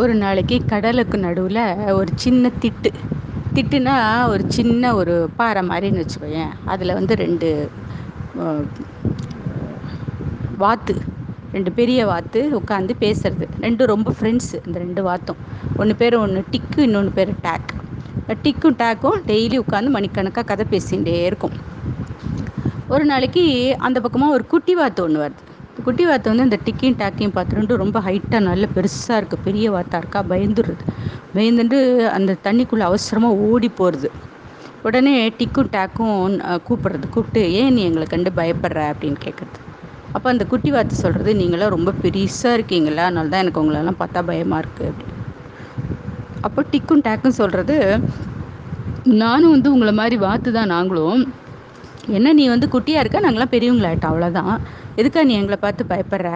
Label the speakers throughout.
Speaker 1: ஒரு நாளைக்கு கடலுக்கு நடுவில் ஒரு சின்ன திட்டு. திட்டுனா ஒரு சின்ன ஒரு பாறை மாதிரின்னு வச்சுக்கோயேன். அதில் வந்து ரெண்டு வாத்து. ரெண்டு பெரிய வாத்து உட்காந்து பேசுறது. ரெண்டும் ரொம்ப ஃப்ரெண்ட்ஸு இந்த ரெண்டு வாத்தும். ஒன்று பேர் ஒன்று டிக்கு இன்னொன்று பேர் டேக் டிக்கும் டேக்கும் டெய்லி உட்காந்து மணிக்கணக்காக கதை பேசிகிட்டே இருக்கும். ஒரு நாளைக்கு அந்த பக்கமாக ஒரு குட்டி வாத்து ஒன்று வருது. குட்டி வாத்தை வந்து இந்த டிக்கியும் டேக்கையும் பார்த்துட்டு ரொம்ப ஹைட்டாக நல்ல பெருசாக இருக்குது பெரிய வாத்தா இருக்கா? பயந்துடுறது. பயந்துட்டு அந்த தண்ணிக்குள்ளே அவசரமாக ஓடி போகிறது உடனே டிக்கும் டேக்கும் கூப்பிட்றது. கூப்பிட்டு ஏன் நீ எங்களை கண்டு பயப்படுற? அப்படின்னு கேட்குறது அப்போ அந்த குட்டி வாத்து சொல்கிறது நீங்களாம் ரொம்ப பெருசாக இருக்கீங்களா அதனால தான் எனக்கு உங்களெல்லாம் பார்த்தா பயமாக இருக்குது அப்படின்னு. அப்போ டிக்கும் டாக்கும் சொல்கிறது நானும் வந்து உங்களை மாதிரி வாத்து தான் நாங்களும். என்ன நீ வந்து குட்டியாக இருக்க? நாங்களாம் பெரியவங்களாயிட்டோம். அவ்வளோதான் எதுக்கா நீ எங்களை பார்த்து பயப்படுற?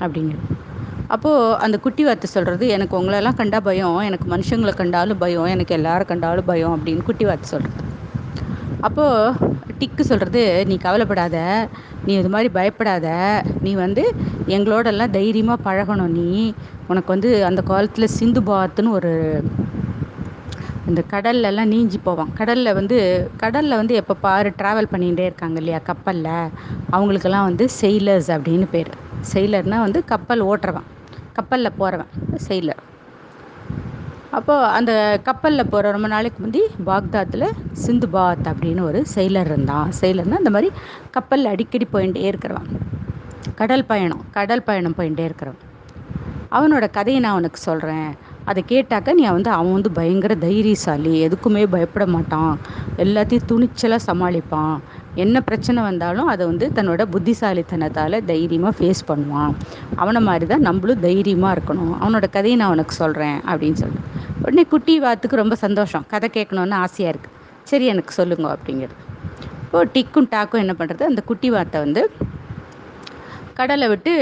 Speaker 1: அப்படிங்கிறது. அப்போது அந்த குட்டி வார்த்தை சொல்கிறது எனக்கு உங்களெல்லாம் கண்டா பயம் எனக்கு மனுஷங்களை கண்டாலும் பயம் எனக்கு எல்லாரும் கண்டாலும் பயம் அப்படின்னு குட்டி வார்த்தை சொல்கிறது அப்போது டிக்கு சொல்கிறது நீ கவலைப்படாத நீ இது மாதிரி பயப்படாத நீ வந்து எங்களோடெல்லாம் தைரியமாக பழகணும் நீ. உனக்கு வந்து அந்த காலத்தில் சிந்து பாத்துன்னு ஒரு இந்த கடல்லலாம் நீஞ்சி போவான் கடலில் வந்து கடலில் வந்து எப்போ பாரு ட்ராவல் பண்ணிகிட்டே இருக்காங்க இல்லையா கப்பலில். அவங்களுக்கெல்லாம் வந்து செயிலர்ஸ் அப்படின்னு பேர். செயிலர்னால் வந்து கப்பல் ஓட்டுறவன். கப்பலில் போகிறவன் செயிலர் அப்போது அந்த கப்பலில் போகிற ரொம்ப நாளைக்கு முந்தி பாக்தாத்தில் சிந்து பாத் அப்படின்னு ஒரு செயலர் இருந்தான் செயலர்னால் இந்த மாதிரி கப்பலில் அடிக்கடி போயிட்டே இருக்கிறவன். கடல் பயணம் கடல் பயணம் போயிட்டே இருக்கிறவன். அவனோட கதையை நான் உனக்கு சொல்கிறேன் அதை கேட்டாக்க நீ வந்து அவன் வந்து பயங்கர தைரியசாலி எதுக்குமே பயப்பட மாட்டான். எல்லாத்தையும் துணிச்சலாக சமாளிப்பான். என்ன பிரச்சனை வந்தாலும் அதை வந்து தன்னோட புத்திசாலித்தனத்தால் தைரியமாக ஃபேஸ் பண்ணுவான். அவனை மாதிரி தான் நம்மளும் தைரியமாக இருக்கணும். அவனோட கதையை நான் உனக்கு சொல்கிறேன் அப்படின்னு சொல்லிட்டு. உடனே குட்டி வாத்துக்கு ரொம்ப சந்தோஷம். கதை கேட்கணுன்னு ஆசையாக இருக்குது சரி எனக்கு சொல்லுங்க அப்படிங்கிறது. இப்போ டிக்கும் டாக்கும் என்ன பண்ணுறது அந்த குட்டி வாத்தை வந்து கடலை விட்டு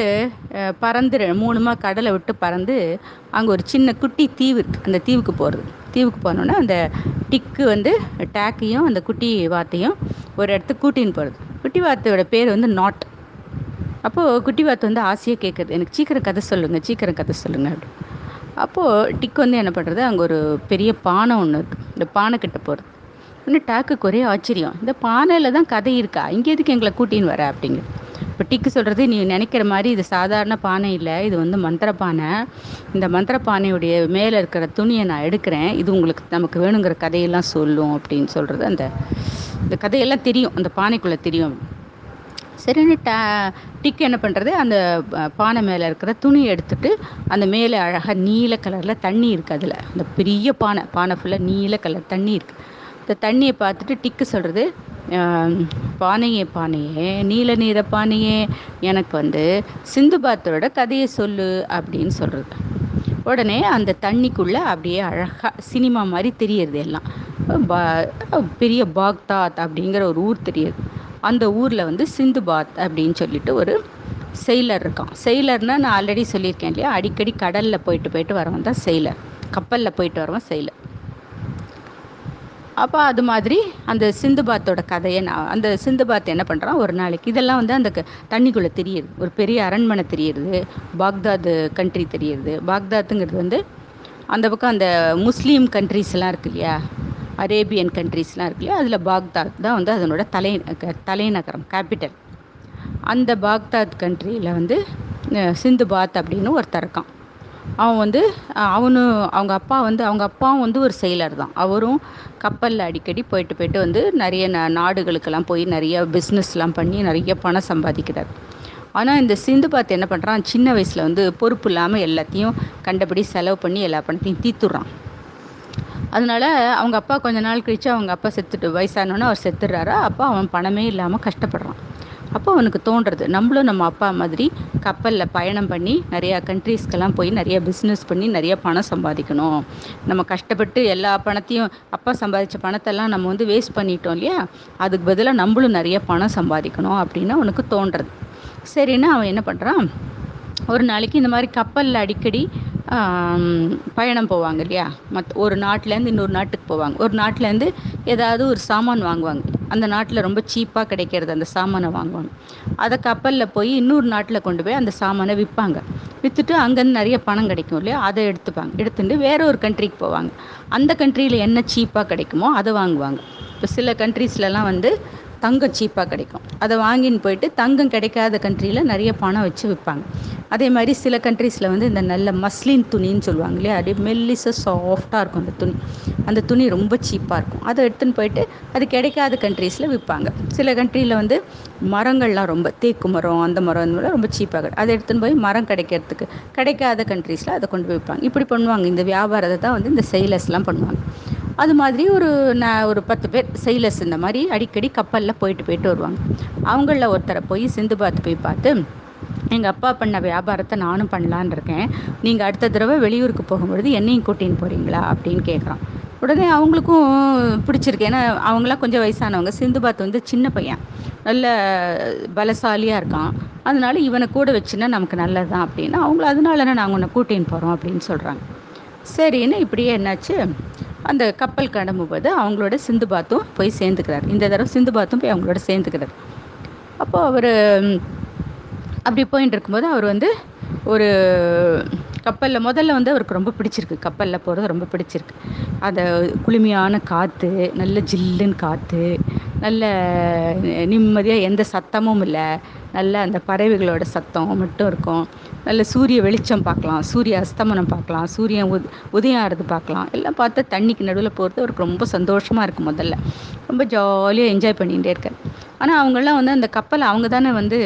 Speaker 1: பறந்துரு பறந்து மூணுமா கடலை விட்டு பறந்து அங்கே ஒரு சின்ன குட்டி தீவு இருக்குது அந்த தீவுக்கு போகிறது தீவுக்கு போனோன்னா அந்த டிக்கு வந்து டேக்கையும் அந்த குட்டி வாத்தையும் ஒரு இடத்துக்கு கூட்டின்னு போகிறது குட்டி வாத்தையோட பேர் வந்து நாட். அப்போது குட்டி வாத்து வந்து ஆசையாக கேட்குறது எனக்கு சீக்கிரம் கதை சொல்லுங்கள் சீக்கிரம் கதை சொல்லுங்கள் அப்படி. அப்போது டிக்கு வந்து என்ன பண்ணுறது அங்கே ஒரு பெரிய பானை ஒன்று இருக்குது இந்த பானை கிட்ட போகிறது இன்னும் டாக்குக்கு ஒரே ஆச்சரியம். இந்த பானையில் தான் கதை இருக்கா? இங்கே எதுக்கு எங்களை கூட்டின்னு வர? அப்படிங்கிறது இப்போ டிக்கு சொல்கிறது நீ நினைக்கிற மாதிரி இது சாதாரண பானை இல்லை இது வந்து மந்திர பானை. இந்த மந்திர பானையுடைய மேலே இருக்கிற துணியை நான் எடுக்கிறேன். இது உங்களுக்கு நமக்கு வேணுங்கிற கதையெல்லாம் சொல்லும் அப்படின்னு சொல்கிறது அந்த இந்த கதையெல்லாம் தெரியும் அந்த பானைக்குள்ளே தெரியும். சரின்னு ட டிக்கு என்ன பண்ணுறது அந்த பானை மேலே இருக்கிற துணி எடுத்துட்டு அந்த மேலே அழகாக நீல கலரில் தண்ணி இருக்குது அதில். அந்த பெரிய பானை பானை ஃபுல்லாக நீல கலர் தண்ணி இருக்குது இந்த தண்ணியை பார்த்துட்டு டிக்கு சொல்கிறது பானையே பானையே நீல நீர பானையே எனக்கு வந்து சிந்துபாத்தரோட கதையை சொல்லு அப்படின்னு சொல்கிறது உடனே அந்த தண்ணிக்குள்ளே அப்படியே அழகாக சினிமா மாதிரி தெரியறது எல்லாம். பா- பெரிய பாக்தாத் அப்படிங்கிற ஒரு ஊர் தெரியுது. அந்த ஊரில் வந்து சிந்துபாத் அப்படின்னு சொல்லிட்டு ஒரு செயலர் இருக்கான். செயலர்னால் நான் ஆல்ரெடி சொல்லியிருக்கேன் இல்லையா? அடிக்கடி கடலில் போயிட்டு போயிட்டு வரவன் தான் செயலர் கப்பலில் போயிட்டு வரவன் செயலர் அப்போ அது மாதிரி அந்த சிந்துபாத்தோட கதையை நான் அந்த சிந்துபாத் என்ன பண்ணுறான் ஒரு நாளைக்கு இதெல்லாம் வந்து அந்த தண்ணிக்குள்ளே தெரியுது ஒரு பெரிய அரண்மனை தெரியுது பாக்தாது கண்ட்ரி தெரியுது பாக்தாத்துங்கிறது வந்து அந்த பக்கம் அந்த முஸ்லீம் கண்ட்ரிஸ்லாம் இருக்கு இல்லையா? அரேபியன் கண்ட்ரீஸ்லாம் இருக்கு இல்லையா? அதில் பாக்தாத் தான் வந்து அதனோட தலை க- தலைநகரம் கேபிட்டல் அந்த பாக்தாத் கண்ட்ரியில் வந்து சிந்து பாத் அப்படின்னு ஒருத்தர் இருக்கான். அவன் வந்து அவனும் அவங்க அப்பா வந்து அவங்க அப்பாவும் வந்து ஒரு செயலர் தான். அவரும் கப்பலில் அடிக்கடி போயிட்டு போயிட்டு வந்து நிறைய ந நாடுகளுக்கெல்லாம் போய் நிறைய பிஸ்னஸ்லாம் பண்ணி நிறைய பணம் சம்பாதிக்கிறார். ஆனால் இந்த சிந்து பார்த்து என்ன பண்ணுறான் சின்ன வயசில் வந்து பொறுப்பு இல்லாமல் எல்லாத்தையும் கண்டபடி செலவு பண்ணி எல்லா பணத்தையும் தீத்துடுறான் அதனால அவங்க அப்பா கொஞ்ச நாள் கழித்து அவங்க அப்பா செத்துட்டு வயசானோன்னே அவர் செத்துடுறாரா. அப்போ அவன் பணமே இல்லாமல் கஷ்டப்படுறான். அப்போ அவனுக்கு தோன்றுறது நம்மளும் நம்ம அப்பா மாதிரி கப்பலில் பயணம் பண்ணி நிறையா கண்ட்ரீஸ்க்கெல்லாம் போய் நிறைய பிஸ்னஸ் பண்ணி நிறைய பணம் சம்பாதிக்கணும். நம்ம கஷ்டப்பட்டு எல்லா பணத்தையும் அப்பா சம்பாதிச்ச பணத்தெல்லாம் நம்ம வந்து வேஸ்ட் பண்ணிட்டோம் இல்லையா? அதுக்கு பதிலாக நம்மளும் நிறைய பணம் சம்பாதிக்கணும் அப்படின்னு அவனுக்கு தோன்றுறது சரின்னு அவன் என்ன பண்ணுறான் ஒரு நாளைக்கு இந்த மாதிரி கப்பலில் அடிக்கடி பயணம் போவாங்க இல்லையா? மத் ஒரு நாட்டிலேருந்து இன்னொரு நாட்டுக்கு போவாங்க. ஒரு நாட்டிலேருந்து ஏதாவது ஒரு சாமான் வாங்குவாங்க. அந்த நாட்டில் ரொம்ப சீப்பாக கிடைக்கிறது அந்த சாமானை வாங்குவாங்க. அதை கப்பலில் போய் இன்னொரு நாட்டில் கொண்டு போய் அந்த சாமானை விற்பாங்க. விற்றுட்டு அங்கேருந்து நிறைய பணம் கிடைக்கும் இல்லையா? அதை எடுத்துப்பாங்க. எடுத்துட்டு வேற ஒரு கண்ட்ரிக்கு போவாங்க. அந்த கண்ட்ரியில் என்ன சீப்பாக கிடைக்குமோ அதை வாங்குவாங்க. இப்போ சில கண்ட்ரீஸ்லலாம் வந்து தங்கம் சீப்பாக கிடைக்கும். அதை வாங்கின்னு போயிட்டு தங்கம் கிடைக்காத கண்ட்ரியில் நிறைய பணம் வச்சு விற்பாங்க. அதே மாதிரி சில கண்ட்ரீஸில் வந்து இந்த நல்ல மஸ்லின் துணின்னு சொல்லுவாங்க இல்லையா? அப்படியே மெல்லிச சாஃப்டாக இருக்கும் அந்த துணி. அந்த துணி ரொம்ப சீப்பாக இருக்கும். அதை எடுத்துன்னு போயிட்டு அது கிடைக்காத கண்ட்ரீஸில் விற்பாங்க. சில கண்ட்ரியில் வந்து மரங்கள்லாம் ரொம்ப தேக்கு மரம் அந்த மரம் அந்த மாதிரி ரொம்ப சீப்பாக கிடைக்கும். அதை எடுத்துன்னு போய் மரம் கிடைக்கிறதுக்கு கிடைக்காத கண்ட்ரீஸில் அதை கொண்டு போய் விற்பாங்க. இப்படி பண்ணுவாங்க. இந்த வியாபாரத்தை தான் வந்து இந்த செயலர்ஸ்லாம் பண்ணுவாங்க. அது மாதிரி ஒரு நான் ஒரு பத்து பேர் செயலர்ஸ் இந்த மாதிரி அடிக்கடி கப்பலில் போயிட்டு போயிட்டு வருவாங்க. அவங்களில் ஒருத்தரை போய் சிந்து பார்த்து போய் பார்த்து எங்கள் அப்பா பண்ண வியாபாரத்தை நானும் பண்ணலான்னு இருக்கேன். நீங்கள் அடுத்த தடவை வெளியூருக்கு போகும்பொழுது என்னையும் கூட்டின்னு போகிறீங்களா அப்படின்னு கேட்குறான் உடனே அவங்களுக்கும் பிடிச்சிருக்கு. ஏன்னா அவங்களாம் கொஞ்சம் வயசானவங்க. சிந்து பாத் வந்து சின்ன பையன். நல்ல பலசாலியாக இருக்கான். அதனால இவனை கூட வச்சுன்னா நமக்கு நல்லது தான் அப்படின்னு. அவங்கள அதனால நாங்கள் உன்னை கூட்டின்னு போகிறோம் அப்படின்னு சொல்கிறாங்க சரின்னு இப்படியே என்னாச்சு? அந்த கப்பல் கிளம்பும்போது அவங்களோட சிந்து பாத்தும் போய் சேர்ந்துக்கிறார். இந்த தடவை சிந்து பாத்தும் போய் அவங்களோட சேர்ந்துக்கிறார். அப்போது அவர் அப்படி போயின்னு இருக்கும்போது அவர் வந்து ஒரு கப்பலில் முதல்ல வந்து அவருக்கு ரொம்ப பிடிச்சிருக்கு. கப்பலில் போகிறது ரொம்ப பிடிச்சிருக்கு. அந்த குளுமையான காற்று நல்ல ஜில்லுன்னு காற்று நல்ல நிம்மதியாக எந்த சத்தமும் இல்லை. நல்ல அந்த பறவைகளோட சத்தம் மட்டும் இருக்கும். நல்ல சூரிய வெளிச்சம் பார்க்கலாம் சூரிய அஸ்தமனம் பார்க்கலாம் சூரியன் உத் உதயம் ஆறுது பார்க்கலாம். எல்லாம் பார்த்து தண்ணிக்கு நடுவில் போகிறது அவருக்கு ரொம்ப சந்தோஷமாக இருக்கும் முதல்ல. ரொம்ப ஜாலியாக என்ஜாய் பண்ணிகிட்டே இருக்கார் ஆனால் அவங்கெல்லாம் வந்து அந்த கப்பலை அவங்க தானே வந்து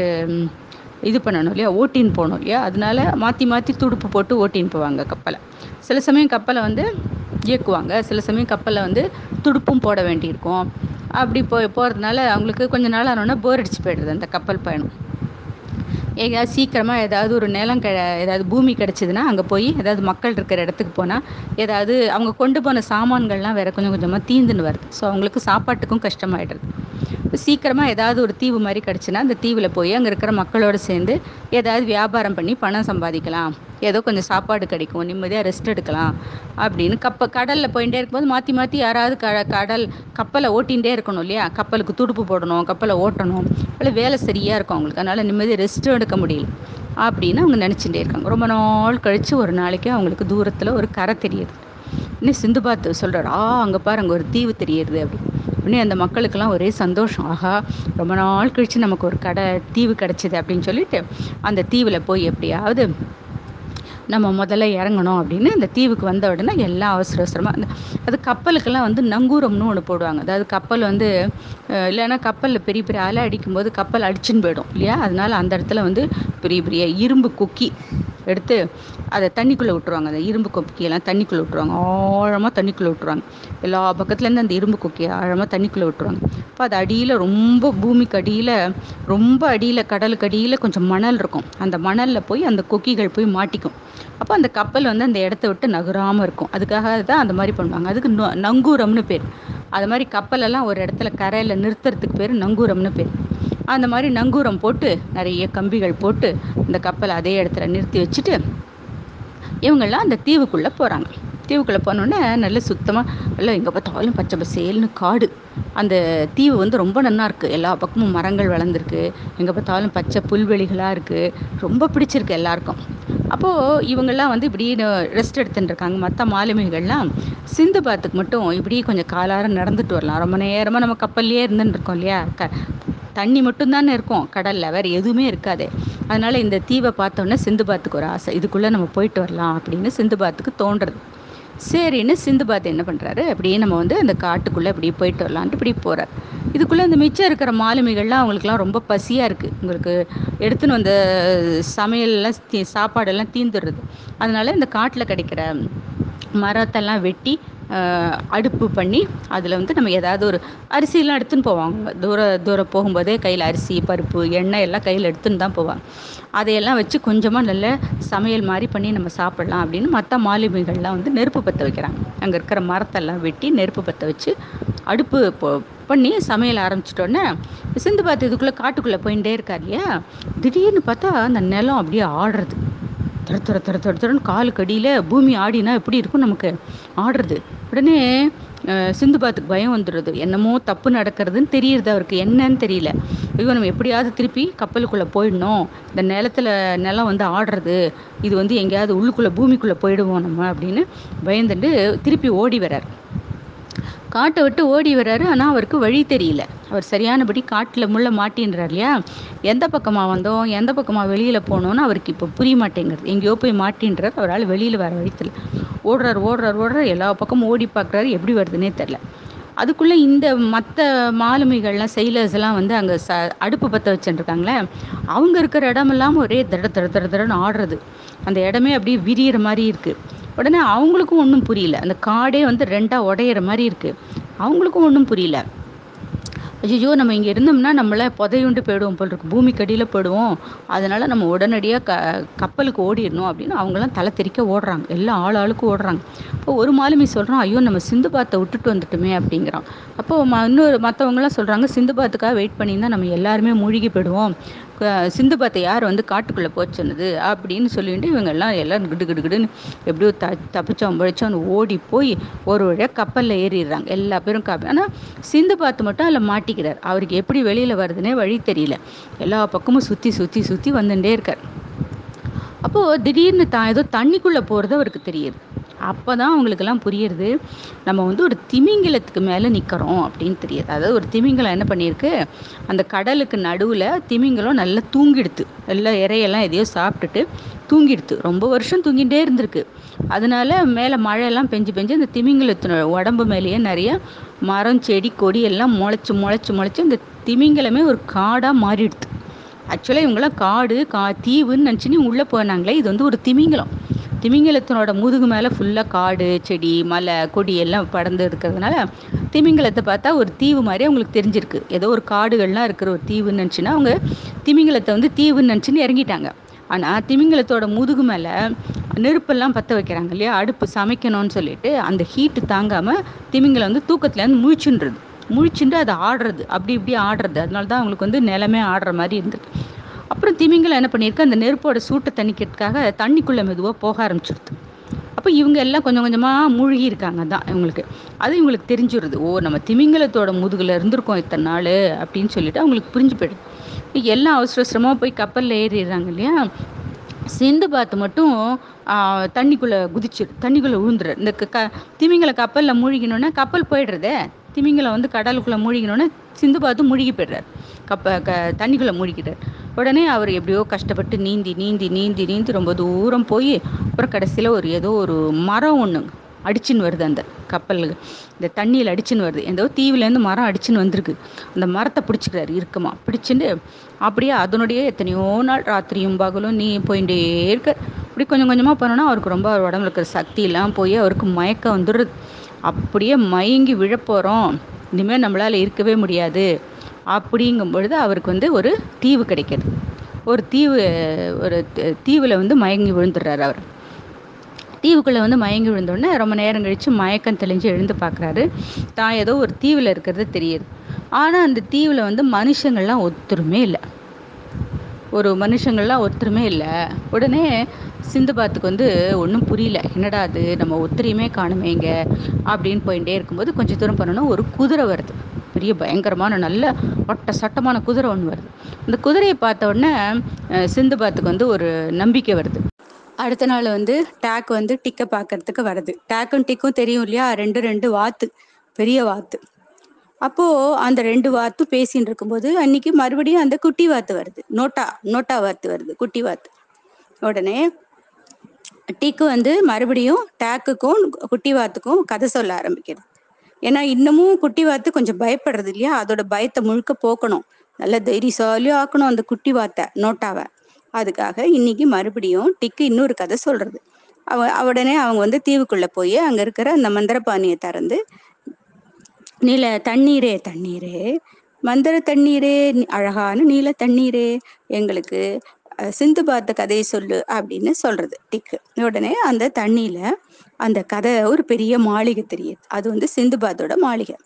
Speaker 1: இது பண்ணணும் இல்லையா? ஓட்டின்னு போகணும் இல்லையா? அதனால மாற்றி மாற்றி துடுப்பு போட்டு ஓட்டின்னு போவாங்க கப்பலை. சில சமயம் கப்பலை வந்து இயக்குவாங்க. சில சமயம் கப்பலில் வந்து துடுப்பும் போட வேண்டியிருக்கும். அப்படி போய் போகிறதுனால அவங்களுக்கு கொஞ்ச நாள் ஆனோன்னா போர் அடிச்சு போயிடுது அந்த கப்பல் பயணம். எங்கேயாவது சீக்கிரமாக ஏதாவது ஒரு நிலம் கெ ஏதாவது பூமி கிடச்சிதுன்னா அங்கே போய் ஏதாவது மக்கள் இருக்கிற இடத்துக்கு போனால் ஏதாவது அவங்க கொண்டு போன சாமான்கள்லாம் வேறு கொஞ்சம் கொஞ்சமாக தீந்துன்னு வருது. ஸோ அவங்களுக்கு சாப்பாட்டுக்கும் கஷ்டமாயிடுது. சீக்கிரமாக ஏதாவது ஒரு தீவு மாதிரி கிடச்சுன்னா அந்த தீவில் போய் அங்கே இருக்கிற மக்களோட சேர்ந்து ஏதாவது வியாபாரம் பண்ணி பணம் சம்பாதிக்கலாம். ஏதோ கொஞ்சம் சாப்பாடு கிடைக்கும் நிம்மதியாக ரெஸ்ட் எடுக்கலாம் அப்படின்னு கப்ப கடலில் போயிட்டே இருக்கும்போது மாற்றி மாற்றி யாராவது க கடல் கப்பலை ஓட்டிகிட்டே இருக்கணும் இல்லையா? கப்பலுக்கு துடுப்பு போடணும் கப்பலை ஓட்டணும். இல்லை வேலை சரியாக இருக்கும் அவங்களுக்கு. அதனால் நிம்மதியாக ரெஸ்ட்டும் எடுக்க முடியல அப்படின்னு அவங்க நினச்சிட்டே இருக்காங்க. ரொம்ப நாள் கழித்து ஒரு நாளைக்கு அவங்களுக்கு தூரத்தில் ஒரு கரை தெரியுது. இன்னும் சிந்து பார்த்து சொல்கிறார் ஆ அங்கே பாரு அங்கே ஒரு தீவு தெரியுது அப்படி உடனே அந்த மக்களுக்கெல்லாம் ஒரே சந்தோஷம். ஆகா ரொம்ப நாள் கழித்து நமக்கு ஒரு கடை தீவு கிடச்சிது அப்படின்னு சொல்லிட்டு அந்த தீவில் போய் எப்படியாவது நம்ம முதல்ல இறங்கணும் அப்படின்னு இந்த தீவுக்கு வந்த உடனே எல்லாம் அவசர அவசரமாக அந்த அது கப்பலுக்கெல்லாம் வந்து நங்கூரம்னு ஒன்று போடுவாங்க. அதாவது கப்பல் வந்து இல்லைன்னா கப்பலில் பெரிய பெரிய அலை அடிக்கும்போது கப்பல் அடிச்சுன்னு போயிடும் இல்லையா? அதனால அந்த இடத்துல வந்து பெரிய பெரிய இரும்பு கொக்கி எடுத்து அதை தண்ணிக்குள்ளே விட்டுருவாங்க. அந்த இரும்பு கொக்கியெல்லாம் தண்ணிக்குள்ளே விட்டுருவாங்க. ஆழமாக தண்ணிக்குள்ளே விட்டுருவாங்க. எல்லா பக்கத்துலேருந்து அந்த இரும்பு கொக்கியை ஆழமாக தண்ணிக்குள்ளே விட்டுருவாங்க. இப்போ அது அடியில் ரொம்ப பூமிக்கு அடியில் ரொம்ப அடியில் கடலுக்கு அடியில் கொஞ்சம் மணல் இருக்கும். அந்த மணலில் போய் அந்த கொக்கிகள் போய் மாட்டிக்கும். அப்போ அந்த கப்பல் வந்து அந்த இடத்த விட்டு நகராமல் இருக்கும். அதுக்காக தான் அந்த மாதிரி பண்ணுவாங்க. அதுக்கு நங்கூரம்னு பேர். அது மாதிரி கப்பலெல்லாம் ஒரு இடத்துல கரையில் நிறுத்துறதுக்கு பேர் நங்கூரம்னு பேர். அந்த மாதிரி நங்கூரம் போட்டு நிறைய கம்பிகள் போட்டு இந்த கப்பலை அதே இடத்துல நிறுத்தி வச்சுட்டு இவங்கெல்லாம் அந்த தீவுக்குள்ளே போகிறாங்க தீவுக்குள்ளே போனோடனே நல்ல சுத்தமாக நல்லா எங்கே பார்த்தாலும் பச்சை பசேல்னு காடு. அந்த தீவு வந்து ரொம்ப நல்லா இருக்குது எல்லா பக்கமும் மரங்கள் வளர்ந்துருக்கு. எங்கே பார்த்தாலும் பச்சை புல்வெளிகளாக இருக்குது ரொம்ப பிடிச்சிருக்கு எல்லாருக்கும். அப்போது இவங்கெல்லாம் வந்து இப்படி ரெஸ்ட் எடுத்துட்டு இருக்காங்க மற்ற மாலுமிகள்லாம் சிந்து பாத்துக்கு மட்டும் இப்படி கொஞ்சம் காலார நடந்துட்டு வரலாம். ரொம்ப நேரமாக நம்ம கப்பல்லையே இருந்துட்டு இருக்கோம் இல்லையா? க தண்ணி மட்டும்தானே இருக்கும். கடலில் வேறு எதுவுமே இருக்காது. அதனால் இந்த தீவை பார்த்தோன்னே சிந்து பாத்துக்கு ஒரு ஆசை. இதுக்குள்ளே நம்ம போயிட்டு வரலாம் அப்படின்னு சிந்து பாத்துக்கு தோன்றுறது சரின்னு சிந்துபாத் என்ன பண்ணுறாரு அப்படியே நம்ம வந்து அந்த காட்டுக்குள்ளே அப்படியே போயிட்டு வரலான்ட்டு இப்படி போகிறார் இதுக்குள்ளே இந்த மிச்சம் இருக்கிற மாலுமிகள்லாம் அவங்களுக்குலாம் ரொம்ப பசியாக இருக்குது உங்களுக்கு எடுத்துன்னு வந்த சமையல்லாம் தீ- சாப்பாடெல்லாம் தீந்துடுறது. அதனால இந்த காட்டில் கிடைக்கிற மரத்தெல்லாம் வெட்டி அடுப்பு பண்ணி அதில் வந்து நம்ம ஏதாவது ஒரு அரிசியெலாம் எடுத்துன்னு போவாங்க. தூர தூரம் போகும்போதே கையில் அரிசி பருப்பு எண்ணெய் எல்லாம் கையில் எடுத்துன்னு தான் போவாங்க. அதையெல்லாம் வச்சு கொஞ்சமாக நல்ல சமையல் மாதிரி பண்ணி நம்ம சாப்பிட்லாம் அப்படின்னு மற்ற மாலுமிகள்லாம் வந்து நெருப்பு பற்ற வைக்கிறாங்க. அங்கே இருக்கிற மரத்தெல்லாம் வெட்டி நெருப்பு பற்ற வச்சு அடுப்பு போ பண்ணி சமையல் ஆரம்பிச்சிட்டோன்னே சிந்து பார்த்து இதுக்குள்ளே காட்டுக்குள்ளே போயிட்டே இருக்கார் இல்லையா? திடீர்னு பார்த்தா அந்த நிலம் அப்படியே ஆடுறது. தர தர தர தர தரன்னு காலுக்கு அடியில் பூமி ஆடினா எப்படி இருக்கும் நமக்கு? ஆடுறது. உடனே சிந்து பாத்துக்கு பயம் வந்துடுது என்னமோ தப்பு நடக்கிறதுன்னு தெரியுது அவருக்கு. என்னன்னு தெரியல. ஐயோ நம்ம எப்படியாவது திருப்பி கப்பலுக்குள்ளே போயிடணும். இந்த நிலத்துல நிலம் வந்து ஆடுறது. இது வந்து எங்கேயாவது உள்ளுக்குள்ளே பூமிக்குள்ளே போயிடுவோம் நம்ம அப்படின்னு பயந்துட்டு திருப்பி ஓடி வர்றார். காட்டை விட்டு ஓடி வர்றாரு. ஆனால் அவருக்கு வழி தெரியல. அவர் சரியானபடி காட்டில் முள்ள மாட்டின்றார் இல்லையா எந்த பக்கமாக வந்தோம்? எந்த பக்கமாக வெளியில் போனோம்னு அவருக்கு இப்போ புரிய மாட்டேங்கிறது எங்கேயோ போய் மாட்டின்றார். அவரால் வெளியில் வர வழித்தில் ஓடுறார் ஓடுறார் ஓடுறார். எல்லா பக்கமும் ஓடி பார்க்குறாரு. எப்படி வருதுன்னே தெரில அதுக்குள்ளே இந்த மற்ற மாலுமிகள்லாம் செயலர்ஸ் எல்லாம் வந்து அங்கே ச அடுப்பு பற்ற வச்சுருக்காங்களே அவங்க இருக்கிற இடமெல்லாம் ஒரே தட தட தட தடன்னு ஆடுறது. அந்த இடமே அப்படியே விரியிற மாதிரி இருக்குது உடனே அவங்களுக்கும் ஒன்றும் புரியல. அந்த காடே வந்து ரெண்டாக உடையிற மாதிரி இருக்குது அவங்களுக்கும் ஒன்றும் புரியல. ஐயோ நம்ம இங்கே இருந்தோம்னா நம்மளை புதையுண்டு போயிடுவோம் போல் இருக்கு. பூமிக்கு அடியில் போயிடுவோம் அதனால் நம்ம உடனடியாக க கப்பலுக்கு ஓடிடணும் அப்படின்னு அவங்களாம் தலை தெரிக்க ஓடுறாங்க. எல்லா ஆள் ஆளுக்கும் ஓடுறாங்க. இப்போ ஒரு மாலுமி சொல்கிறோம் ஐயோ நம்ம சிந்து பாத்தை விட்டுட்டு வந்துட்டோமே அப்படிங்கிறான். அப்போது ம இன்னொரு மற்றவங்களாம் சொல்கிறாங்க சிந்து பாத்துக்காக வெயிட் பண்ணியிருந்தால் நம்ம எல்லாருமே மூழ்கி போயிடுவோம். சிந்து பாத்தை யார் வந்து காட்டுக்குள்ளே போச்சு சொன்னது அப்படின்னு சொல்லிட்டு இவங்கெல்லாம் எல்லாம் கிடு கிடு கிடுன்னு எப்படியோ த தப்பிச்சோம் பழிச்சோம் ஓடி போய் ஒரு வழியாக கப்பலில் ஏறிடுறாங்க. எல்லா பேரும் கப்பல் ஆனால் சிந்து பார்த்து மட்டும் அதில் மாட்டிக்கிறார். அவருக்கு எப்படி வெளியில் வருதுன்னே வழி தெரியல. எல்லா பக்கமும் சுற்றி சுற்றி சுற்றி வந்துட்டே இருக்கார். அப்போது திடீர்னு தான் ஏதோ தண்ணிக்குள்ளே போகிறது அவருக்கு தெரியுது. அப்போ தான் அவங்களுக்கெல்லாம் புரியுறது. நம்ம வந்து ஒரு திமிங்கலத்துக்கு மேலே நிற்கிறோம் அப்படின்னு தெரியுது. அதாவது ஒரு திமிங்கலம் என்ன பண்ணியிருக்கு? அந்த கடலுக்கு நடுவில் திமிங்கலம் நல்லா தூங்கிடுது. நல்லா இறையெல்லாம் எதையோ சாப்பிட்டுட்டு தூங்கிடுது. ரொம்ப வருஷம் தூங்கிட்டே இருந்திருக்கு. அதனால மேலே மழையெல்லாம் பெஞ்சு பெஞ்சு அந்த திமிங்கலத்தினோட உடம்பு மேலேயே நிறைய மரம் செடி கொடி எல்லாம் முளைச்சி முளைச்சி முளைச்சி இந்த திமிங்கலமே ஒரு காடாக மாறிடுது. ஆக்சுவலாக இவங்களாம் காடு கா தீவுன்னு நினச்சின்னு உள்ளே போனாங்களே. இது வந்து ஒரு திமிங்கலம். திமிங்கலத்தினோட முதுகு மேலே ஃபுல்லாக காடு செடி மலை கொடி எல்லாம் படர்ந்து இருக்கிறதுனால திமிங்கலத்தை பார்த்தா ஒரு தீவு மாதிரி அவங்களுக்கு தெரிஞ்சிருக்கு. ஏதோ ஒரு காடுகள்லாம் இருக்கிற ஒரு தீவுன்னு நினச்சின்னா அவங்க திமிங்கலத்தை வந்து தீவுன்னு நினச்சின்னு இறங்கிட்டாங்க. ஆனால் திமிங்கலத்தோட முதுகு மேலே நெருப்பெல்லாம் பற்ற வைக்கிறாங்க இல்லையா? அடுப்பு சமைக்கணும்னு சொல்லிட்டு அந்த ஹீட்டு தாங்காமல் திமிங்கலம் வந்து தூக்கத்துலேருந்து முழிச்சுன்றது. முழிச்சுட்டு அதை ஆடுறது. அப்படி இப்படி ஆடுறது. அதனால தான் அவங்களுக்கு வந்து நிலமே ஆடுற மாதிரி இருந்தது அப்புறம் திமிங்கலம் என்ன பண்ணியிருக்கு? அந்த நெருப்போட சூட்டை தணிக்கிறதுக்காக தண்ணிக்குள்ளே மெதுவாக போக ஆரம்பிச்சிடுது அப்போ இவங்க எல்லாம் கொஞ்சம் கொஞ்சமாக மூழ்கி இருக்காங்க தான் இவங்களுக்கு. அது இவங்களுக்கு தெரிஞ்சுடுது ஓ நம்ம திமிங்கலத்தோட முதுகில் இருந்திருக்கோம் இத்தனை நாள் அப்படின்னு சொல்லிட்டு அவங்களுக்கு புரிஞ்சு போயிடுது. எல்லாம் அவசர அவசரமாக போய் கப்பலில் ஏறிடுறாங்க இல்லையா? சிந்து பாத்து மட்டும் தண்ணிக்குள்ளே குதிச்சிடு தண்ணிக்குள்ளே விழுந்துரு இந்த க திமிங்கல கப்பலில் மூழ்கினோன்னா கப்பல் போயிடுறதே. திமிங்கலம் வந்து கடலுக்குள்ளே மூழ்கினோன்னே சிந்து பார்த்து மூழ்கி போயிடுறார். கப்ப க தண்ணிக்குள்ளே மூழ்கிட்டார். உடனே அவர் எப்படியோ கஷ்டப்பட்டு நீந்தி நீந்தி நீந்தி நீந்தி ரொம்ப தூரம் போய் அப்புறம் கடைசியில் ஒரு ஏதோ ஒரு மரம் ஒன்று அடிச்சுன்னு வருது அந்த கப்பல் இந்த தண்ணியில் அடிச்சுன்னு வருது. ஏதோ தீவுலேருந்து மரம் அடிச்சுன்னு வந்திருக்கு. அந்த மரத்தை பிடிச்சிக்கிறாரு இருக்குமா பிடிச்சிட்டு அப்படியே அதனுடைய எத்தனையோ நாள் ராத்திரியும் பகலும் நீ போயிட்டே இருக்க. இப்படி கொஞ்சம் கொஞ்சமாக போனோன்னா அவருக்கு ரொம்ப அவர் உடம்புல இருக்கிற சக்தியெல்லாம் போய் அவருக்கு மயக்கம் வந்துடுது. அப்படியே மயங்கி விழப்போகிறோம் இனிமேல் நம்மளால் இருக்கவே முடியாது. அப்படிங்கும் பொழுது அவருக்கு வந்து ஒரு தீவு கிடைக்கிது. ஒரு தீவு ஒரு தீவில் வந்து மயங்கி விழுந்துடுறாரு அவர். தீவுக்குள்ளே வந்து மயங்கி விழுந்தோடனே ரொம்ப நேரம் கழித்து மயக்கம் தெளிஞ்சு எழுந்து பார்க்குறாரு தான் ஏதோ ஒரு தீவில் இருக்கிறது தெரியுது. ஆனால் அந்த தீவில் வந்து மனுஷங்கள்லாம் ஒத்துருமே இல்லை. ஒரு மனுஷங்கள்லாம் ஒத்துருமே இல்லை. உடனே சிந்து பாத்துக்கு வந்து ஒன்றும் புரியல. என்னடா அது? நம்ம ஒத்திரியுமே காணுமே இங்கே? அப்படின்னு போயிட்டே இருக்கும்போது கொஞ்சம் தூரம் பண்ணணும் ஒரு குதிரை வருது. பெரிய பயங்கரமான நல்ல ஒட்ட சட்டமான குதிரை ஒன்று வருது. அந்த குதிரையை பார்த்த உடனே சிந்து பாத்துக்கு வந்து ஒரு நம்பிக்கை வருது. அடுத்த நாள் வந்து டேக் வந்து டிக்கை பார்க்கறதுக்கு வருது. டேக்கும் டிக்கும் தெரியும் இல்லையா? ரெண்டு ரெண்டு வாத்து. பெரிய வாத்து. அப்போ அந்த ரெண்டு வாத்து பேசின்னு இருக்கும்போது அன்னைக்கு மறுபடியும் அந்த குட்டி வாத்து வருது. நோட்டா நோட்டா வாத்து வருது. குட்டி வாத்து. உடனே டிக்கு வந்து மறுபடியும் டேக்குக்கும் குட்டி வாத்துக்கும் கதை சொல்ல ஆரம்பிக்கிறது ஏன்னா இன்னமும் குட்டி வாத்து கொஞ்சம் பயப்படுறது இல்லையா? அதோட பயத்தை முழுக்க போக்கணும். நல்ல தைரியசாலியும் ஆக்கணும் அந்த குட்டி வாத்தை நோட்டாவை. அதுக்காக இன்னைக்கு மறுபடியும் டிக்கு இன்னொரு கதை சொல்றது. அவ உடனே அவங்க வந்து தீவுக்குள்ள போய் அங்க இருக்கிற அந்த மந்திரபாணியை திறந்து நீல தண்ணீரே தண்ணீரே மந்திர தண்ணீரே அழகான நீல தண்ணீரே எங்களுக்கு சிந்து பார்த்த கதையை சொல்லு அப்படின்னு சொல்றது. டிக்கு உடனே அந்த தண்ணியில அந்த கதை ஒரு பெரிய மாளிகை தெரியுது. அது வந்து சிந்து பாத்தோட மாளிகை.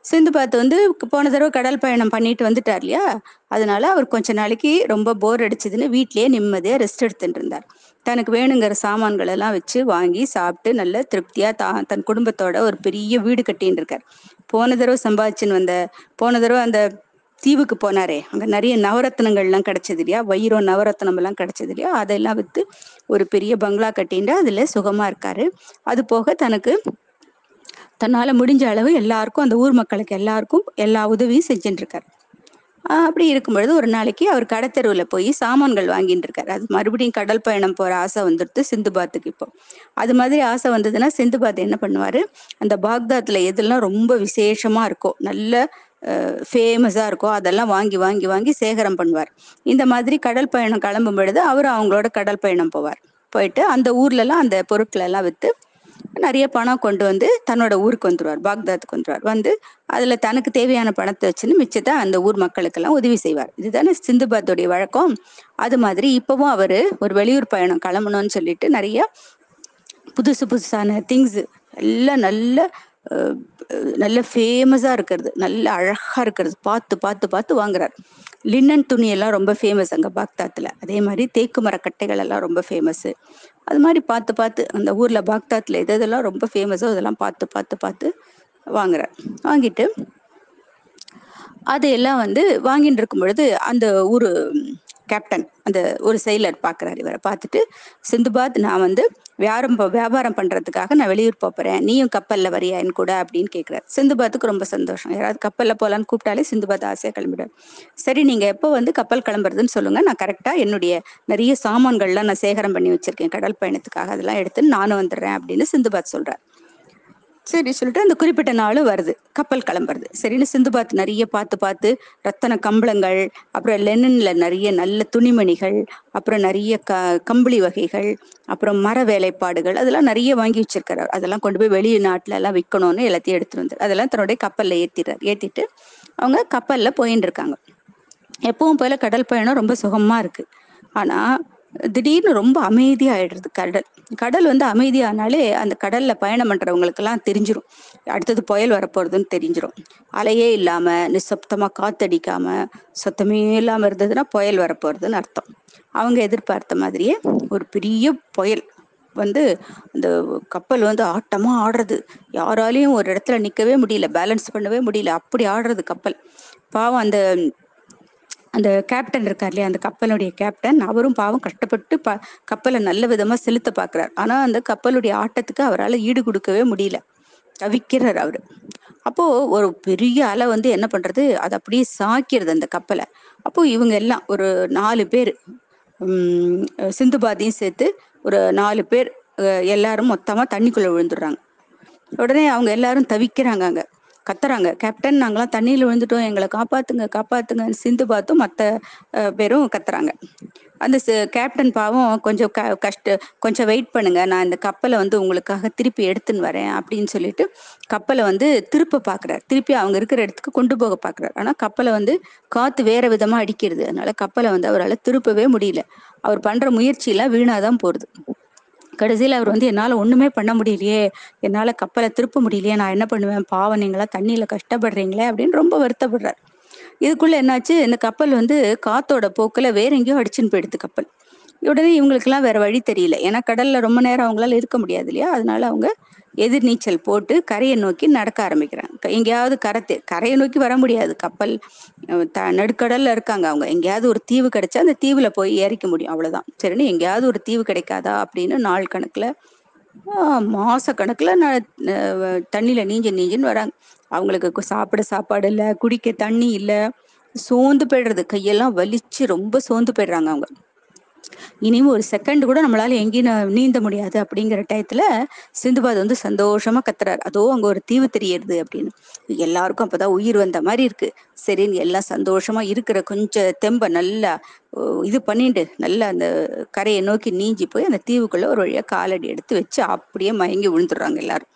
Speaker 1: சிந்து பாத் வந்து போன தடவை கடல் பயணம் பண்ணிட்டு வந்துட்டார் இல்லையா? அதனால அவர் கொஞ்ச நாளைக்கு ரொம்ப போர் அடிச்சதுன்னு வீட்லயே நிம்மதியா ரெஸ்ட் எடுத்துட்டு இருந்தார். தனக்கு வேணுங்கிற சாமான்கள் எல்லாம் வச்சு வாங்கி சாப்பிட்டு நல்ல திருப்தியா தா தன் குடும்பத்தோட ஒரு பெரிய வீடு கட்டின்னு இருக்கார். போன தடவை சம்பாதிச்சுன்னு வந்த போன தடவை அந்த தீவுக்கு போனாரே. அங்க நிறைய நவரத்னங்கள் எல்லாம் கிடைச்சது இல்லையா? வைரம் நவரத்னம் எல்லாம் கிடைச்சது இல்லையா? அதெல்லாம் வித்து ஒரு பெரிய பங்களா கட்டின்ட்டு அதுல சுகமா இருக்காரு. அது போக தனக்கு தன்னால முடிஞ்ச அளவு எல்லாருக்கும் அந்த ஊர் மக்களுக்கு எல்லாருக்கும் எல்லா உதவியும் செஞ்சுட்டு இருக்காரு அப்படி இருக்கும் பொழுது ஒரு நாளைக்கு அவர் கடத்தெருவில் போய் சாமான்கள் வாங்கிட்டு இருக்காரு அது மறுபடியும் கடல் பயணம் போற ஆசை வந்துடுது சிந்துபாத்துக்கு இப்போ. அது மாதிரி ஆசை வந்ததுன்னா சிந்துபாத் என்ன பண்ணுவாரு? அந்த பாக்தாத்தில் எதெல்லாம் ரொம்ப விசேஷமா இருக்கோ நல்ல ஃபேமஸாக இருக்கோ அதெல்லாம் வாங்கி வாங்கி வாங்கி சேகரம் பண்ணுவார். இந்த மாதிரி கடல் பயணம் கிளம்பும் பொழுது அவர் அவங்களோட கடல் பயணம் போவார். போயிட்டு அந்த ஊர்லலாம் அந்த பொருட்களெல்லாம் விற்று நிறைய பணம் கொண்டு வந்து தன்னோட ஊருக்கு வந்துருவார் பாக்தாத்துக்கு வந்துருவார். வந்து அதில் தனக்கு தேவையான பணத்தை வச்சுன்னு மிச்சத்தை அந்த ஊர் மக்களுக்கெல்லாம் உதவி செய்வார். இதுதானே சிந்துபாத்துடைய வழக்கம். அது மாதிரி இப்போவும் அவர் ஒரு வெளியூர் பயணம் கிளம்பணும்னு சொல்லிட்டு நிறைய புதுசு புதுசான திங்ஸ் எல்லாம் நல்ல நல்ல ஃபேமஸாக இருக்கிறது. நல்ல அழகாக இருக்கிறது. பார்த்து பார்த்து பார்த்து வாங்குறார். லின்னன் துணியெல்லாம் ரொம்ப ஃபேமஸ் அங்கே பாக்தாத்தில். அதே மாதிரி தேக்கு மரக்கட்டைகள் எல்லாம் ரொம்ப ஃபேமஸ்ஸு அது மாதிரி பார்த்து பார்த்து அந்த ஊரில் பாக்தாத்தில் எது எதெல்லாம் ரொம்ப ஃபேமஸோ அதெல்லாம் பார்த்து பார்த்து பார்த்து வாங்குறார். வாங்கிட்டு அதையெல்லாம் வந்து வாங்கிட்டு இருக்கும் பொழுது அந்த ஒரு கேப்டன் அந்த ஒரு செயலர் பார்க்குறாரு இவரை பார்த்துட்டு சிந்துபாத் நான் வந்து வியாபாரம் வியாபாரம் பண்றதுக்காக நான் வெளியூர் போகிறேன் போறேன். நீயும் கப்பல்ல வரியா என் கூட? அப்படின்னு கேட்குறாரு சிந்துபாத்துக்கு ரொம்ப சந்தோஷம். யாராவது கப்பல்ல போலான்னு கூப்பிட்டாலே சிந்துபாத் ஆசையா கிளம்பிடும் சரி நீங்க எப்போ வந்து கப்பல் கிளம்புறதுன்னு சொல்லுங்க. நான் கரெக்டா என்னுடைய நிறைய சாமான்கள்லாம் நான் சேகரம் பண்ணி வச்சிருக்கேன். கடல் பயணத்துக்காக அதெல்லாம் எடுத்து நானும் வந்துடுறேன் அப்படின்னு சிந்துபாத் சொல்றார். சரி சொல்லிட்டு அந்த குறிப்பிட்ட நாளும் வருது. கப்பல் கிளம்புறது. சரின்னு சிந்து பார்த்து நிறைய பார்த்து பார்த்து ரத்தன கம்பளங்கள் அப்புறம் லெனன்ல நிறைய நல்ல துணிமணிகள் அப்புறம் நிறைய க கம்பளி வகைகள் அப்புறம் மர வேலைப்பாடுகள் அதெல்லாம் நிறைய வாங்கி வச்சிருக்கிறார் அதெல்லாம் கொண்டு போய் வெளிநாட்டுல எல்லாம் விற்கணும்னு எல்லாத்தையும் எடுத்துட்டு வந்து அதெல்லாம் தன்னுடைய கப்பல்ல ஏத்திடுறாரு ஏத்திட்டு அவங்க கப்பல்ல போயின்னு இருக்காங்க எப்பவும் போல கடல் பயணம் ரொம்ப சுகமா இருக்கு. ஆனா திடீர்னு ரொம்ப அமைதியாயிடுறது கடல். கடல் வந்து அமைதியானாலே அந்த கடல்ல பயணம் பண்றவங்களுக்கெல்லாம் தெரிஞ்சிரும். அடுத்தது புயல் வரப்போறதுன்னு தெரிஞ்சிரும். அலையே இல்லாம நிசப்தமா காத்தடிக்காம சத்தமே இல்லாம இருந்ததுன்னா புயல் வரப்போறதுன்னு அர்த்தம். அவங்க எதிர்பார்த்த மாதிரியே ஒரு பெரிய புயல் வந்து அந்த கப்பல் வந்து ஆட்டமா ஆடுறது. யாராலையும் ஒரு இடத்துல நிக்கவே முடியல பேலன்ஸ் பண்ணவே முடியல அப்படி ஆடுறது கப்பல். பாவம் அந்த அந்த கேப்டன் இருக்கார் இல்லையா அந்த கப்பலுடைய கேப்டன் அவரும் பாவம் கஷ்டப்பட்டு ப கப்பலை நல்ல விதமாக செலுத்த பார்க்குறார். ஆனால் அந்த கப்பலுடைய ஆட்டத்துக்கு அவரால் ஈடு கொடுக்கவே முடியல. தவிக்கிறார் அவர். அப்போது ஒரு பெரிய அலை வந்து என்ன பண்ணுறது அது அப்படியே சாக்கிறது அந்த கப்பலை. அப்போது இவங்க எல்லாம் ஒரு நாலு பேர் உம் சிந்துபாதியும் சேர்த்து ஒரு நாலு பேர் எல்லாரும் மொத்தமாக தண்ணிக்குள்ளே விழுந்துடுறாங்க. உடனே அவங்க எல்லாரும் தவிக்கிறாங்க அங்கே. கத்துறாங்க. கேப்டன் நாங்களாம் தண்ணியில் விழுந்துட்டோம். எங்களை காப்பாத்துங்க காப்பாத்துங்கன்னு சிந்து பார்த்தும் மற்ற பேரும் கத்துறாங்க. அந்த கேப்டன் பாவம் கொஞ்சம் க கஷ்ட கொஞ்சம் வெயிட் பண்ணுங்க. நான் இந்த கப்பலை வந்து உங்களுக்காக திருப்பி எடுத்துன்னு வரேன் அப்படின்னு சொல்லிட்டு கப்பலை வந்து திருப்ப பார்க்குறாரு திருப்பி அவங்க இருக்கிற இடத்துக்கு கொண்டு போக பார்க்குறாரு ஆனால் கப்பலை வந்து காத்து வேற விதமாக அடிக்கிறது. அதனால கப்பலை வந்து அவரால் திருப்பவே முடியல. அவர் பண்ணுற முயற்சியெல்லாம் வீணாக வீணாதான் போகுது. கடைசியில் அவர் வந்து என்னால் ஒன்றுமே பண்ண முடியலையே. என்னால் கப்பலை திருப்ப முடியலையே. நான் என்ன பண்ணுவேன்? பாவம் நீங்களா தண்ணியில் கஷ்டப்படுறீங்களே. அப்படின்னு ரொம்ப வருத்தப்படுறார். இதுக்குள்ள என்னாச்சு? இந்த கப்பல் வந்து காத்தோட போக்கில் வேற எங்கேயோ அடிச்சுன்னு போயிடுது கப்பல். உடனே இவங்களுக்கெல்லாம் வேற வழி தெரியல. ஏன்னா கடல்ல ரொம்ப நேரம் அவங்களால இருக்க முடியாது இல்லையா? அதனால அவங்க எதிர்நீச்சல் போட்டு கரையை நோக்கி நடக்க ஆரம்பிக்கிறாங்க. க- எங்கேயாவது கரை கரையை நோக்கி வர முடியாது. கப்பல் த நடுக்கடல்ல இருக்காங்க அவங்க. எங்கேயாவது ஒரு தீவு கிடைச்சா அந்த தீவுல போய் ஏறிக்க முடியும். அவ்வளவுதான். சரின்னு எங்கேயாவது ஒரு தீவு கிடைக்காதா அப்படின்னு நாள் கணக்குல மாச கணக்குல தண்ணியில நீஞ்சு நீஞ்சுன்னு வராங்க. அவங்களுக்கு சாப்பிட சாப்பாடு இல்லை குடிக்க தண்ணி இல்லை சோர்ந்து போயிடுறது. கையெல்லாம் வலிச்சு ரொம்ப சோர்ந்து போயிடுறாங்க அவங்க. இனியும் ஒரு செகண்ட் கூட நம்மளால எங்கேயும் நீந்த முடியாது அப்படிங்கிற டயத்துல சிந்துபாத் வந்து சந்தோஷமா கத்துறாரு. அதோ அங்க ஒரு தீவு தெரியுது அப்படின்னு. எல்லாருக்கும் அப்பதான் உயிர் வந்த மாதிரி இருக்கு. சரின்னு எல்லாம் சந்தோஷமா இருக்கிற கொஞ்சம் தெம்ப நல்லா இது பண்ணிட்டு நல்லா அந்த கரையை நோக்கி நீஞ்சி போய் அந்த தீவுக்குள்ள ஒரு வழியா காலடி எடுத்து வச்சு அப்படியே மயங்கி விழுந்துடுறாங்க எல்லாரும்.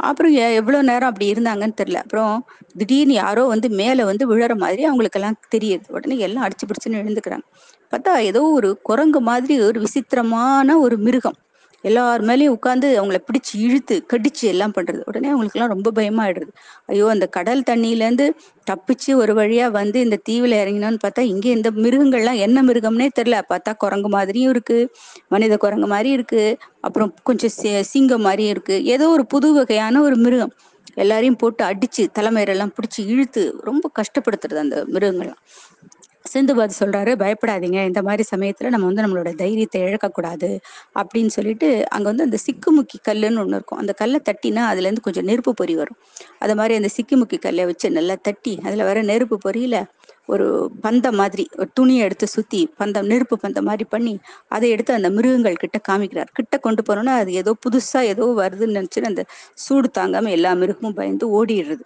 Speaker 1: அப்புறம் எவ்வளவு நேரம் அப்படி இருந்தாங்கன்னு தெரியல. அப்புறம் திடீர்னு யாரோ வந்து மேல வந்து விழற மாதிரி அவங்களுக்கெல்லாம் தெரியுது. உடனே எல்லாம் அடிச்சு பிடிச்சுன்னு எழுந்துக்கிறாங்க பார்த்தா ஏதோ ஒரு குரங்கு மாதிரி ஒரு விசித்திரமான ஒரு மிருகம். எல்லார் மேலேயும் உட்காந்து அவங்கள பிடிச்சு இழுத்து கடிச்சு எல்லாம் பண்றது. உடனே அவங்களுக்குலாம் ரொம்ப பயமாயிடுறது. ஐயோ அந்த கடல் தண்ணியிலேருந்து தப்பிச்சு ஒரு வழியா வந்து இந்த தீவுல இறங்கினோன்னு பார்த்தா இங்கே இந்த மிருகங்கள்லாம் என்ன மிருகம்னே தெரியல. பார்த்தா குரங்கு மாதிரியும் இருக்கு மனித குரங்கு மாதிரி இருக்கு அப்புறம் கொஞ்சம் சிங்கம் மாதிரியும் இருக்கு. ஏதோ ஒரு புது வகையான ஒரு மிருகம். எல்லாரையும் போட்டு அடிச்சு தலைமையிலெல்லாம் பிடிச்சி இழுத்து ரொம்ப கஷ்டப்படுத்துறது அந்த மிருகங்கள்லாம். சிந்துபாத் சொல்றாரு பயப்படாதீங்க. இந்த மாதிரி சமயத்துல நம்ம வந்து நம்மளோட தைரியத்தை இழக்கக்கூடாது. அப்படின்னு சொல்லிட்டு அங்க வந்து அந்த சிக்குமுக்கி கல்லுன்னு ஒண்ணு இருக்கும். அந்த கல்லை தட்டினா அதுல இருந்து கொஞ்சம் நெருப்பு பொறி வரும். அது மாதிரி அந்த சிக்குமுக்கி கல்லை வச்சு நல்லா தட்டி அதுல வர நெருப்பு பொறியில ஒரு பந்தம் மாதிரி ஒரு துணியை எடுத்து சுத்தி பந்தம் நெருப்பு பந்தம் மாதிரி பண்ணி அதை எடுத்து அந்த மிருகங்கள் கிட்ட காமிக்கிறார். கிட்ட கொண்டு போனோம்னா அது ஏதோ புதுசா ஏதோ வருதுன்னு நினைச்சுன்னு அந்த சூடு தாங்காம எல்லா மிருகமும் பயந்து ஓடிடுறது.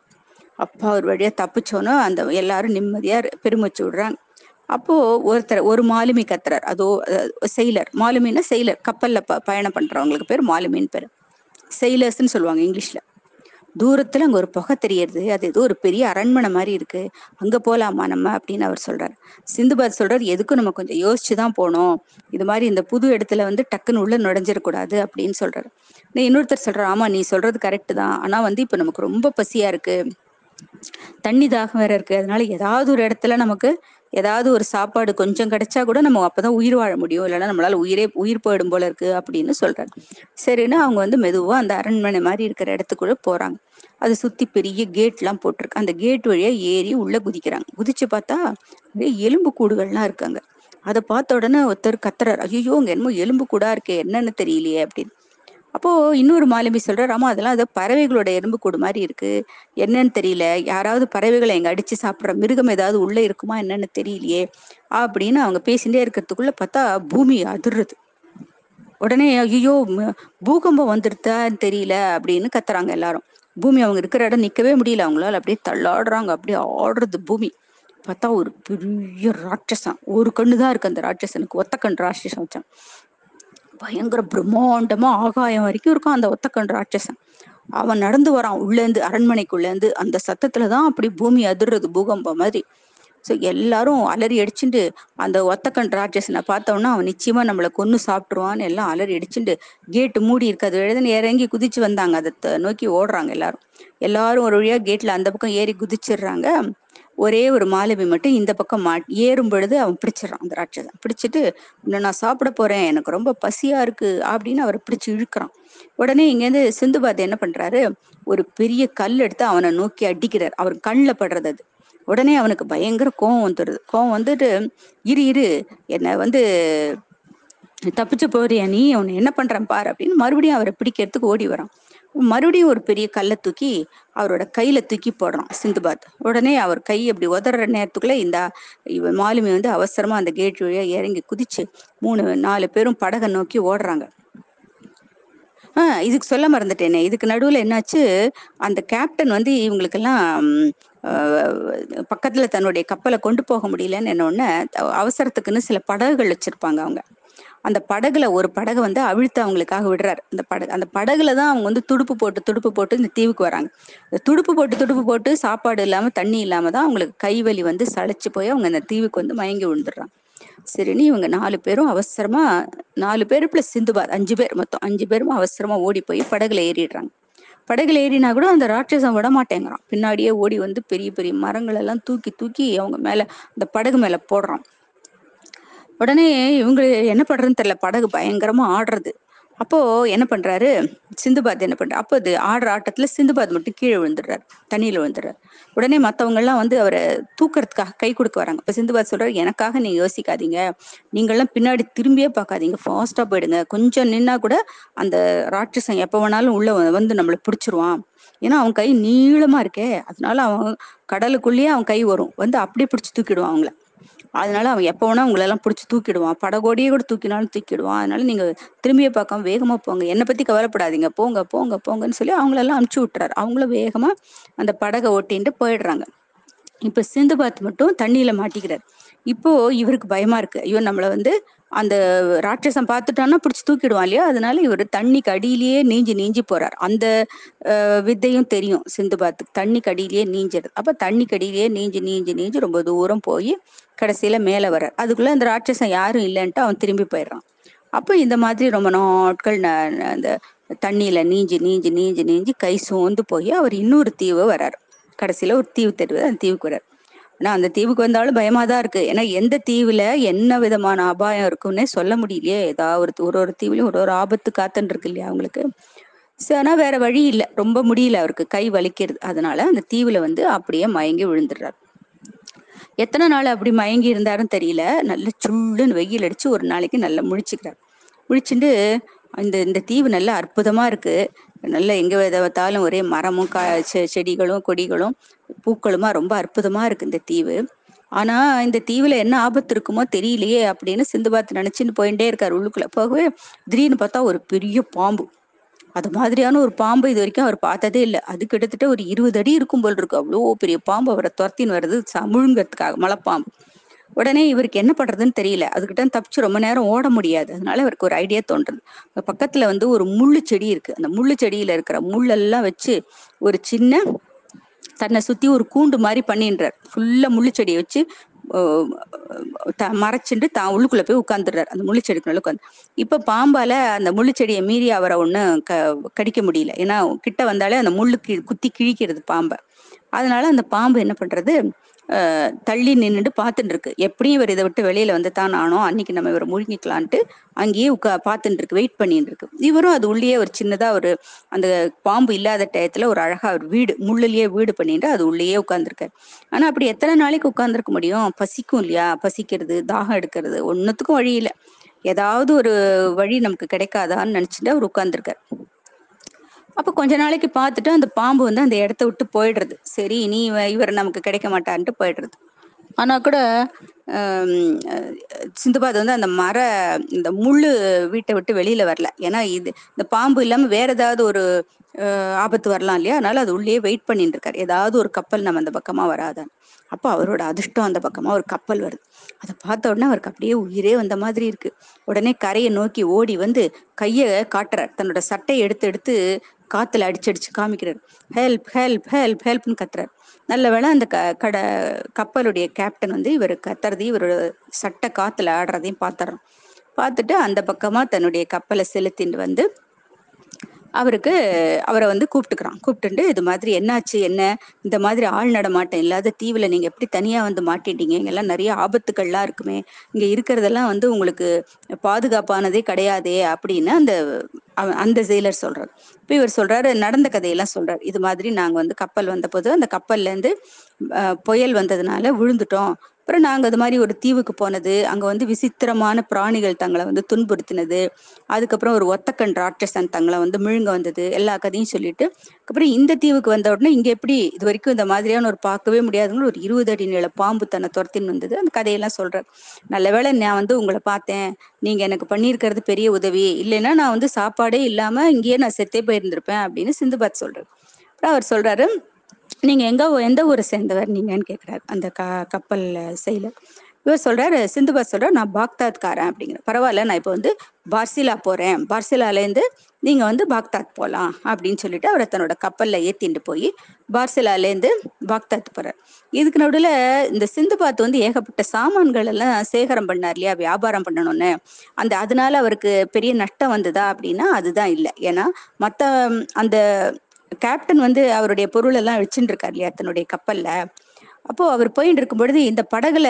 Speaker 1: அப்பா ஒரு வழியா தப்பிச்சோன்னா அந்த எல்லாரும் நிம்மதியா பெருமிச்சு விடுறாங்க அப்போ ஒருத்தர் ஒரு மாலுமி கத்துறார். அதோ செயலர். மாலுமின்னா செயலர். கப்பல்ல ப பயணம் பண்றவங்களுக்கு பேர் மாலுமின்னு பேர். செயலர்ஸ்ன்னு சொல்லுவாங்க இங்கிலீஷ்ல. தூரத்துல அங்க ஒரு புகை தெரியறது. அது ஏதோ ஒரு பெரிய அரண்மனை மாதிரி இருக்கு. அங்க போலாமா நம்ம? அப்படின்னு அவர் சொல்றாரு. சிந்துபாத் சொல்றாரு எதுக்கும் நம்ம கொஞ்சம் யோசிச்சுதான் போனோம் இது மாதிரி இந்த புது இடத்துல வந்து டக்குன்னு உள்ள நுழைஞ்சிடக்கூடாது அப்படின்னு சொல்றாரு. இன்னொருத்தர் சொல்றாரு ஆமா நீ சொல்றது கரெக்ட் தான். ஆனா வந்து இப்ப நமக்கு ரொம்ப பசியா இருக்கு. தண்ணி தாகம் வேற இருக்கு. அதனால ஏதாவது ஒரு இடத்துல நமக்கு ஏதாவது ஒரு சாப்பாடு கொஞ்சம் கிடைச்சா கூட நம்ம அப்பதான் உயிர் வாழ முடியும். இல்லைன்னா நம்மளால உயிரே உயிர் போயிடும் போல இருக்கு அப்படின்னு சொல்றாரு சரின்னு அவங்க வந்து மெதுவா அந்த அரண்மனை மாதிரி இருக்கிற இடத்துக்குள்ள போறாங்க. அதை சுத்தி பெரிய கேட் எல்லாம் போட்டிருக்கு. அந்த கேட் வழியா ஏறி உள்ள குதிக்கிறாங்க. குதிச்சு பார்த்தா நிறைய எலும்பு கூடுகள்லாம் இருக்காங்க. அதை பார்த்த உடனே ஒருத்தர் கத்துறாரு. ஐயோ அங்க என்னமோ எலும்பு கூடா இருக்கே என்னன்னு தெரியலையே அப்படின்னு. அப்போ இன்னொரு மாலுமி சொல்றாரு ஆமா அதெல்லாம் அது பறவைகளோட எறும்பு கூடு மாதிரி இருக்கு. என்னன்னு தெரியல. யாராவது பறவைகளை எங்க அடிச்சு சாப்பிடுற மிருகம் ஏதாவது உள்ள இருக்குமா என்னன்னு தெரியலையே. அப்படின்னு அவங்க பேசிட்டே இருக்கிறதுக்குள்ள பார்த்தா பூமி அதிர்றது. உடனே ஐயோ பூகம்பம் வந்துருத்தான்னு தெரியல அப்படின்னு கத்துறாங்க எல்லாரும். பூமி அவங்க இருக்கிற இடம் நிக்கவே முடியல. அவங்களால அப்படியே தள்ளாடுறாங்க. அப்படியே ஆடுறது பூமி. பார்த்தா ஒரு பெரிய ராட்சசம் ஒரு கண்ணுதான் இருக்கு அந்த ராட்சசனுக்கு. ஒத்த கண் ராட்சசம் வச்சான். பயங்கர பிரம்மாண்டமா ஆகாயம் வரைக்கும் இருக்கும் அந்த ஒத்தக்கண் ராட்சசன். அவன் நடந்து வரான் உள்ளேருந்து அரண்மனைக்குள்ளேருந்து அந்த சத்தத்துலதான் அப்படி பூமி அதிர்றது பூகம்பம் மாதிரி. ஸோ எல்லாரும் அலறி அடிச்சுட்டு அந்த ஒத்தக்கண் ராட்சசனை பார்த்தோம்னா அவன் நிச்சயமா நம்மளை கொன்னு சாப்பிட்டுருவான்னு எல்லாம் அலறி அடிச்சுட்டு கேட்டு மூடி இருக்காது எழுதுன்னு இறங்கி குதிச்சு வந்தாங்க. அதை நோக்கி ஓடுறாங்க எல்லாரும். எல்லாரும் ஒரு வழியா கேட்ல அந்த பக்கம் ஏறி குதிச்சிடுறாங்க. ஒரே ஒரு மாலுமி மட்டும் இந்த பக்கம் மா ஏறும் பொழுது அவன் பிடிச்சிடறான் அந்த ராட்சசன். பிடிச்சிட்டு இன்னும் நான் சாப்பிட போறேன். எனக்கு ரொம்ப பசியா இருக்கு. அப்படின்னு அவரை பிடிச்சு இழுக்கிறான். உடனே இங்கேருந்து சிந்துபாத் என்ன பண்றாரு? ஒரு பெரிய கல் எடுத்து அவனை நோக்கி அடிக்கிறார். அவர் கண்ணில் படுறது அது. உடனே அவனுக்கு பயங்கர கோவம் வந்துடுது கோவம் வந்துட்டு இரு இரு. என்னை வந்து தப்பிச்சு போறியா நீ? உன்னை என்ன பண்றான் பாரு. அப்படின்னு மறுபடியும் அவரை பிடிக்கிறதுக்கு ஓடி வரான். மறுபடியும் ஒரு பெரிய கல்லை தூக்கி அவரோட கையில தூக்கி போடுறான் சிந்துபாத். உடனே அவர் கை அப்படி உதற நேரத்துக்குள்ள இந்த இவன் மாலுமி வந்து அவசரமா அந்த கேட் வழியா இறங்கி குதிச்சு மூணு நாலு பேரும் படகை நோக்கி ஓடுறாங்க. ஆஹ் இதுக்கு சொல்ல மறந்துட்டேனே. இதுக்கு நடுவுல என்னாச்சு? அந்த கேப்டன் வந்து இவங்களுக்கெல்லாம் பக்கத்துல தன்னுடைய கப்பலை கொண்டு போக முடியலன்னு என்ன ஒண்ணு அவசரத்துக்குன்னு சில படகுகள் வச்சிருப்பாங்க அவங்க. அந்த படகுல ஒரு படகை வந்து அவிழ்த்து அவங்களுக்காக விடுறாரு. அந்த படகு அந்த படகுல தான் அவங்க வந்து துடுப்பு போட்டு துடுப்பு போட்டு இந்த தீவுக்கு வராங்க. இந்த துடுப்பு போட்டு துடுப்பு போட்டு சாப்பாடு இல்லாம தண்ணி இல்லாம தான் அவங்களுக்கு கைவலி வந்து சளைச்சு போய் அவங்க அந்த தீவுக்கு வந்து மயங்கி விழுந்துடுறாங்க. சரின்னு இவங்க நாலு பேரும் அவசரமா நாலு பேர் பிளஸ் சிந்துபாத் அஞ்சு பேர் மொத்தம் அஞ்சு பேரும் அவசரமா ஓடி போய் படகுல ஏறிடுறாங்க. படகுல ஏறினா கூட அந்த ராட்சசம் விட மாட்டேங்கிறான். பின்னாடியே ஓடி வந்து பெரிய பெரிய மரங்கள் எல்லாம் தூக்கி தூக்கி அவங்க மேல அந்த படகு மேல போடுறான். உடனே இவங்க என்ன பண்றதுன்னு தெரியல. படகு பயங்கரமா ஆடுறது. அப்போ என்ன பண்றாரு? சிந்துபாத் என்ன பண்ற அப்போ அது ஆடுற ஆட்டத்துல சிந்துபாத் மட்டும் கீழே விழுந்துடுறாரு. தண்ணியில விழுந்துடுறாரு. உடனே மத்தவங்க எல்லாம் வந்து அவரை தூக்குறதுக்காக கை கொடுக்க வராங்க. இப்ப சிந்துபாத் சொல்றாரு எனக்காக நீங்க யோசிக்காதீங்க. நீங்கள்லாம் பின்னாடி திரும்பியே பார்க்காதீங்க ஃபாஸ்டா போயிடுங்க. கொஞ்சம் நின்னா கூட அந்த ராட்சசன் எப்ப வேணாலும் உள்ள வந்து நம்மளை பிடிச்சிருவான். ஏன்னா அவன் கை நீளமா இருக்கே. அதனால அவன் கடலுக்குள்ளேயே அவன் கை வரும். வந்து அப்படியே பிடிச்சி தூக்கிடுவான் அவங்கள. அதனால அவன் எப்போ வேணா உங்களெல்லாம் பிடிச்சி தூக்கிடுவான். படகோடியே கூட தூக்கினாலும் தூக்கிடுவான். அதனால நீங்க திரும்பிய பார்க்காம வேகமா போங்க. என்னை பத்தி கவலைப்படாதீங்க. போங்க போங்க போங்கன்னு சொல்லி அவங்களெல்லாம் அனுப்பிச்சு விட்டுறாரு. அவங்களும் வேகமா அந்த படகை ஓட்டின்ட்டு போயிடுறாங்க. இப்ப சிந்துபாத் மட்டும் தண்ணியில மாட்டிக்கிறார். இப்போ இவருக்கு பயமா இருக்கு. ஐயோ நம்மள வந்து அந்த ராட்சசம் பார்த்துட்டான்னா பிடிச்சி தூக்கிடுவான் இல்லையா? அதனால இவர் தண்ணிக்கு அடியிலேயே நீஞ்சி நீஞ்சி போறார். அந்த வித்தையும் தெரியும் சிந்து பாத்துக்கு. தண்ணிக்கு அடியிலேயே நீஞ்சிடுது அப்ப தண்ணிக்கு அடியிலேயே நீஞ்சி நீஞ்சி நீஞ்சி ரொம்ப தூரம் போய் கடைசியில மேல வர்றார். அதுக்குள்ள அந்த ராட்சசம் யாரும் இல்லைன்ட்டு அவன் திரும்பி போயிடுறான். அப்போ இந்த மாதிரி ரொம்ப நாட்கள் அந்த தண்ணியில நீஞ்சி நீஞ்சி நீஞ்சி நீஞ்சி கை சோர்ந்து போய் அவர் இன்னொரு தீவு வர்றாரு. கடைசியில ஒரு தீவு தெரியுது அந்த தீவுக்கு வர்றாரு. ஆனா அந்த தீவுக்கு வந்தாலும் பயமா தான் இருக்கு. ஏன்னா எந்த தீவுல என்ன விதமான அபாயம் இருக்குன்னே சொல்ல முடியலையே. ஏதாவது ஒரு ஒரு ஒரு தீவுலயும் ஒரு ஒரு ஆபத்து காத்துன்னு இருக்கு இல்லையா அவங்களுக்கு. ஆனா வேற வழி இல்லை. ரொம்ப முடியல அவருக்கு. கை வலிக்கிறது. அதனால அந்த தீவுல வந்து அப்படியே மயங்கி விழுந்துடுறாரு. எத்தனை நாள் அப்படி மயங்கி இருந்தாருன்னு தெரியல. நல்ல சுள்ளுன்னு வெயில் அடிச்சு ஒரு நாளைக்கு நல்லா முழிச்சுக்கிறார். முழிச்சுட்டு இந்த இந்த தீவு நல்லா அற்புதமா இருக்கு. நல்ல எங்க விதத்தாலும் ஒரே மரமும் கா செடிகளும் கொடிகளும் பூக்களுமா ரொம்ப அற்புதமா இருக்கு இந்த தீவு. ஆனா இந்த தீவுல என்ன ஆபத்து இருக்குமோ தெரியலையே அப்படின்னு சிந்து பார்த்து நினைச்சுன்னு போயிட்டே இருக்காரு. உள்ளுக்குள்ள போகவே திடீர்னு பார்த்தா ஒரு பெரிய பாம்பு. அது மாதிரியான ஒரு பாம்பு இது வரைக்கும் அவர் பார்த்ததே இல்லை. அது கிட்டத்தட்ட ஒரு இருபது அடி இருக்கும் போல் இருக்கு. அவ்வளோ பெரிய பாம்பு அவரை துரத்தின்னு வருது சமுழுங்கிறதுக்காக மலைப்பாம்பு. உடனே இவருக்கு என்ன பண்றதுன்னு தெரியல. அதுக்கிட்ட தப்பிச்சு ரொம்ப நேரம் ஓட முடியாது. அதனால இவருக்கு ஒரு ஐடியா தோன்றுது. பக்கத்துல வந்து ஒரு முள்ளு செடி இருக்கு. அந்த முள்ளு செடியில இருக்கிற முள்ளெல்லாம் வச்சு ஒரு சின்ன தன்னை சுத்தி ஒரு கூண்டு மாதிரி பண்ணின்றார். ஃபுல்லா முள்ளு செடியை வச்சு மறைச்சிட்டு தான் உள்ளுக்குள்ள போய் உட்காந்துடுறாரு அந்த முள்ளுச்செடிக்குள்ள உட்காந்து இப்ப பாம்பால அந்த முள்ளுச்செடியை மீறி அவரை ஒண்ணு க கடிக்க முடியல. ஏன்னா கிட்ட வந்தாலே அந்த முள்ளு குத்தி கிழிக்கிறது பாம்பை. அதனால அந்த பாம்பு என்ன பண்றது தள்ளி நின்றுட்டு பார்த்துட்டு இருக்கு எப்படியும் இவர் இதை விட்டு வெளியில வந்து தான் ஆனோம் அன்னைக்கு நம்ம இவரை முழுங்கிக்கலான்ட்டு அங்கேயே உட்கா பார்த்துட்டு இருக்கு வெயிட் பண்ணிட்டு இருக்கு இவரும் அது உள்ளேயே ஒரு சின்னதா ஒரு அந்த பாம்பு இல்லாத டயத்துல ஒரு அழகா ஒரு வீடு முள்ளிலேயே வீடு பண்ணிட்டு அது உள்ளேயே உட்காந்துருக்காரு ஆனா அப்படி எத்தனை நாளைக்கு உட்காந்துருக்க முடியும்? பசிக்கும் இல்லையா? பசிக்கிறது தாகம் எடுக்கிறது ஒன்னுத்துக்கும் வழி இல்லை. ஏதாவது ஒரு வழி நமக்கு கிடைக்காதான்னு நினைச்சுட்டு அவர் உட்காந்துருக்காரு அப்ப கொஞ்ச நாளைக்கு பார்த்துட்டு அந்த பாம்பு வந்து அந்த இடத்த விட்டு போயிடுறது. சரி இனி இவர் நமக்கு கிடைக்க மாட்டான்ட்டு போயிடுறது. ஆனா கூட சிந்துபாத் வந்து அந்த மர இந்த முள்ளு வீட்டை விட்டு வெளியில வரல. ஏன்னா இது இந்த பாம்பு இல்லாம வேற ஏதாவது ஒரு ஆபத்து வரலாம் இல்லையா? அதனால அது உள்ளே வெயிட் பண்ணிட்டு இருக்காரு. ஏதாவது ஒரு கப்பல் நம்ம அந்த பக்கமா வராதான் அப்போ அவரோட அதிர்ஷ்டம் அந்த பக்கமா ஒரு கப்பல் வருது. அதை பார்த்த உடனே அவருக்கு அப்படியே உயிரே வந்த மாதிரி இருக்கு. உடனே கரையை நோக்கி ஓடி வந்து கையை காட்டுறார். தன்னோட சட்டையை எடுத்து எடுத்து காத்துல அடிச்சடிச்சு காமிக்கிறார். ஹெல்ப் ஹெல்ப் ஹெல்ப் ஹெல்ப்னு கத்துறாரு. நல்ல வேளை அந்த க கடை கப்பலுடைய கேப்டன் வந்து இவர் கத்துறதையும் இவரோட சட்டை காத்துல ஆடுறதையும் பார்த்துறான் பார்த்துட்டு அந்த பக்கமா தன்னுடைய கப்பலை செலுத்திட்டு வந்து அவருக்கு அவரை வந்து கூப்பிட்டுக்கிறான். கூப்பிட்டுண்டு இது மாதிரி என்னாச்சு? என்ன? இந்த மாதிரி ஆள் நடமாட்டம் இல்லாத தீவுல நீங்க எப்படி தனியா வந்து மாட்டிட்டீங்க? இங்கெல்லாம் நிறைய ஆபத்துக்கள்லாம் இருக்குமே. இங்க இருக்கிறதெல்லாம் வந்து உங்களுக்கு பாதுகாப்பானதே கிடையாதே அப்படின்னு அந்த அந்த ஜெயிலர் சொல்றாரு. இப்போ இவர் சொல்றாரு நடந்த கதையெல்லாம் சொல்றாரு. இது மாதிரி நாங்க வந்து கப்பல் வந்த போது அந்த கப்பல்ல இருந்து புயல் வந்ததுனால விழுந்துட்டோம். அப்புறம் நாங்கள் அது மாதிரி ஒரு தீவுக்கு போனது. அங்கே வந்து விசித்திரமான பிராணிகள் தங்களை வந்து துன்புறுத்தினது. அதுக்கப்புறம் ஒரு ஒத்தக்கண் ராட்சசன் தங்களை வந்து முழுங்க வந்தது. எல்லா கதையும் சொல்லிட்டு அதுக்கப்புறம் இந்த தீவுக்கு வந்த உடனே இங்கே எப்படி இது வரைக்கும் இந்த மாதிரியான ஒரு பார்க்கவே முடியாதுங்க ஒரு இருபது அடி நில பாம்பு தன்னை துரத்தின்னு வந்தது. அந்த கதையெல்லாம் சொல்றாரு நல்ல வேளை நான் வந்து உங்களை பார்த்தேன். நீங்க எனக்கு பண்ணியிருக்கிறது பெரிய உதவி. இல்லைன்னா நான் வந்து சாப்பாடே இல்லாம இங்கேயே நான் செத்தே போயிருந்திருப்பேன் அப்படின்னு சிந்துபாத் சொல்றாரு. அப்புறம் அவர் சொல்றாரு நீங்க எங்க எந்த ஊரை சேர்ந்தவர் நீங்கன்னு கேக்குறாரு அந்த க கப்பல் செயலர் இவர் சொல்றாரு சிந்துபா சொல்ற நான் பாக்தாத்காரன் அப்படிங்கிற பரவாயில்ல நான் இப்போ வந்து பார்சிலா போறேன். பார்சிலாலேருந்து நீங்க வந்து பாக்தாத் போகலாம் அப்படின்னு சொல்லிட்டு அவரை தன்னோட கப்பல்ல ஏத்திட்டு போய் பார்சிலாலேருந்து பாக்தாத் போறார். இதுக்கு நடுவில் இந்த சிந்துபாத் வந்து ஏகப்பட்ட சாமான்கள் எல்லாம் சேகரம் பண்ணார் இல்லையா வியாபாரம் பண்ணணும்னு. அந்த அதனால அவருக்கு பெரிய நஷ்டம் வந்ததா அப்படின்னா அதுதான் இல்லை. ஏன்னா மற்ற அந்த கேப்டன் வந்து அவருடைய பொருள் எல்லாம் வச்சுட்டு இருக்காரு இல்லையா தன்னுடைய கப்பல்ல. அப்போ அவர் போயிட்டு இருக்கும் பொழுது இந்த படகுல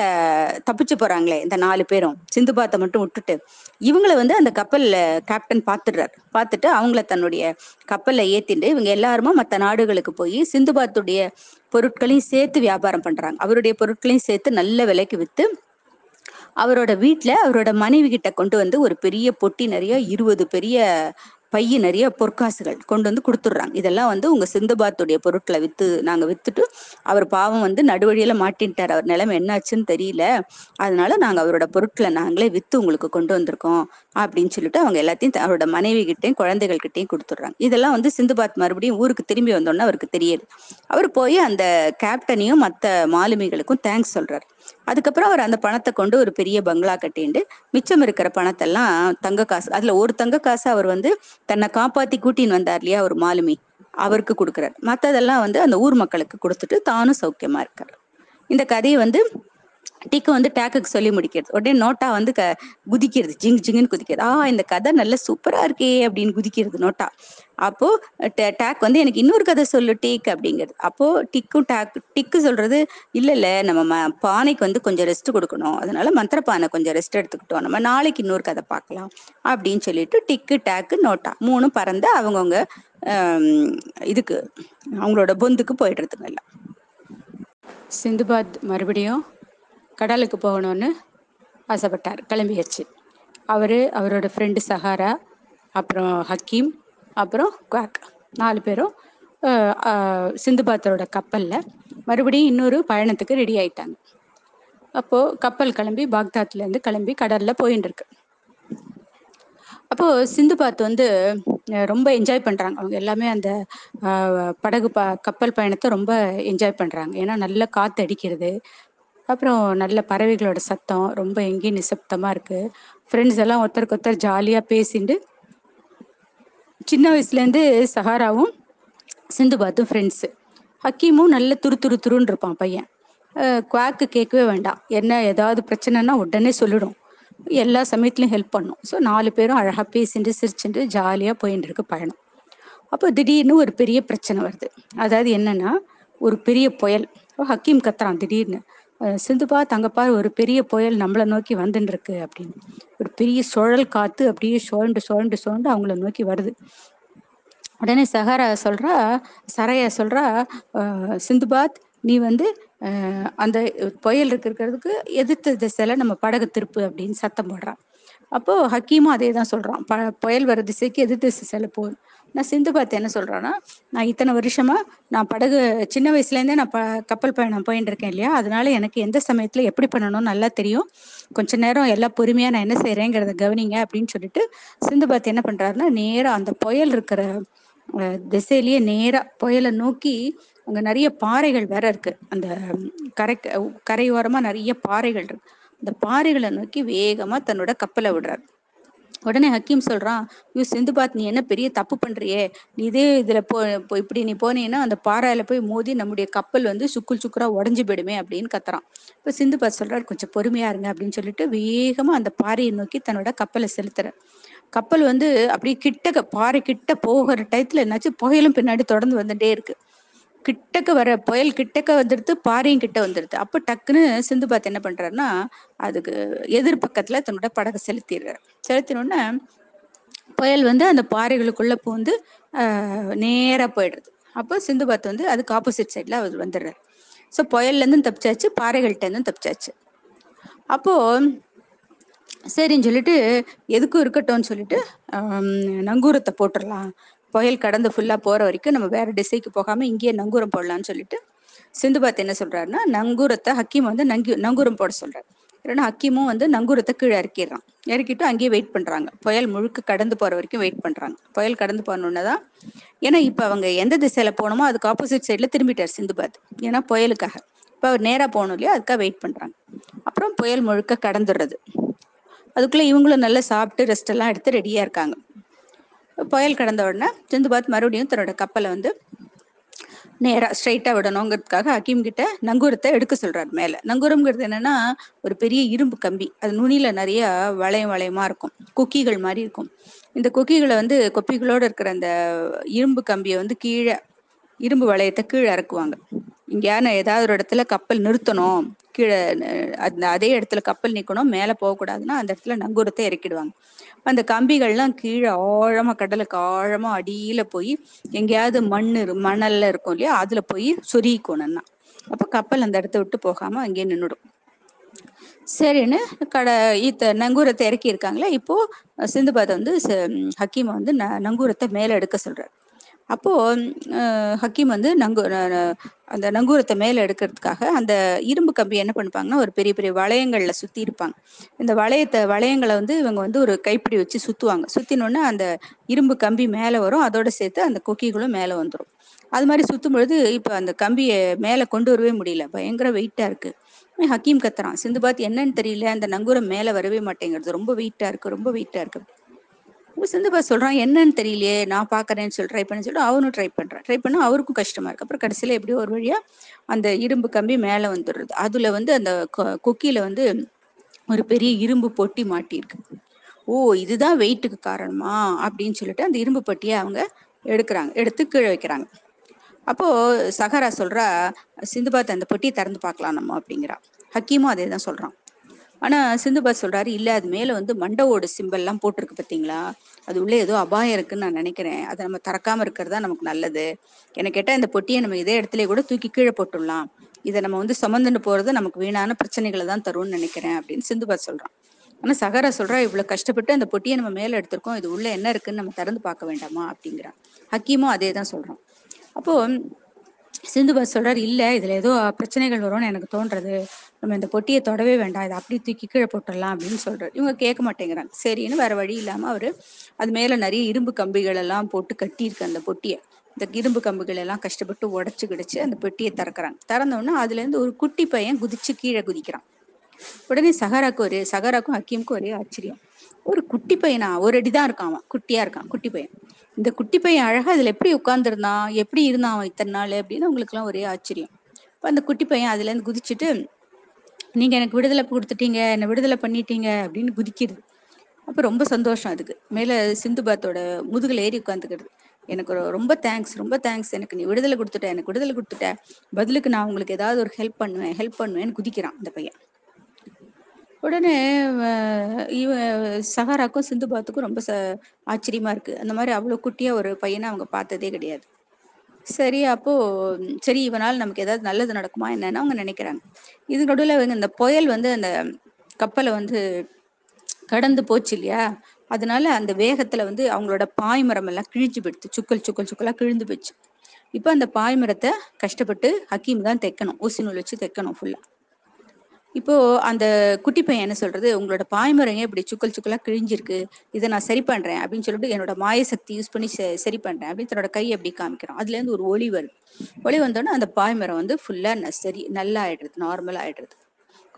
Speaker 1: தப்பிச்சு போறாங்களே இந்த நாலு பேரும் சிந்து பாத்தை மட்டும் விட்டுட்டு. இவங்களை வந்து அந்த கப்பல்ல கேப்டன் பாத்துடுறாரு. பார்த்துட்டு அவங்கள தன்னுடைய கப்பல்ல ஏத்திட்டு இவங்க எல்லாருமா மற்ற நாடுகளுக்கு போய் சிந்து பாத்துடைய பொருட்களையும் சேர்த்து வியாபாரம் பண்றாங்க. அவருடைய பொருட்களையும் சேர்த்து நல்ல விலைக்கு வித்து அவரோட வீட்டுல அவரோட மனைவி கிட்ட கொண்டு வந்து ஒரு பெரிய பொட்டி நிறைய இருபது பெரிய பைய நிறைய பொற்காசுகள் கொண்டு வந்து கொடுத்துட்றாங்க. இதெல்லாம் வந்து உங்க சிந்துபாத்துடைய பொருட்களை வித்து நாங்க வித்துட்டு அவர் பாவம் வந்து நடுவழியில மாட்டின்ட்டார். அவர் நிலைமை என்னாச்சுன்னு தெரியல. அதனால நாங்க அவரோட பொருட்களை நாங்களே வித்து உங்களுக்கு கொண்டு வந்திருக்கோம் அப்படின்னு சொல்லிட்டு அவங்க எல்லாத்தையும் அவரோட மனைவி கிட்டையும் குழந்தைகள் கிட்டையும் கொடுத்துட்றாங்க. இதெல்லாம் வந்து சிந்துபாத் மறுபடியும் ஊருக்கு திரும்பி வந்தோன்னா அவருக்கு தெரியாது. அவர் போய் அந்த கேப்டனையும் மற்ற மாலுமிகளுக்கும் தேங்க்ஸ் சொல்றாரு. அதுக்கப்புறம் அவர் அந்த பணத்தை கொண்டு ஒரு பெரிய பங்களா கட்டிண்டு மிச்சம் இருக்கிற பணத்தெல்லாம் தங்க காசு அதுல ஒரு தங்க காசு அவர் வந்து தன்னை காப்பாத்தி கூட்டின்னு வந்தார் இல்லையா ஒரு மாலுமி அவருக்கு கொடுக்குறாரு. மற்றதெல்லாம் வந்து அந்த ஊர் மக்களுக்கு கொடுத்துட்டு தானும் சௌக்கியமா இருக்காரு. இந்த கதையை வந்து டிக்கு வந்து டேக்குக்கு சொல்லி முடிக்கிறது. உடனே நோட்டா வந்து க குதிக்கிறது. ஜிங் ஜிங்குன்னு குதிக்கிறது. ஆ இந்த கதை நல்ல சூப்பரா இருக்கே அப்படின்னு குதிக்கிறது நோட்டா. அப்போ டேக் வந்து எனக்கு இன்னொரு கதை சொல்லு டீக் அப்படிங்கிறது. அப்போ டிக்கும் டேக் டிக்கு சொல்றது இல்ல இல்ல நம்ம ம பானைக்கு வந்து கொஞ்சம் ரெஸ்ட் கொடுக்கணும். அதனால மந்திர பானை கொஞ்சம் ரெஸ்ட் எடுத்துக்கிட்டோம். நம்ம நாளைக்கு இன்னொரு கதை பார்க்கலாம். அப்படின்னு சொல்லிட்டு டிக்கு டேக்கு நோட்டா மூணும் பறந்து அவங்கவுங்க இதுக்கு அவங்களோட பொந்துக்கு போயிடுறதுங்க எல்லாம். சிந்துபாத் மறுபடியும்? கடலுக்கு போகணும்னு ஆசைப்பட்டார். கிளம்பியாச்சு. அவர் அவரோட ஃப்ரெண்டு சஹாரா அப்புறம் ஹக்கீம் அப்புறம் குவாக். நாலு பேரும் சிந்துபாத்தரோட கப்பலில் மறுபடியும் இன்னொரு பயணத்துக்கு ரெடி ஆயிட்டாங்க. அப்போது கப்பல் கிளம்பி பாக்தாத்லேருந்து கிளம்பி கடலில் போயின்னு இருக்கு. அப்போது சிந்துபாத் வந்து ரொம்ப என்ஜாய் பண்ணுறாங்க அவங்க எல்லாமே அந்த படகு ப கப்பல் பயணத்தை ரொம்ப என்ஜாய் பண்ணுறாங்க ஏன்னா நல்ல காற்று அடிக்கிறது அப்புறம் நல்ல பறவைகளோட சத்தம் ரொம்ப எங்கேயும் நிசப்தமாக இருக்குது ஃப்ரெண்ட்ஸ் எல்லாம் ஒருத்தருக்கு ஒருத்தர் ஜாலியாக பேசிட்டு சின்ன வயசுலேருந்து சஹாராவும் சிந்து பாத்தும் ஃப்ரெண்ட்ஸு ஹக்கீமும் நல்ல துரு துரு துருன்னு இருப்பான் பையன். குவாக்கு கேட்கவே வேண்டாம். என்ன ஏதாவது பிரச்சனைனா உடனே சொல்லிடும். எல்லா சமயத்துலையும் ஹெல்ப் பண்ணும். ஸோ நாலு பேரும் அழகாக பேசிட்டு சிரிச்சுட்டு ஜாலியாக போயின்னு இருக்கு பயணம். அப்போ திடீர்னு ஒரு பெரிய பிரச்சனை வருது. அதாவது என்னன்னா ஒரு பெரிய புயல். ஹக்கீம் கத்துறான் திடீர்னு. சிந்துப்பா தங்கப்பா ஒரு பெரிய புயல் நம்மளை நோக்கி வந்துன்னு இருக்கு அப்படின்னு. ஒரு பெரிய சுழல் காத்து அப்படியே சுழண்டு சுழண்டு சுழண்டு அவங்கள நோக்கி வருது. உடனே சஹாரா சொல்றா சரையா சொல்றா சிந்துபாத் நீ வந்து அந்த புயல் இருக்கிறதுக்கு எதிர்த்த திசையில நம்ம படகு திருப்பு அப்படின்னு சத்தம் போடுறான் அப்போ ஹக்கீமும் அதே தான் சொல்றான். ப புயல் வர திசைக்கு எதிர்த்து திசையில போகுது நான் சிந்து பார்த்து என்ன சொல்றேன்னா நான் இத்தனை வருஷமா நான் படகு சின்ன வயசுலேருந்தே நான் ப கப்பல் பயணம் போயிட்டு இருக்கேன் இல்லையா? அதனால எனக்கு எந்த சமயத்துல எப்படி பண்ணணும்னு நல்லா தெரியும். கொஞ்ச நேரம் எல்லாம் பொறுமையா நான் என்ன செய்யறேங்கிறத கவனிங்க அப்படின்னு சொல்லிட்டு சிந்து பார்த்து என்ன பண்றாருன்னா நேரம் அந்த புயல் இருக்கிற திசையிலேயே நேரா புயலை நோக்கி அங்க நிறைய பாறைகள் வேற இருக்கு. அந்த கரை கரையோரமா நிறைய பாறைகள் இருக்கு. அந்த பாறைகளை நோக்கி வேகமா தன்னோட கப்பலை விடுறாரு. உடனே ஹக்கீம் சொல்றான் யூ சிந்துபாத் நீ என்ன பெரிய தப்பு பண்றியே? நீ இதே இதுல போ இப்படி நீ போனீங்கன்னா அந்த பாறையில போய் மோதி நம்முடைய கப்பல் வந்து சுக்குள் சுக்குரா உடஞ்சு போயிடுமே அப்படின்னு கத்துறான். இப்ப சிந்துபாத் சொல்றாரு கொஞ்சம் பொறுமையா இருங்க அப்படின்னு சொல்லிட்டு வேகமா அந்த பாறையை நோக்கி தன்னோட கப்பலை செலுத்துற கப்பல் வந்து அப்படியே கிட்டக்க பாறை கிட்ட போகிற டயத்துல என்னாச்சு புகையிலும் பின்னாடி தொடர்ந்து வந்துட்டே இருக்கு. கிட்டக்க வர புயல் கிட்டக்க வந்துடுது பாறையும் கிட்ட வந்துடுது. அப்போ டக்குன்னு சிந்து பாத்து என்ன பண்றாருன்னா அதுக்கு எதிர் பக்கத்துல தன்னோட படகை செலுத்திடுறாரு. செலுத்தினோடனே புயல் வந்து அந்த பாறைகளுக்குள்ள பூந்து நேரா போயிடுறது அப்போ சிந்து பாத்து வந்து அதுக்கு ஆப்போசிட் சைட்ல அவர் வந்துடுறாரு. ஸோ புயல்ல இருந்தும் தப்பிச்சாச்சு பாறைகள்கிட்ட இருந்தும் தப்பிச்சாச்சு. அப்போ சரின்னு சொல்லிட்டு எதுக்கும் இருக்கட்டும்னு சொல்லிட்டு நங்கூரத்தை போட்டுடலாம் புயல் கடந்து ஃபுல்லா போற வரைக்கும் நம்ம வேற திசைக்கு போகாம இங்கேயே நங்கூரம் போடலான்னு சொல்லிட்டு சிந்துபாத் என்ன சொல்றாருன்னா நங்கூரத்தை ஹக்கீம் வந்து நங்கி நங்கூரம் போட சொல்றாரு. ஏன்னா ஹக்கீமும் வந்து நங்கூரத்தை கீழே இறக்கிடுறான். இறக்கிட்டு அங்கேயே வெயிட் பண்றாங்க. புயல் முழுக்க கடந்து போற வரைக்கும் வெயிட் பண்றாங்க. புயல் கடந்து போனோன்னு தான் ஏன்னா இப்ப அவங்க எந்த திசையில போனோமோ அதுக்கு ஆப்போசிட் சைட்ல திரும்பிட்டார் சிந்துபாத். ஏன்னா புயலுக்காக. இப்ப அவர் நேரா போகணும் இல்லையா அதுக்காக வெயிட் பண்றாங்க. அப்புறம் புயல் முழுக்க கடந்துடுறது. அதுக்குள்ள இவங்களும் நல்லா சாப்பிட்டு ரெஸ்ட் எல்லாம் எடுத்து ரெடியா இருக்காங்க. புயல் கடந்த உடனே சிந்துபாத் மறுபடியும் தன்னோட கப்பலை வந்து நேராக ஸ்ட்ரைட்டாக விடணுங்கிறதுக்காக ஹக்கீம் கிட்ட நங்கூரத்தை எடுக்க சொல்றாரு மேலே. நங்கூரம்ங்கிறது என்னன்னா ஒரு பெரிய இரும்பு கம்பி. அது நுனியில நிறைய வளையம் வளையமா இருக்கும். குக்கிகள் மாதிரி இருக்கும். இந்த குக்கிகளை வந்து கொப்பிகளோடு இருக்கிற அந்த இரும்பு கம்பியை வந்து கீழே இரும்பு வளையத்தை கீழே இறக்குவாங்க. இங்கேயான ஏதாவது ஒரு இடத்துல கப்பல் நிறுத்தணும் கீழே அந்த அதே இடத்துல கப்பல் நிற்கணும் மேலே போகக்கூடாதுன்னா அந்த இடத்துல நங்கூரத்தை இறக்கிடுவாங்க. அந்த கம்பிகள்லாம் கீழே ஆழமா கடலுக்கு ஆழமா அடியில போய் எங்கேயாவது மண் மணல்ல இருக்கும் இல்லையா அதுல போய் சொருகிக்கணும்னா அப்ப கப்பல் அந்த இடத்த விட்டு போகாம அங்கேயே நின்றுடும் சரின்னு கடை ஈத்த நங்கூரத்தை இறக்கி இருக்காங்களே இப்போ சிந்துபாதை வந்து ஹக்கீமை வந்து நங்கூரத்தை மேல எடுக்க சொல்றாரு. அப்போ ஹக்கீம் வந்து நங்கு அந்த நங்கூரத்தை மேலே எடுக்கிறதுக்காக அந்த இரும்பு கம்பி என்ன பண்ணுப்பாங்கன்னா ஒரு பெரிய பெரிய வளையங்களில் சுற்றி இருப்பாங்க. இந்த வளையத்தை வளையங்களை வந்து இவங்க வந்து ஒரு கைப்பிடி வச்சு சுற்றுவாங்க சுற்றினோன்னே அந்த இரும்பு கம்பி மேலே வரும். அதோட சேர்த்து அந்த கொக்கிகளும் மேலே வந்துடும் அது மாதிரி சுற்றும் பொழுது இப்போ அந்த கம்பியை மேலே கொண்டு வரவே முடியல. பயங்கர வெயிட்டாக இருக்குது ஹக்கீம் கத்துறான். சிந்து பாத் என்னன்னு தெரியல. அந்த நங்கூரம் மேல வரவே மாட்டேங்கிறது ரொம்ப வெயிட்டா இருக்கு. ரொம்ப வெயிட்டா சிந்து சிந்துபா சொல்றான் என்னன்னு தெரியலையே நான் பாக்குறேன்னு சொல்லி ட்ரை பண்ணி சொல்லிட்டு அவனும் ட்ரை பண்றான். ட்ரை பண்ணா அவருக்கும் கஷ்டமா இருக்கு. அப்புறம் கடைசியில எப்படியோ ஒரு வழியா அந்த இரும்பு கம்பி மேல வந்துடுறது. அதுல வந்து அந்த கொக்கியில வந்து ஒரு பெரிய இரும்பு பொட்டி மாட்டியிருக்கு. ஓ இதுதான் வெயிட்டுக்கு காரணமா? அப்படின்னு சொல்லிட்டு அந்த இரும்பு பொட்டியை அவங்க எடுக்கிறாங்க எடுத்து கீழே வைக்கிறாங்க. அப்போ சஹரா சொல்றா சிந்துபாத் அந்த பொட்டியை திறந்து பார்க்கலாம் நம்ம அப்படிங்கிறா. ஹக்கீமும் அதே தான் சொல்றான். ஆனா சிந்துபா சொல்றாரு இல்ல அது மேல வந்து மண்டவோட சிம்பல் எல்லாம் போட்டிருக்கு பாத்தீங்களா? அது உள்ளே ஏதோ அபாயம் இருக்குன்னு நான் நினைக்கிறேன். அதை நம்ம திறக்காம இருக்கிறது தான் நமக்கு நல்லது. எனக்கு கேட்டா இந்த பொட்டியை நம்ம இதே இடத்துல கூட தூக்கி கீழே போட்டுடலாம். இதை நம்ம வந்து சுமந்துட்டு போறது நமக்கு வீணான பிரச்சனைகளை தான் தரும்னு நினைக்கிறேன் அப்படின்னு சிந்துபா சொல்றான். ஆனா சகரா சொல்றா இவ்வளவு கஷ்டப்பட்டு அந்த பொட்டியை நம்ம மேல எடுத்திருக்கோம். இது உள்ள என்ன இருக்குன்னு நம்ம திறந்து பார்க்க வேண்டாமா? அப்படிங்கிறான். ஹக்கீமும் அதே தான் சொல்றான். அப்போ சிந்துபாத் சொல்றார் இல்ல இதுல ஏதோ பிரச்சனைகள் வரும்னு எனக்கு தோன்றது. நம்ம இந்த பொட்டியை தொடவே வேண்டாம். இதை அப்படி தூக்கி கீழே போட்டுடலாம் அப்படின்னு சொல்றாரு. இவங்க கேட்க மாட்டேங்கிறாங்க. சரின்னு வேற வழி இல்லாம அவரு அது மேல நிறைய இரும்பு கம்பிகள் எல்லாம் போட்டு கட்டியிருக்கு அந்த பொட்டியை. இந்த இரும்பு கம்பிகள் எல்லாம் கஷ்டப்பட்டு உடச்சு கிடச்சு அந்த பெட்டியை திறக்கிறாங்க. திறந்தோடனே அதுல இருந்து ஒரு குட்டி பையன் குதிச்சு கீழே குதிக்கிறான். உடனே சஹராக்கு ஒரு சஹராக்கும் ஹக்கீமுக்கும் ஒரே ஆச்சரியம். ஒரு குட்டி பையனா? ஒரு அடிதான் இருக்கான் அவன். குட்டியா இருக்கான் குட்டி பையன். இந்த குட்டி பையன் அழகா அதுல எப்படி உட்கார்ந்துருந்தான்? எப்படி இருந்தான் அவன் இத்தனை நாள்? அப்படின்னு அவங்களுக்கு எல்லாம் ஒரே ஆச்சரியம். இப்ப அந்த குட்டி பையன் அதுல இருந்து குதிச்சுட்டு நீங்க எனக்கு விடுதலை கொடுத்துட்டீங்க என்னை விடுதலை பண்ணிட்டீங்க அப்படின்னு குதிக்கிறது அப்ப ரொம்ப சந்தோஷம் அதுக்கு. மேல சிந்துபாத்தோட முதுகுல ஏறி உட்காந்துக்கிறது எனக்கு ரொம்ப தேங்க்ஸ் ரொம்ப தேங்க்ஸ் எனக்கு நீ விடுதலை கொடுத்துட்ட எனக்கு விடுதலை கொடுத்துட்ட. பதிலுக்கு நான் உங்களுக்கு ஏதாவது ஒரு ஹெல்ப் பண்ணுவேன் ஹெல்ப் பண்ணுவேன்னு குதிக்கிறான் அந்த பையன். உடனே இவ சஹாராக்கும் சிந்துபாத்துக்கும் ரொம்ப ச ஆச்சரியமா இருக்கு. அந்த மாதிரி அவ்வளோ குட்டியா ஒரு பையனை அவங்க பார்த்ததே கிடையாது. சரி அப்போ சரி இவனால் நமக்கு ஏதாவது நல்லது நடக்குமா என்னன்னு அவங்க நினைக்கிறாங்க. இது நடுவில் இந்த புயல் வந்து அந்த கப்பலை வந்து கடந்து போச்சு இல்லையா? அதனால அந்த வேகத்துல வந்து அவங்களோட பாய்மரம் எல்லாம் கிழிஞ்சு போயிடுது. சுக்கல் சுக்கல் சுக்கலா கிழிந்து போச்சு இப்போ அந்த பாய்மரத்தை கஷ்டப்பட்டு ஹக்கீம் தான் தைக்கணும். ஊசி நூல் வச்சு தைக்கணும் ஃபுல்லா இப்போ அந்த குட்டி பையன் என்ன சொல்றது உங்களோட பாய்மரங்க இப்படி சுக்கல் சுக்கலா கிழிஞ்சிருக்கு. இதை நான் சரி பண்றேன். அப்படின்னு சொல்லிட்டு என்னோட மாய சக்தி யூஸ் பண்ணி சரி பண்றேன். அப்படின்னு தன்னோட கையை அப்படி காமிக்கிறோம் அதுல இருந்து ஒரு ஒளி வருது ஒளி வந்தோடனே அந்த பாய்மரம் வந்து ஃபுல்லா சரி நல்லா ஆயிடுறது நார்மலா ஆயிடுறது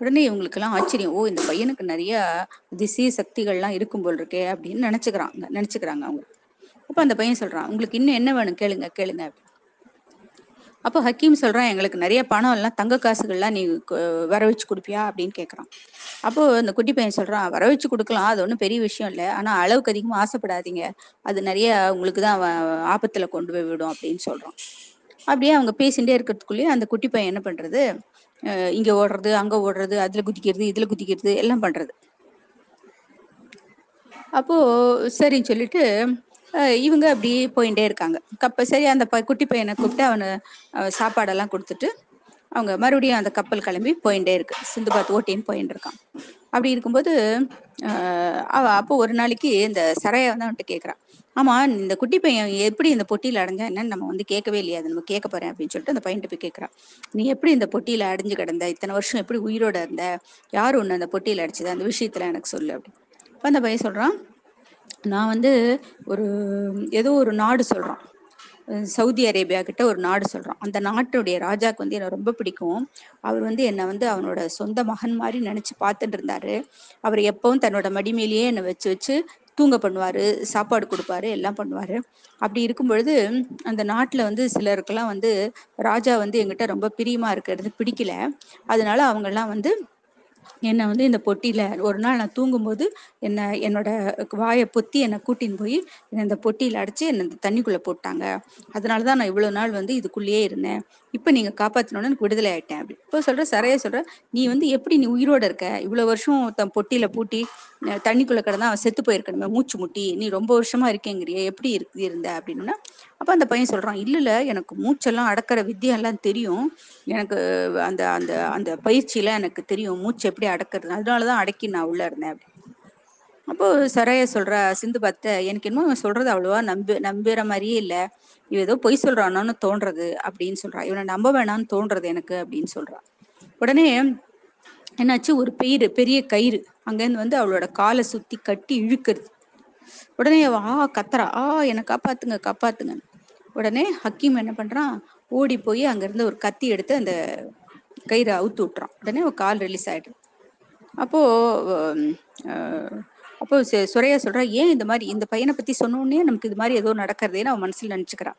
Speaker 1: உடனே இவங்களுக்கெல்லாம் ஆச்சரியம். ஓ இந்த பையனுக்கு நிறைய திசை சக்திகள்லாம் இருக்கும் போல் இருக்கே அப்படின்னு நினைச்சுக்கிறாங்க நினைச்சுக்கிறாங்க அவங்க. அப்ப அந்த பையன் சொல்றான் உங்களுக்கு இன்னும் என்ன வேணும்? கேளுங்க கேளுங்க அப்போ ஹக்கீம் சொல்றான் எங்களுக்கு நிறைய பணம் எல்லாம் தங்க காசுகள்லாம் நீ வர வச்சு கொடுப்பியா? அப்படின்னு கேட்குறான் அப்போ அந்த குட்டி பையன் சொல்றான் வர வச்சு கொடுக்கலாம் அது ஒன்றும் பெரிய விஷயம் இல்லை. ஆனால் அளவுக்கு அதிகமாக ஆசைப்படாதீங்க. அது நிறைய உங்களுக்கு தான் ஆபத்தில் கொண்டு போய் விடும் அப்படின்னு சொல்றான். அப்படியே அவங்க பேசிகிட்டே இருக்கிறதுக்குள்ளேயே அந்த குட்டி பையன் என்ன பண்றது? இங்க ஓடுறது அங்க ஓடுறது அதுல குதிக்கிறது இதுல குதிக்கிறது எல்லாம் பண்றது. அப்போ சரின்னு சொல்லிட்டு இவங்க அப்படியே போயிட்டே இருக்காங்க. கப்ப சரி அந்த ப குட்டி பையனை கூப்பிட்டு அவனை சாப்பாடெல்லாம் கொடுத்துட்டு அவங்க மறுபடியும் அந்த கப்பல் கிளம்பி போயிட்டே இருக்கு. சிந்துபாத் ஓட்டின்னு போயிட்டு இருக்கான். அப்படி இருக்கும்போது அவ அப்போ ஒரு நாளைக்கு இந்த சரையை வந்து அவன்கிட்ட கேட்குறான் ஆமா இந்த குட்டி பையன் எப்படி இந்த பொட்டியில அடைஞ்சா என்னன்னு நம்ம வந்து கேட்கவே இல்லையா? அது நம்ம கேட்க போறேன் அப்படின்னு சொல்லிட்டு அந்த பையன்கிட்ட போய் கேட்கறான் நீ எப்படி இந்த பொட்டியில அடைஞ்சு கிடந்த? இத்தனை வருஷம் எப்படி உயிரோட இருந்த? யார் ஒண்ணு அந்த பொட்டியில அடிச்சது? அந்த விஷயத்துல எனக்கு சொல்லு அப்படி அந்த பையன் சொல்றான் நான் வந்து ஒரு ஏதோ ஒரு நாடு சொல்றான். சவுதி அரேபியா கிட்ட ஒரு நாடு சொல்றான். அந்த நாட்டுடைய ராஜாக்கு வந்து என்ன ரொம்ப பிடிக்கும். அவர் வந்து என்னை வந்து அவனோட சொந்த மகன் மாதிரி நினைச்சு பார்த்துட்டு இருந்தாரு. அவர் எப்பவும் தன்னோட மடிமேலேயே என்னை வச்சு வச்சு தூங்க பண்ணுவாரு சாப்பாடு கொடுப்பாரு எல்லாம் பண்ணுவாரு. அப்படி இருக்கும் பொழுது அந்த நாட்டுல வந்து சிலருக்கெல்லாம் வந்து ராஜா வந்து எங்கிட்ட ரொம்ப பிரியமா இருக்கிறது பிடிக்கல. அதனால அவங்க எல்லாம் வந்து என்னை வந்து இந்த பொட்டியில ஒரு நாள் நான் தூங்கும்போது என்னை என்னோட வாயை பொத்தி என்னை கூட்டின்னு போய் என்னை இந்த பொட்டியில அடைச்சு என்னை இந்த தண்ணிக்குள்ள போட்டாங்க. அதனாலதான் நான் இவ்வளவு நாள் வந்து இதுக்குள்ளேயே இருந்தேன். இப்ப நீங்க காப்பாத்தினோன்னு எனக்கு விடுதலை ஆயிட்டேன் அப்படி. இப்போ சொல்ற சரையா சொல்ற நீ வந்து எப்படி நீ உயிரோட இருக்க? இவ்வளவு வருஷம் தன் பொட்டியில பூட்டி தண்ணிக்குள்ள கிடந்தா அவன் செத்து போயிருக்கணுமே மூச்சு முட்டி நீ ரொம்ப வருஷமா இருக்கேங்கிறிய எப்படி இருக்கு இருந்த அப்படின்னா அப்ப அந்த பையன் சொல்றான் இல்ல இல்ல எனக்கு மூச்செல்லாம் அடக்கிற வித்தியெல்லாம் தெரியும். எனக்கு அந்த அந்த அந்த பயிற்சியெலாம் எனக்கு தெரியும் மூச்சு எப்படி அடக்கிறது அதனாலதான் அடக்கி நான் உள்ள இருந்தேன். அப்படி அப்போ சரைய சொல்ற சிந்து பார்த்த எனக்கு என்னமோ சொல்றது அவ்வளவா நம்பி நம்புற மாதிரியே இல்லை. இவ ஏதோ பொய் சொல்றானு தோன்றது அப்படின்னு சொல்றா. இவனை நம்ப வேணாம்னு தோன்றது எனக்கு அப்படின்னு சொல்றா. உடனே என்னாச்சு? ஒரு பெயிறு பெரிய கயிறு. அங்கேருந்து வந்து அவளோட காலை சுத்தி கட்டி இழுக்கிறது. உடனே ஆ கத்துறா. ஆ என்னை காப்பாத்துங்க காப்பாத்துங்க. உடனே ஹக்கீம் என்ன பண்றான்? ஓடி போய் அங்கிருந்து ஒரு கத்தி எடுத்து அந்த கயிறை அவுத்து விட்டுறான். உடனே அவள் கால் ரிலீஸ் ஆயிடுது. அப்போ அப்போ சுரையா சொல்றா ஏன் இந்த மாதிரி இந்த பையனை பத்தி சொன்னோடனே நமக்கு இது மாதிரி ஏதோ நடக்கிறதேன்னு அவன் மனசுல நினைச்சுக்கிறான்.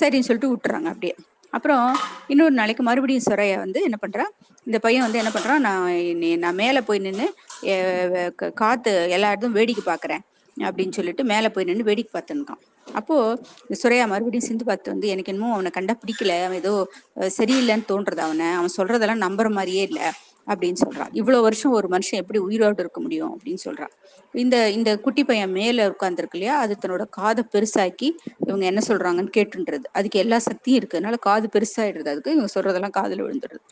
Speaker 1: சரின்னு சொல்லிட்டு விட்டுறாங்க அப்படியே. அப்புறம் இன்னொரு நாளைக்கு மறுபடியும் சுரையா வந்து என்ன பண்ணுறான் இந்த பையன் வந்து என்ன பண்றான் நான் நான் மேலே போய் நின்று காத்து எல்லா இடத்தும் வேடிக்கை பார்க்குறேன் அப்படின்னு சொல்லிட்டு மேலே போய் நின்று வேடிக்கை பார்த்துருக்கான் அப்போ இந்த சுரையா மறுபடியும் சிந்து பார்த்து வந்து எனக்கு என்னமோ அவனை கண்டா பிடிக்கல அவன் ஏதோ சரியில்லைன்னு தோன்றது அவனை. அவன் சொல்றதெல்லாம் நம்புற மாதிரியே இல்லை. அப்படின்னு சொல்றா. இவ்வளவு வருஷம் ஒரு மனுஷன் எப்படி உயிரோடு இருக்க முடியும் அப்படின்னு சொல்றா. இந்த இந்த குட்டி பையன் மேல உட்காந்துருக்கு இல்லையா? அது தன்னோட காதை பெருசாக்கி இவங்க என்ன சொல்றாங்கன்னு கேட்டுன்றது. அதுக்கு எல்லா சக்தியும் இருக்கு. அதனால காது பெருசாயிடுறது. அதுக்கு இவங்க சொல்றதெல்லாம் காதுல விழுந்துடுறது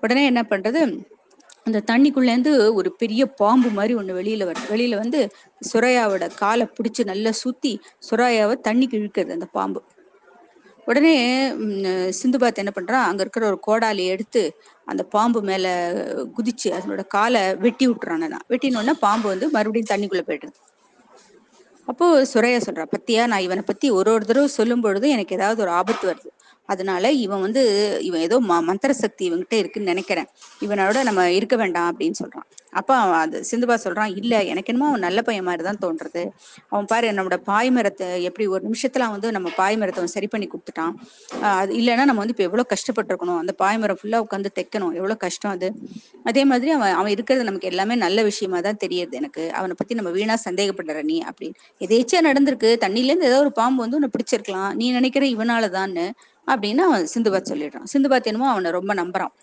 Speaker 1: உடனே என்ன பண்றது? அந்த தண்ணிக்குள்ளேருந்து ஒரு பெரிய பாம்பு மாதிரி ஒன்று வெளியில வருது வெளியில வந்து சுரையாவோட காலை பிடிச்சி நல்லா சுத்தி சுரையாவை தண்ணிக்கு இழுக்கிறது அந்த பாம்பு. உடனே சிந்துபாத் என்ன பண்றான் அங்க இருக்கிற ஒரு கோடாலி எடுத்து அந்த பாம்பு மேல குதிச்சு அதனோட காலை வெட்டி விட்டுறான் வெட்டினோடனே பாம்பு வந்து மறுபடியும் தண்ணிக்குள்ள போயிடுது. அப்போ சுரையா சொல்றா பத்தியா நான் இவனை பத்தி ஒரு ஒரு தடவை சொல்லும் பொழுது எனக்கு ஏதாவது ஒரு ஆபத்து வருது. அதனால இவன் வந்து இவன் ஏதோ ம மந்திர சக்தி இவங்கிட்ட இருக்குன்னு நினைக்கிறேன். இவனோட நம்ம இருக்க வேண்டாம் அப்படின்னு சொல்றான். அப்ப அவன் அது சிந்துபா சொல்றான் இல்ல எனக்கு என்னமோ அவன் நல்ல பையன் மாதிரி தான் தோன்றது அவன் பாரு நம்மளோட பாய்மரத்தை எப்படி ஒரு நிமிஷத்துல வந்து நம்ம பாய்மரத்தை அவன் சரி பண்ணி கொடுத்துட்டான். அது இல்லைன்னா நம்ம வந்து இப்போ எவ்வளவு கஷ்டப்பட்டிருக்கணும்? அந்த பாய்மரம் ஃபுல்லா உட்காந்து தைக்கணும். எவ்வளவு கஷ்டம் அது? அதே மாதிரி அவன் அவன் இருக்கிறது நமக்கு எல்லாமே நல்ல விஷயமா தான் தெரியுது எனக்கு. அவனை பத்தி நம்ம வீணா சந்தேகப்படுற நீ அப்படின்னு. எதேச்சியா நடந்திருக்கு. தண்ணில இருந்து ஏதோ ஒரு பாம்பு வந்து உன்னை பிடிச்சிருக்கலாம். நீ நினைக்கிற இவனாலதான்னு. அப்படின்னு அவன் சிந்துபாத் சொல்லிடுறான். சிந்துபாத் என்னமோ அவனை ரொம்ப நம்புறான்.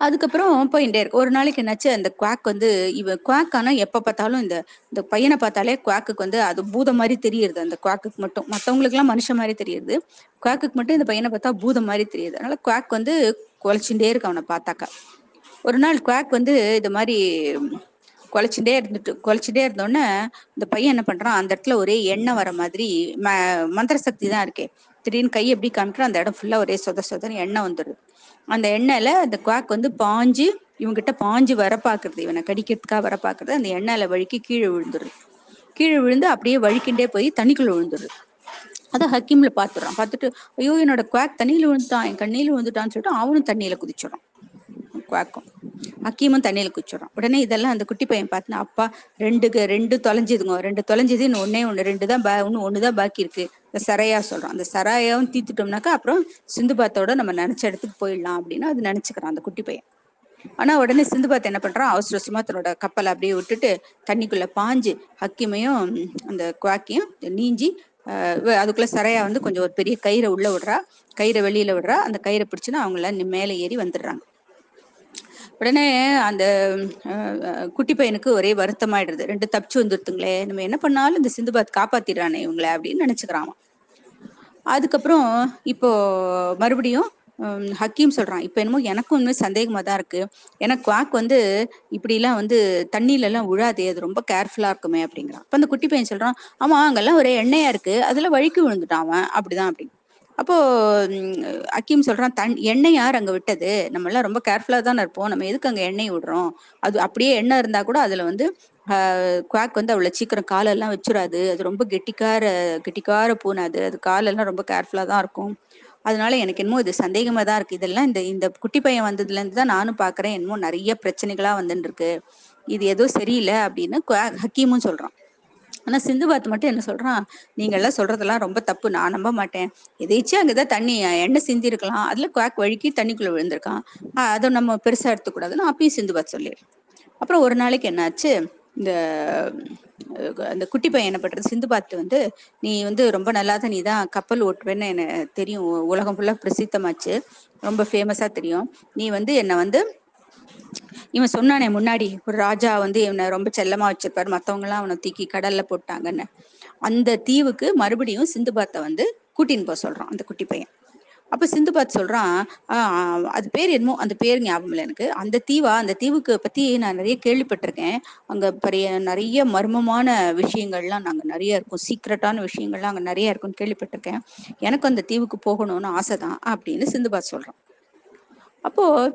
Speaker 1: அதுக்கப்புறம் போயிட்டே இருக்கு. ஒரு நாளைக்கு என்னாச்சு அந்த குவாக் வந்து இவ குவாக் ஆனா எப்ப பார்த்தாலும் இந்த இந்த பையனை பார்த்தாலே குவாக்குக்கு வந்து அது பூதம் மாதிரி தெரியுது அந்த குவாக்குக்கு மட்டும். மத்தவங்களுக்கு எல்லாம் மனுஷன் மாதிரி தெரியுது குவாக்குக்கு மட்டும் இந்த பையனை பார்த்தா பூதம் மாதிரி தெரியுது. அதனால குவாக் வந்து குலைச்சுட்டே இருக்கு அவனை பார்த்தாக்கா. ஒரு நாள் குவாக் வந்து இது மாதிரி குலைச்சுட்டே இருந்துட்டு குலைச்சுட்டே இருந்தோடனே இந்த பையன் என்ன பண்றான் அந்த இடத்துல ஒரே எண்ணெய் வர மாதிரி ம மந்திர சக்தி தான் இருக்கே. திடீர்னு கை எப்படி காமிக்கிறோம் அந்த இடம் ஃபுல்லா ஒரே சொத சொதன்னு எண்ணெய் வந்துடுது அந்த எண்ணெயில அந்த குவாக் வந்து பாஞ்சு இவங்கிட்ட பாஞ்சு வர பாக்குறது இவனை கடிக்கிறதுக்காக வர பாக்குறது அந்த எண்ணெயில வழுக்கி கீழே விழுந்துடுது கீழே விழுந்து அப்படியே வழுக்கிண்டே போய் தண்ணிக்குள்ள விழுந்துடுது அதை ஹக்கீம்ல பாத்துறான் பார்த்துட்டு ஐயோ என்னோட குவாக் தண்ணியில விழுந்துட்டான் என் கண்ணியில விழுந்துட்டான்னு சொல்லிட்டு அவனும் தண்ணியில குதிச்சிடும் குவாக்கும் ஹக்கீமும் தண்ணியில குதிச்சிடும் உடனே இதெல்லாம் அந்த குட்டி பையன் பார்த்தினா அப்பா ரெண்டுக்கு ரெண்டு தொலைஞ்சுதுங்க ரெண்டு தொலைஞ்சது இன்னும் ஒன்னே ஒன்று ரெண்டு தான் பா இன்னும் ஒன்று தான் பாக்கி இருக்கு. இந்த சரையா சொல்றோம். அந்த சராயாவும் தீத்துட்டோம்னாக்கா அப்புறம் சிந்துபாத்தோட நம்ம நினைச்ச இடத்துக்கு போயிடலாம் அப்படின்னு அது நினைச்சுக்கிறான் அந்த குட்டி பையன். ஆனா உடனே சிந்துபாத் என்ன பண்றான்? அவசர அவசரமா தன்னோட கப்பலை அப்படியே விட்டுட்டு தண்ணிக்குள்ள பாஞ்சு ஹக்கிமையும் அந்த குவாக்கியும் நீஞ்சி அதுக்குள்ள சரையா வந்து கொஞ்சம் ஒரு பெரிய கயிறை உள்ள விடுறா. கயிறை வெளியில விடுறா. அந்த கயிறை பிடிச்சுன்னா அவங்கள மேலே ஏறி வந்துடுறாங்க. உடனே அந்த குட்டி பையனுக்கு ஒரே வருத்தமாயிடுறது. ரெண்டு தப்பிச்சு வந்துருத்துங்களே நம்ம என்ன பண்ணாலும் இந்த சிந்துபாத் காப்பாத்திடுறானே இவங்கள அப்படின்னு நினைச்சுக்கிறான் அதுக்கப்புறம் இப்போ மறுபடியும் ஹக்கீம் சொல்றான் இப்ப என்னமோ எனக்கும் இன்னும் சந்தேகமா தான் இருக்கு. எனக்கு குவாக் வந்து இப்படி எல்லாம் வந்து தண்ணியில எல்லாம் விழாதே அது ரொம்ப கேர்ஃபுல்லா இருக்குமே அப்படிங்கிறான். அப்ப அந்த குட்டி பையன் சொல்றான் ஆமா அங்கெல்லாம் ஒரே எண்ணெயா இருக்கு அதுல வழுக்கி விழுந்துட்டான் அவன். அப்படிதான் அப்படின்னு. அப்போ அக்கீம் சொல்றான் தன் எண்ணெய் யார் அங்க விட்டது? நம்ம எல்லாம் ரொம்ப கேர்ஃபுல்லா தானே இருப்போம். நம்ம எதுக்கு அங்க எண்ணெய் விடுறோம்? அது அப்படியே எண்ணெய் இருந்தா கூட அதுல வந்து குவாக் வந்து அவ்வளவு சீக்கிரம் காலெல்லாம் வச்சிடாது அது ரொம்ப கெட்டிக்கார கெட்டிக்கார பூனை அது. அது காலெல்லாம் ரொம்ப கேர்ஃபுல்லா தான் இருக்கும். அதனால எனக்கு என்னமோ இது சந்தேகமா தான் இருக்கு. இதெல்லாம் இந்த இந்த குட்டி பையன் வந்ததுல இருந்து தான் நானும் பாக்குறேன். என்னமோ நிறைய பிரச்சனைகளா வந்துட்டு இருக்கு. இது ஏதோ சரியில்லை அப்படின்னு ஹக்கீமும் சொல்றான். ஆனா சிந்துபாத் மட்டும் என்ன சொல்றான்? நீங்க எல்லாம் சொல்றதெல்லாம் ரொம்ப தப்பு. நான் நம்ப மாட்டேன். எதேச்சும் அங்கதான் தண்ணி எண்ணெய் சிந்தி இருக்கலாம் அதுல குவாக் வழுக்கி தண்ணிக்குள்ள விழுந்திருக்கான். அதை நம்ம பெருசா எடுத்துக்கூடாதுன்னு அப்பயும் சிந்துபாத் சொல்லிடு அப்புறம் ஒரு நாளைக்கு என்னாச்சு? இந்த அந்த குட்டி பையன் என்ன பண்றது? சிந்து பார்த்து வந்து நீ வந்து ரொம்ப நல்லா தான் நீ தான் கப்பல் ஓட்டுவேன்னு எனக்கு தெரியும். உலகம் ஃபுல்லா பிரசித்தமாச்சு. ரொம்ப ஃபேமஸா தெரியும். நீ வந்து என்னை வந்து இவன் சொன்னானே முன்னாடி ஒரு ராஜா வந்து இவனை ரொம்ப செல்லமா வச்சிருப்பாரு மத்தவங்க எல்லாம் அவனை தூக்கி கடல்ல போட்டாங்கன்னு. அந்த தீவுக்கு மறுபடியும் சிந்துபாத்தை வந்து கூட்டின்னு போக சொல்றான் அந்த குட்டி பையன். அப்ப சிந்துபாத் சொல்றான் ஆஹ் அது பேர் என்னமோ அந்த பேர் ஞாபகம் இல்லை எனக்கு. அந்த தீவா அந்த தீவுக்கு பத்தி நான் நிறைய கேள்விப்பட்டிருக்கேன். அங்க பெரிய நிறைய மர்மமான விஷயங்கள்லாம் நாங்க நிறைய இருக்கும். சீக்ரெட்டான விஷயங்கள்லாம் அங்க நிறைய இருக்கும்னு கேள்விப்பட்டிருக்கேன். எனக்கு அந்த தீவுக்கு போகணும்னு ஆசைதான் அப்படின்னு சிந்துபாத் சொல்றான். அப்போ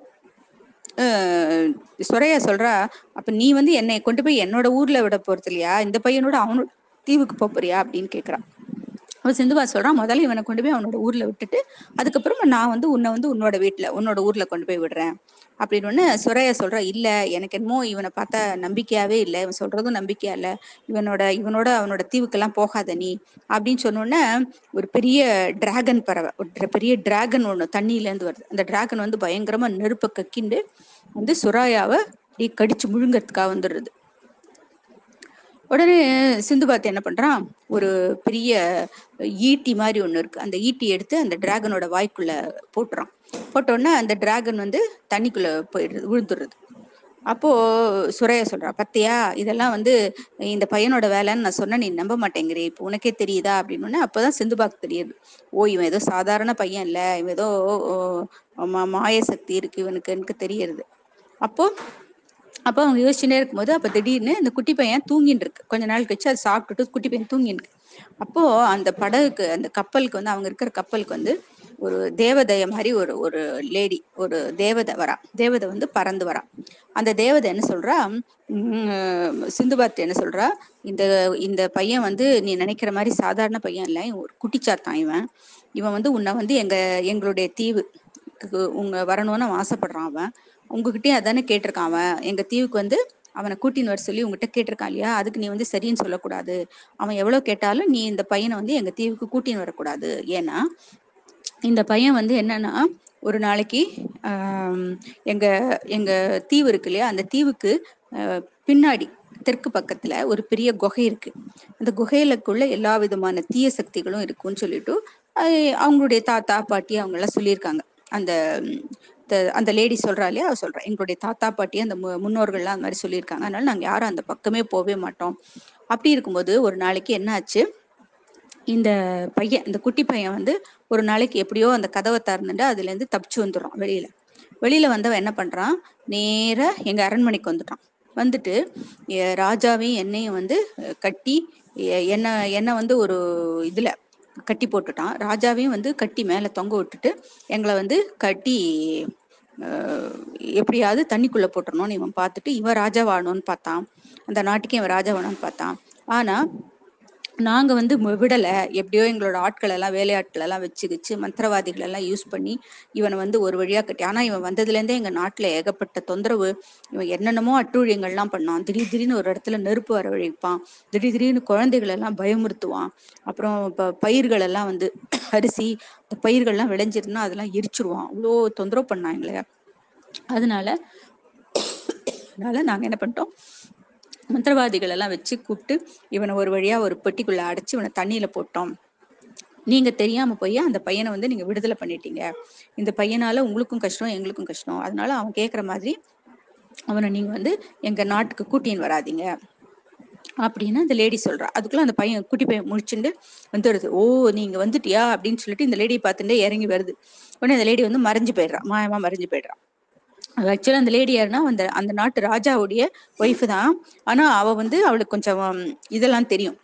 Speaker 1: சுரையா சொல்றா அப்ப நீ வந்து என்னை கொண்டு போய் என்னோட ஊர்ல விட போறது இல்லையா? இந்த பையனோட அவனோட தீவுக்கு போறியா? அப்படின்னு கேக்குறான் அவன் சிந்துவா சொல்றான் முதல்ல இவனை கொண்டு போய் அவனோட ஊர்ல விட்டுட்டு அதுக்கப்புறமா நான் வந்து உன்னை வந்து உன்னோட வீட்டுல உன்னோட ஊர்ல கொண்டு போய் விடுறேன். அப்படின்னு ஒண்ணு சுரையா சொல்ற இல்ல எனக்கு என்னமோ இவனை பார்த்தா நம்பிக்கையாவே இல்லை. இவன் சொல்றதும் நம்பிக்கையா இல்ல. இவனோட இவனோட அவனோட தீவுக்கெல்லாம் போகாத நீ. அப்படின்னு சொன்னோடனே ஒரு பெரிய டிராகன் பறவை ஒரு பெரிய டிராகன் ஒண்ணு தண்ணியில இருந்து வருது. அந்த டிராகன் வந்து பயங்கரமா நெருப்பை கக்கிண்டு வந்து சுராயாவை அப்படியே கடிச்சு முழுங்கறதுக்காக வந்துடுறது. உடனே சிந்து பாத்து என்ன பண்றான்? ஒரு பெரிய ஈட்டி மாதிரி ஒண்ணு இருக்கு. அந்த ஈட்டி எடுத்து அந்த டிராகனோட வாய்க்குள்ள போட்டுறான். போட்டோன்னே அந்த டிராகன் வந்து தண்ணிக்குள்ள போயிடுறது விழுந்துடுறது அப்போ சுரையா சொல்றா பத்தியா இதெல்லாம் வந்து இந்த பையனோட வேலைன்னு நான் சொன்ன நீ நம்ப மாட்டேங்கிறே இப்போ உனக்கே தெரியுதா? அப்படின்னு அப்பதான் சிந்துபாக்கு தெரியுது. ஓ இவன் ஏதோ சாதாரண பையன் இல்ல இவன் ஏதோ மாய சக்தி இருக்கு இவனுக்கு எனக்கு தெரியறது. அப்போ அப்போ அவங்க யோசிச்சுட்டே இருக்கும்போது அப்போ திடீர்னு இந்த குட்டி பையன் தூங்கின்னு இருக்கு கொஞ்ச நாள் கழிச்சு அது சாப்பிட்டுட்டு குட்டி பையன் தூங்கின்னு இருக்கு அப்போ அந்த படகுக்கு அந்த கப்பலுக்கு வந்து அவங்க இருக்கிற கப்பலுக்கு வந்து ஒரு தேவதைய மாதிரி ஒரு ஒரு லேடி ஒரு தேவதை வரா. தேவதை வந்து பறந்து வரா. அந்த தேவதை என்ன சொல்றா? சிந்துபாத் என்ன சொல்றா? இந்த இந்த பையன் வந்து நீ நினைக்கிற மாதிரி சாதாரண பையன் இல்லை. ஒரு குட்டிச்சாத்தான் இவன். இவன் வந்து உன்னை வந்து எங்க எங்களுடைய தீவு உங்க வரணும்னு ஆசைப்படுறான் அவன். உங்ககிட்டயும் அதானே கேட்டிருக்கான் அவன். எங்க தீவுக்கு வந்து அவனை கூட்டின்னு வர சொல்லி உங்ககிட்ட கேட்டிருக்கான் இல்லையா? அதுக்கு நீ வந்து சரின்னு சொல்லக்கூடாது. அவன் எவ்வளவு கேட்டாலும் நீ இந்த பையனை வந்து எங்க தீவுக்கு கூட்டின்னு வரக்கூடாது. ஏன்னா இந்த பையன் வந்து என்னன்னா ஒரு நாளைக்கு எங்க எங்க தீவு இருக்கு இல்லையா? அந்த தீவுக்கு பின்னாடி தெற்கு பக்கத்துல ஒரு பெரிய குகை இருக்கு. அந்த குகையிலக்குள்ள எல்லா விதமான தீய சக்திகளும் இருக்கும்னு சொல்லிட்டு அவங்களுடைய தாத்தா பாட்டி அவங்க எல்லாம் சொல்லியிருக்காங்க. அந்த அந்த லேடி சொல்றா இல்லையா அவ சொல்றா எங்களுடைய தாத்தா பாட்டி அந்த முன்னோர்கள்லாம் அந்த மாதிரி சொல்லியிருக்காங்க. அதனால நாங்க யாரும் அந்த பக்கமே போகவே மாட்டோம். அப்படி இருக்கும்போது ஒரு நாளைக்கு என்ன ஆச்சு? இந்த பையன் இந்த குட்டி பையன் வந்து ஒரு நாளைக்கு எப்படியோ அந்த கதவை திறந்துட்டு அதுல இருந்து தப்பிச்சு வந்துடுறான் வெளியில. வெளியில வந்தவன் என்ன பண்றான்? நேர எங்க அரண்மனைக்கு வந்துட்டான். வந்துட்டு ராஜாவையும் என்னையும் வந்து கட்டி என்ன என்ன வந்து ஒரு இதுல கட்டி போட்டுட்டான். ராஜாவையும் வந்து கட்டி மேல தொங்க விட்டுட்டு எங்களை வந்து கட்டி எப்படியாவது தண்ணிக்குள்ள போட்டுறணும்னு இவன் பார்த்துட்டு இவன் ராஜாவானோன்னு பார்த்தான். அந்த நாட்டுக்கு இவன் ராஜாவானோன்னு பார்த்தான். ஆனா நாங்க வந்து விடலை. எப்படியோ எங்களோட ஆட்கள் எல்லாம் வேலையாட்கள் எல்லாம் வச்சு வச்சு மந்திரவாதிகள் எல்லாம் யூஸ் பண்ணி இவனை வந்து ஒரு வழியா கட்டி ஆனா இவன் வந்ததுல இருந்தே எங்க நாட்டுல ஏகப்பட்ட தொந்தரவு. இவன் என்னென்னமோ அட்டூழியங்கள்லாம் பண்ணான். திடீர் திடீர்னு ஒரு இடத்துல நெருப்பு வரவழைப்பான் திடீர் திடீர்னு குழந்தைகள் எல்லாம் பயமுறுத்துவான். அப்புறம் பயிர்கள் எல்லாம் வந்து அரிசி பயிர்கள்லாம் விளைஞ்சிருந்தா அதெல்லாம் எரிச்சிருவான். அவ்வளோ தொந்தரவு பண்ணான் எங்களை. அதனால அதனால நாங்க என்ன பண்ணிட்டோம்? மந்திரவாதிகள் எல்லாம் வச்சு கூப்பிட்டு இவனை ஒரு வழியா ஒரு பெட்டிக்குள்ள அடைச்சு இவனை தண்ணியில போட்டோம். நீங்க தெரியாம போய் அந்த பையனை வந்து நீங்க விடுதலை பண்ணிட்டீங்க. இந்த பையனால உங்களுக்கும் கஷ்டம் எங்களுக்கும் கஷ்டம். அதனால அவன் கேக்குற மாதிரி அவனை நீங்க வந்து எங்க நாட்டுக்கு கூட்டின்னு வராதிங்க. அப்படின்னு அந்த லேடி சொல்றா. அதுக்குள்ள அந்த பையன் குட்டி பையன் முடிச்சுட்டு வந்துடுது ஓ நீங்க வந்துட்டியா? அப்படின்னு சொல்லிட்டு இந்த லேடியை பார்த்துட்டே இறங்கி வருது. உடனே அந்த லேடி வந்து மறைஞ்சு போயிடுறான் மாயமா மறைஞ்சு போயிடுறான் ஆக்சுவலா அந்த லேடி யாருன்னா அந்த அந்த நாட்டு ராஜாவுடைய ஒய்ஃப் தான். ஆனா அவ வந்து அவளுக்கு கொஞ்சம் இதெல்லாம் தெரியும்.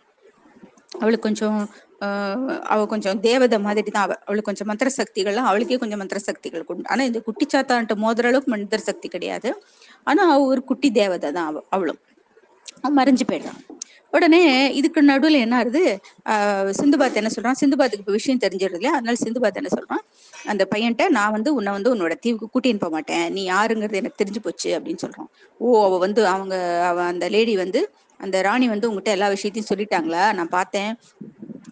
Speaker 1: அவளுக்கு கொஞ்சம் அவ கொஞ்சம் தேவதை மாதிரி தான் அவ. அவளுக்கு கொஞ்சம் மந்திர சக்திகள்லாம் அவளுக்கே கொஞ்சம் மந்திர சக்திகள் கொண்டு ஆனா இந்த குட்டி சாத்தான்ட்டு மோதுற அளவுக்கு மந்திர சக்தி கிடையாது. ஆனா அவ ஒரு குட்டி தேவதை தான் அவ அவளும். மறைஞ்சு போயிடுறான். உடனே இதுக்கு நடுவில் என்ன ஆகுது? சிந்துபாத் என்ன சொல்றான்? சிந்துபாத்துக்கு இப்போ விஷயம் தெரிஞ்சிடுது இல்லையா? அதனால சிந்துபாத் என்ன சொல்றான்? அந்த பையன்ட்ட நான் வந்து உன்னை வந்து உன்னோட தீவுக்கு கூட்டின்னு போக மாட்டேன். நீ யாருங்கிறது எனக்கு தெரிஞ்சு போச்சு அப்படின்னு சொல்றான். ஓ அவ வந்து அவங்க அவ அந்த லேடி வந்து அந்த ராணி வந்து உங்ககிட்ட எல்லா விஷயத்தையும் சொல்லிட்டாங்களா? நான் பார்த்தேன்.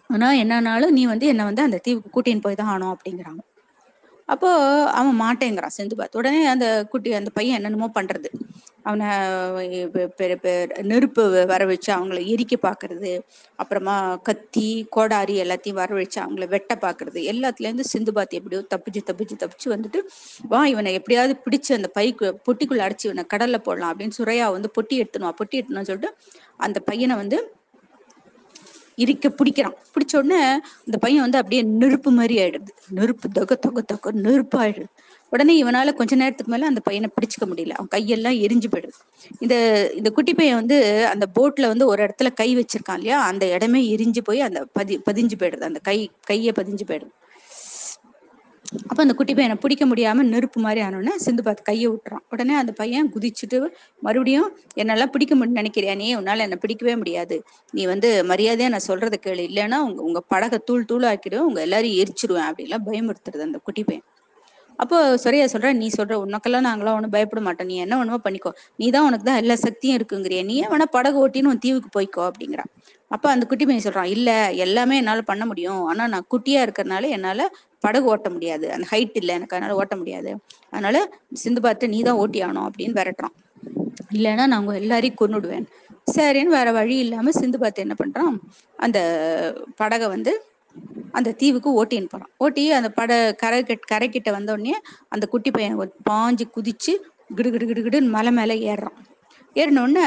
Speaker 1: ஆனா என்னன்னாலும் நீ வந்து என்ன வந்து அந்த தீவுக்கு கூட்டின்னு போய் தான் ஆனோம் அப்படிங்கிறாங்க. அப்போ அவன் மாட்டேங்கிறான் சிந்துபாத் உடனே அந்த குட்டி அந்த பையன் என்னென்னமோ பண்றது. அவனை நெருப்பு வர வச்சு அவங்கள எரிக்க பாக்குறது. அப்புறமா கத்தி கோடாரி எல்லாத்தையும் வர வச்சு அவங்கள வெட்ட பாக்குறது. எல்லாத்துல இருந்து சிந்துபாத் எப்படியோ தப்பிச்சு தப்பிச்சு தப்பிச்சு வந்துட்டு வா இவனை எப்படியாவது பிடிச்சு அந்த பைக்கு பொட்டிக்குள்ள அடிச்சு இவனை கடல்ல போடலாம் அப்படின்னு சுரையா வந்து பொட்டி எடுத்துணும் பொட்டி எடுத்துணும் சொல்லிட்டு அந்த பையனை வந்து இரிக்க பிடிக்கிறான். பிடிச்ச உடனே இந்த பையன் வந்து அப்படியே நெருப்பு மாதிரி ஆயிடுது. நெருப்பு தொக தொக தொக நெருப்பு ஆயிடுது. உடனே இவனால கொஞ்ச நேரத்துக்கு மேல அந்த பையனை பிடிச்சிக்க முடியல. அவன் கையெல்லாம் எரிஞ்சு போயிடுது. இந்த இந்த குட்டி பையன் வந்து அந்த போட்ல வந்து ஒரு இடத்துல கை வச்சிருக்கான் இல்லையா? அந்த இடமே எரிஞ்சு போய் அந்த பதி பதிஞ்சு போயிடுது. அந்த கை கையை பதிஞ்சு போயிடுது. அப்போ அந்த குட்டி பையனை பிடிக்க முடியாம நெருப்பு மாதிரி ஆனோடனே சிந்து பார்த்து கையை விட்டுறான். உடனே அந்த பையன் குதிச்சுட்டு மறுபடியும் என்னெல்லாம் பிடிக்க முடியும் நினைக்கிறியா நீ? உன்னால என்ன பிடிக்கவே முடியாது. நீ வந்து மரியாதையா நான் சொல்றதை கேளு. இல்லைன்னா உங்க உங்க படகை தூள் தூள் ஆக்கிடுவேன் உங்க எல்லாரையும் எரிச்சிருவேன். அப்படிலாம் பயமுறுத்துறது அந்த குட்டி பையன். அப்போ சரியா சொல்ற நீ சொல்ற உனக்கெல்லாம் நாங்களாம் ஒன்றும் பயப்பட மாட்டோம். நீ என்ன வேணுமோ பண்ணிக்கோ. நீ தான் உனக்கு தான் எல்லா சக்தியும் இருக்குங்கிறிய. நீ வேணா படகு ஓட்டின்னு உன் தீவுக்கு போய்க்கோ. அப்படிங்கிறான். அப்ப அந்த குட்டி பையன் சொல்றான் இல்ல எல்லாமே என்னால பண்ண முடியும். ஆனா நான் குட்டியா இருக்கிறதுனால என்னால படகு ஓட்ட முடியாது. அந்த ஹைட் இல்லை. எனக்கு அதனால ஓட்ட முடியாது. அதனால சிந்து பார்த்து நீ தான் ஓட்டி ஆகணும் அப்படின்னு விரட்டுறான். இல்லைன்னா நான் உங்க எல்லாரையும் கொண்டுடுவேன் சரின்னு வேற வழி இல்லாம சிந்து பார்த்து என்ன பண்றான்? அந்த படகை வந்து அந்த தீவுக்கு ஓட்டின்னு போறான் ஓட்டி அந்த பட கரை கிட்ட கரை கிட்ட வந்த உடனே அந்த குட்டி பையன் பாஞ்சு குதிச்சு கிடு கிடு கிடுன்னு மலை மேலே ஏறுறான். ஏறினோடனே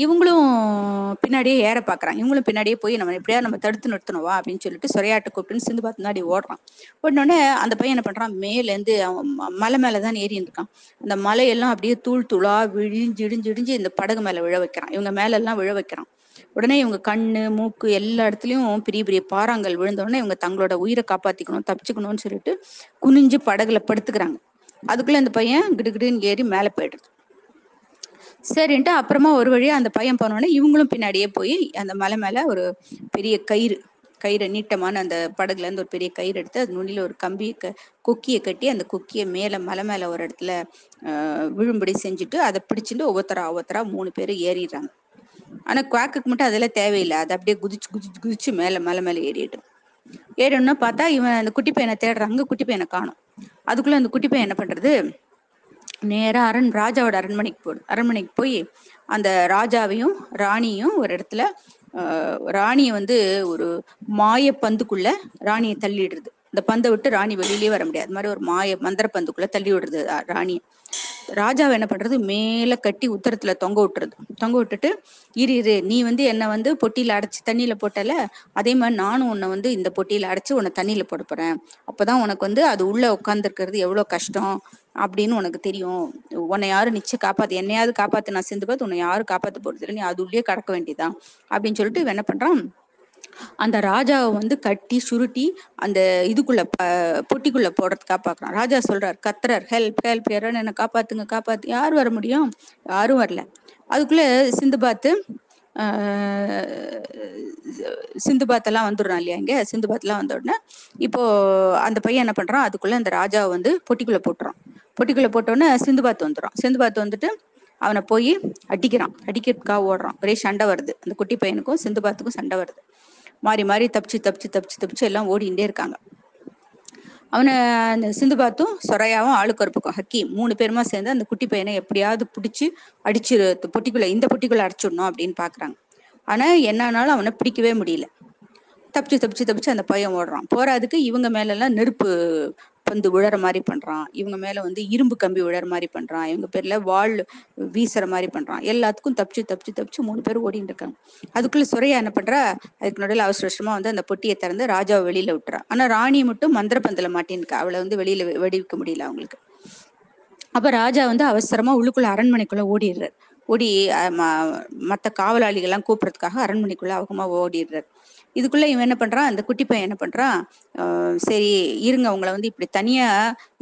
Speaker 1: இவங்களும் பின்னாடியே ஏற பார்க்குறான் இவங்களும் பின்னாடியே போய் நம்ம எப்படியா நம்ம தடுத்து நிறுத்தணுவா அப்படின்னு சொல்லிட்டு சொரையாட்டு கூப்பிட்டுன்னு சிந்து பார்த்து முன்னாடி ஓடுறான். உடனே அந்த பையன் என்ன பண்றான்? மேலேருந்து அவன் ம- மலை மேலதான் ஏறி இருக்கான் அந்த மலையெல்லாம் அப்படியே தூள் தூளா விழிஞ்சு இடிஞ்சு இடிஞ்சு இந்த படகு மேல விழ வைக்கிறான். இவங்க மேல எல்லாம் விழ வைக்கிறான். உடனே இவங்க கண்ணு மூக்கு எல்லா இடத்துலயும் பெரிய பெரிய பாறாங்கல் விழுந்த உடனே இவங்க தங்களோட உயிரை காப்பாத்திக்கணும் தப்பிச்சுக்கணும்னு சொல்லிட்டு குனிஞ்சு படகுல படுத்துக்கிறாங்க. அதுக்குள்ள இந்த பையன் கிடுகிடுன்னு ஏறி மேல போயிடுறது சரின்ட்டு அப்புறமா ஒரு வழியா அந்த பையன் போனோடனே இவங்களும் பின்னாடியே போய் அந்த மலை மேல ஒரு பெரிய கயிறு கயிறை நீட்டமான அந்த படகுல இருந்து ஒரு பெரிய கயிறு எடுத்து அது நுனியில ஒரு கம்பி க கொக்கியை கட்டி அந்த கொக்கியை மேல மலை மேல ஒரு இடத்துல விழும்படி செஞ்சுட்டு அதை பிடிச்சிட்டு ஒவ்வொருத்தரா ஒவ்வொருத்தரா மூணு பேரும் ஏறிடுறாங்க. ஆனா குவாக்குக்கு மட்டும் அதெல்லாம் தேவையில்லை. அது அப்படியே குதிச்சு குதிச்சு குதிச்சு மேல மலை மேல ஏறிடும் ஏறணும்னா பார்த்தா இவன் அந்த குட்டி பையனை தேடுறாங்க. குட்டி பையனை காணும். அதுக்குள்ள அந்த குட்டி பையன் என்ன பண்றது? நேரா அரண் ராஜாவோட அரண்மனைக்கு போ அரண்மனைக்கு போய் அந்த ராஜாவையும் ராணியும் ஒரு இடத்துல ஆஹ், ராணியை வந்து ஒரு மாய பந்துக்குள்ள ராணியை தள்ளிடுறது இந்த பந்தை விட்டு ராணி வெளியிலேயே வர முடியாது. அது மாதிரி ஒரு மாய மந்திர பந்துக்குள்ள தள்ளி விடுறது ராணியை. ராஜாவை என்ன பண்றது? மேல கட்டி உத்தரத்துல தொங்க விட்டுறது. தொங்க விட்டுட்டு இரு இரு நீ வந்து என்னை வந்து பொட்டியில அடைச்சு தண்ணியில போட்டல. அதே மாதிரி நானும் உன்னை வந்து இந்த பொட்டியில அடைச்சு உன்னை தண்ணியில போட போறேன். அப்பதான் உனக்கு வந்து அது உள்ள உட்கார்ந்துருக்கிறது எவ்வளவு கஷ்டம்? அப்படின்னு உனக்கு தெரியும். உன்னை யாரும் நிச்சயம் காப்பாத்து என்னையாவது காப்பாத்து நான் சேர்ந்து பார்த்து உன்னை யாரும் காப்பாத்து போறது இல்லை. நீ அது உள்ளே கடக்க வேண்டியதான் அப்படின்னு சொல்லிட்டு இவன் என்ன பண்றான்? அந்த ராஜாவை வந்து கட்டி சுருட்டி அந்த இதுக்குள்ள ப பொட்டிக்குள்ள போடுறதுக்காக பாக்குறான் ராஜா சொல்றார் கத்துறார் ஹெல்ப் ஹெல்ப் யாரும் என்ன காப்பாத்துங்க காப்பாத்து. யார் வர முடியும்? யாரும் வரல. அதுக்குள்ள சிந்து பார்த்து சிந்து பாத்தெல்லாம் வந்துடுறான் இல்லையா இங்க? சிந்து பாத்தெல்லாம் வந்த உடனே இப்போ அந்த பையன் என்ன பண்றான்? அதுக்குள்ள அந்த ராஜாவை வந்து பொட்டிக்குள்ள போட்டுறான். பொட்டிக்குள்ள போட்டோடனே சிந்து பாத்து வந்துடுறான். சிந்து பாத்து வந்துட்டு அவனை போய் அடிக்கிறான். அடிக்கிறதுக்காக ஓடுறான். ஒரே சண்டை வருது. அந்த குட்டி பையனுக்கும் சிந்து பாத்துக்கும் சண்டை வருது. மாறி மாறி தப்பிச்சு தப்பிச்சு தப்பிச்சு தப்பிச்சு எல்லாம் ஓடிண்டே இருக்காங்க. அவனை அந்த சிந்து பாத்தும் சொரையாவும் ஆளுக்கு ஒரு பக்கம் ஹக்கி மூணு பேருமா சேர்ந்து அந்த குட்டி பையனை எப்படியாவது பிடிச்சி அடிச்சு பொட்டிக்குள்ள இந்த பொட்டிக்குள்ள அடிச்சிடணும் அப்படின்னு பாக்குறாங்க. ஆனா என்னன்னாலும் அவனை பிடிக்கவே முடியல. தப்பிச்சு தப்பிச்சு தப்பிச்சு அந்த பையன் ஓடுறான். போறதுக்கு இவங்க மேல எல்லாம் நெருப்பு பந்து விழற மாதிரி பண்றான். இவங்க மேல வந்து இரும்பு கம்பி விழற மாதிரி பண்றான். இவங்க பேர்ல வாள் வீசுற மாதிரி பண்றான். எல்லாத்துக்கும் தப்பிச்சு தப்பிச்சு தப்பிச்சு மூணு பேர் ஓடிட்டு இருக்காங்க. அதுக்குள்ள சுரையா என்ன பண்றா? அதுக்கு நடுவில் அவசர அவசரமா வந்து அந்த பொட்டியை திறந்து ராஜாவை வெளியில விட்டுறா. ஆனா ராணி மட்டும் மந்திர பந்தல மாட்டின்னுக்கா. அவளை வந்து வெளியில வெடிவிக்க முடியல அவங்களுக்கு. அப்ப ராஜா வந்து அவசரமா உள்ளுக்குள்ள அரண்மனைக்குள்ள ஓடிடுறாரு. ஓடி அஹ், ம- மத்த காவலாளிகள்லாம் கூப்பிடுறதுக்காக அரண்மனைக்குள்ள அவகமா ஓடிடுறாரு. இதுக்குள்ள இவன் என்ன பண்றான்? அந்த குட்டி பையன் என்ன பண்றான்? சரி இருங்க உங்களை வந்து இப்படி தனியா